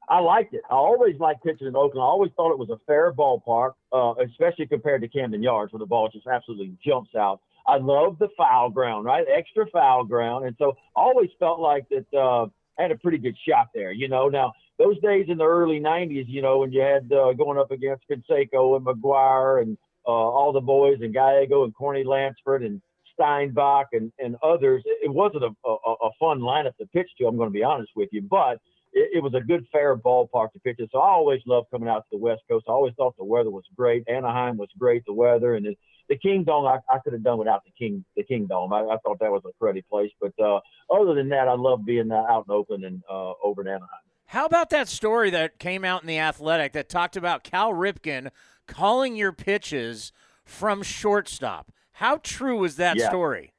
I liked it. I always liked pitching in Oakland. I always thought it was a fair ballpark, uh, especially compared to Camden Yards, where the ball just absolutely jumps out. I love the foul ground, right? Extra foul ground. And so I always felt like that uh, I had a pretty good shot there, you know. Now, those days in the early 90s, you know, when you had uh, going up against Canseco and McGwire and uh, all the boys and Gallego and Carney Lansford and Steinbach and, and others, it wasn't a, a, a fun lineup to pitch to, I'm going to be honest with you. But it, it, was a good, fair ballpark to pitch in. So I always loved coming out to the West Coast. I always thought the weather was great. Anaheim was great, the weather. And the Kingdome, I, I could have done without the King, the Kingdome. I, I thought that was a pretty place. But uh, other than that, I love being uh, out in Oakland and uh, over in Anaheim. How about that story that came out in the Athletic that talked about Cal Ripken calling your pitches from shortstop? How true was that yeah. story?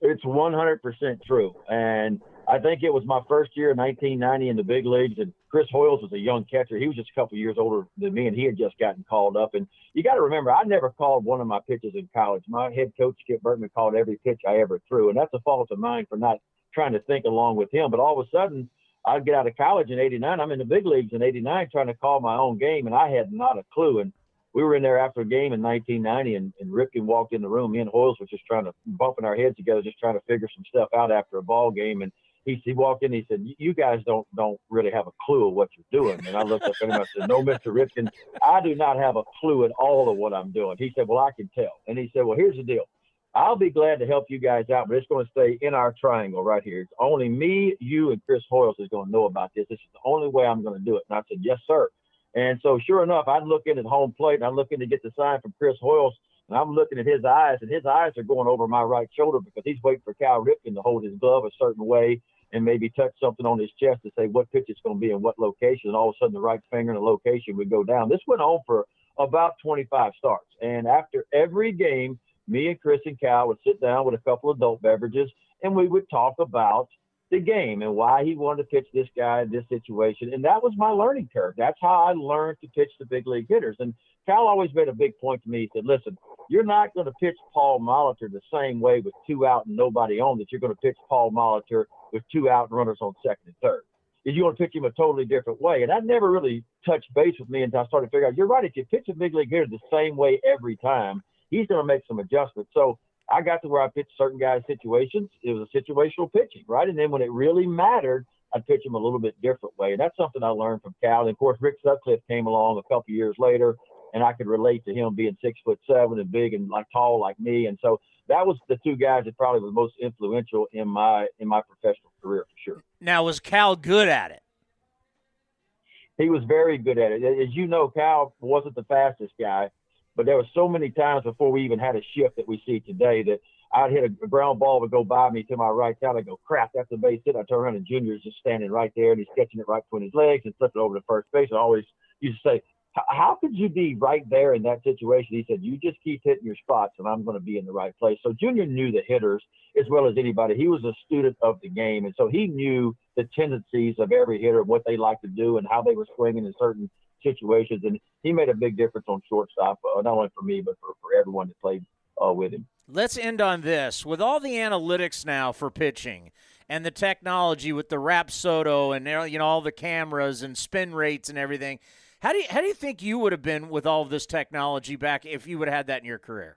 It's 100% true. And I think it was my first year in 1990 in the big leagues, and Chris Hoiles was a young catcher. He was just a couple years older than me, and he had just gotten called up. And you got to remember, I never called one of my pitches in college. My head coach Skip Bertman called every pitch I ever threw, and that's a fault of mine for not trying to think along with him. But all of a sudden, I'd get out of college in '89. I'm in the big leagues in '89 trying to call my own game, and I had not a clue. And we were in there after a game in 1990, and, and Ripken walked in the room. Me and Hoiles was just trying to bumping our heads together, just trying to figure some stuff out after a ball game. And he, he walked in. and He said, "You guys don't don't really have a clue of what you're doing." And I looked up at him. I said, "No, Mister Ripken, I do not have a clue at all of what I'm doing." He said, "Well, I can tell." And he said, "Well, here's the deal. I'll be glad to help you guys out, but it's going to stay in our triangle right here. It's only me, you, and Chris Hoiles is going to know about this. This is the only way I'm going to do it." And I said, "Yes, sir." And so, sure enough, I'm looking at home plate and I'm looking to get the sign from Chris Hoiles. And I'm looking at his eyes, and his eyes are going over my right shoulder because he's waiting for Cal Ripken to hold his glove a certain way and maybe touch something on his chest to say what pitch it's going to be in what location. And all of a sudden, the right finger and the location would go down. This went on for about 25 starts. And after every game, me and Chris and Cal would sit down with a couple of adult beverages and we would talk about the game and why he wanted to pitch this guy in this situation. And that was my learning curve. That's how I learned to pitch the big league hitters. And Cal always made a big point to me. He said, listen, you're not going to pitch Paul Molitor the same way with two out and nobody on that you're going to pitch Paul Molitor with two out and runners on second and third. Is you want to pitch him a totally different way. And that never really touched base with me until I started to figure out, you're right, if you pitch a big league hitter the same way every time, he's going to make some adjustments. So I got to where I pitched certain guys' situations. It was a situational pitching, right? And then when it really mattered, I'd pitch him a little bit different way. And that's something I learned from Cal. And of course, Rick Sutcliffe came along a couple years later, and I could relate to him being six foot seven and big and like tall like me. And so that was the two guys that probably were most influential in my in my professional career for sure. Now, was Cal good at it? He was very good at it. As you know, Cal wasn't the fastest guy, but there were so many times before we even had a shift that we see today that I'd hit a ground ball would go by me to my right side. I'd go, crap, that's a base hit. I turn around and Junior's just standing right there and he's catching it right between his legs and flipping over to first base. I always used to say, how could you be right there in that situation? He said, you just keep hitting your spots and I'm going to be in the right place. So Junior knew the hitters as well as anybody. He was a student of the game. And so he knew the tendencies of every hitter, what they like to do and how they were swinging in certain situations. And he made a big difference on shortstop, uh, not only for me, but for, for everyone that played uh, with him. Let's end on this. With all the analytics now for pitching and the technology with the Rapsodo and you know all the cameras and spin rates and everything, how do you, how do you think you would have been with all of this technology back if you would have had that in your career?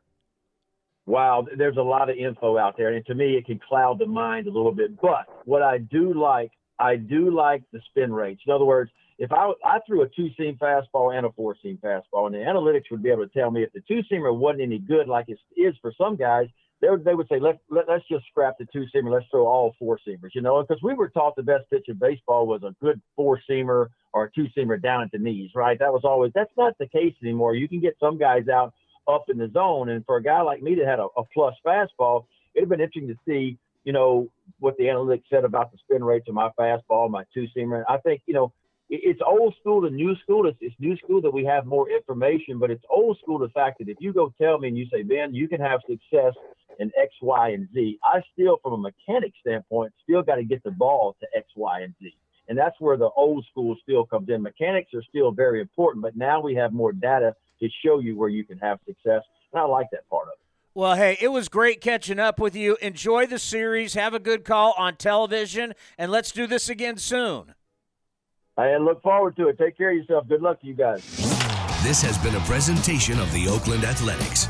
Wow, there's a lot of info out there, and to me, it can cloud the mind a little bit. But what I do like, I do like the spin rates. In other words, if I I threw a two seam fastball and a four seam fastball, and the analytics would be able to tell me if the two seamer wasn't any good, like it is for some guys, they would, they would say let, let us just scrap the two seamer, let's throw all four seamers, you know, because we were taught the best pitch in baseball was a good four seamer or a two seamer down at the knees, right? That was always that's not the case anymore. You can get some guys out up in the zone, and for a guy like me that had a, a plus fastball, it'd have been interesting to see. You know what the analytics said about the spin rates of my fastball, my two seamer. I think you know it's old school to new school. It's, it's new school that we have more information, but it's old school the fact that if you go tell me and you say, Ben, you can have success in X, Y, and Z, I still, from a mechanic standpoint, still got to get the ball to X, Y, and Z. And that's where the old school still comes in. Mechanics are still very important, but now we have more data to show you where you can have success. And I like that part of it. Well, hey, it was great catching up with you. Enjoy the series. Have a good call on television, and let's do this again soon. I look forward to it. Take care of yourself. Good luck to you guys. This has been a presentation of the Oakland Athletics.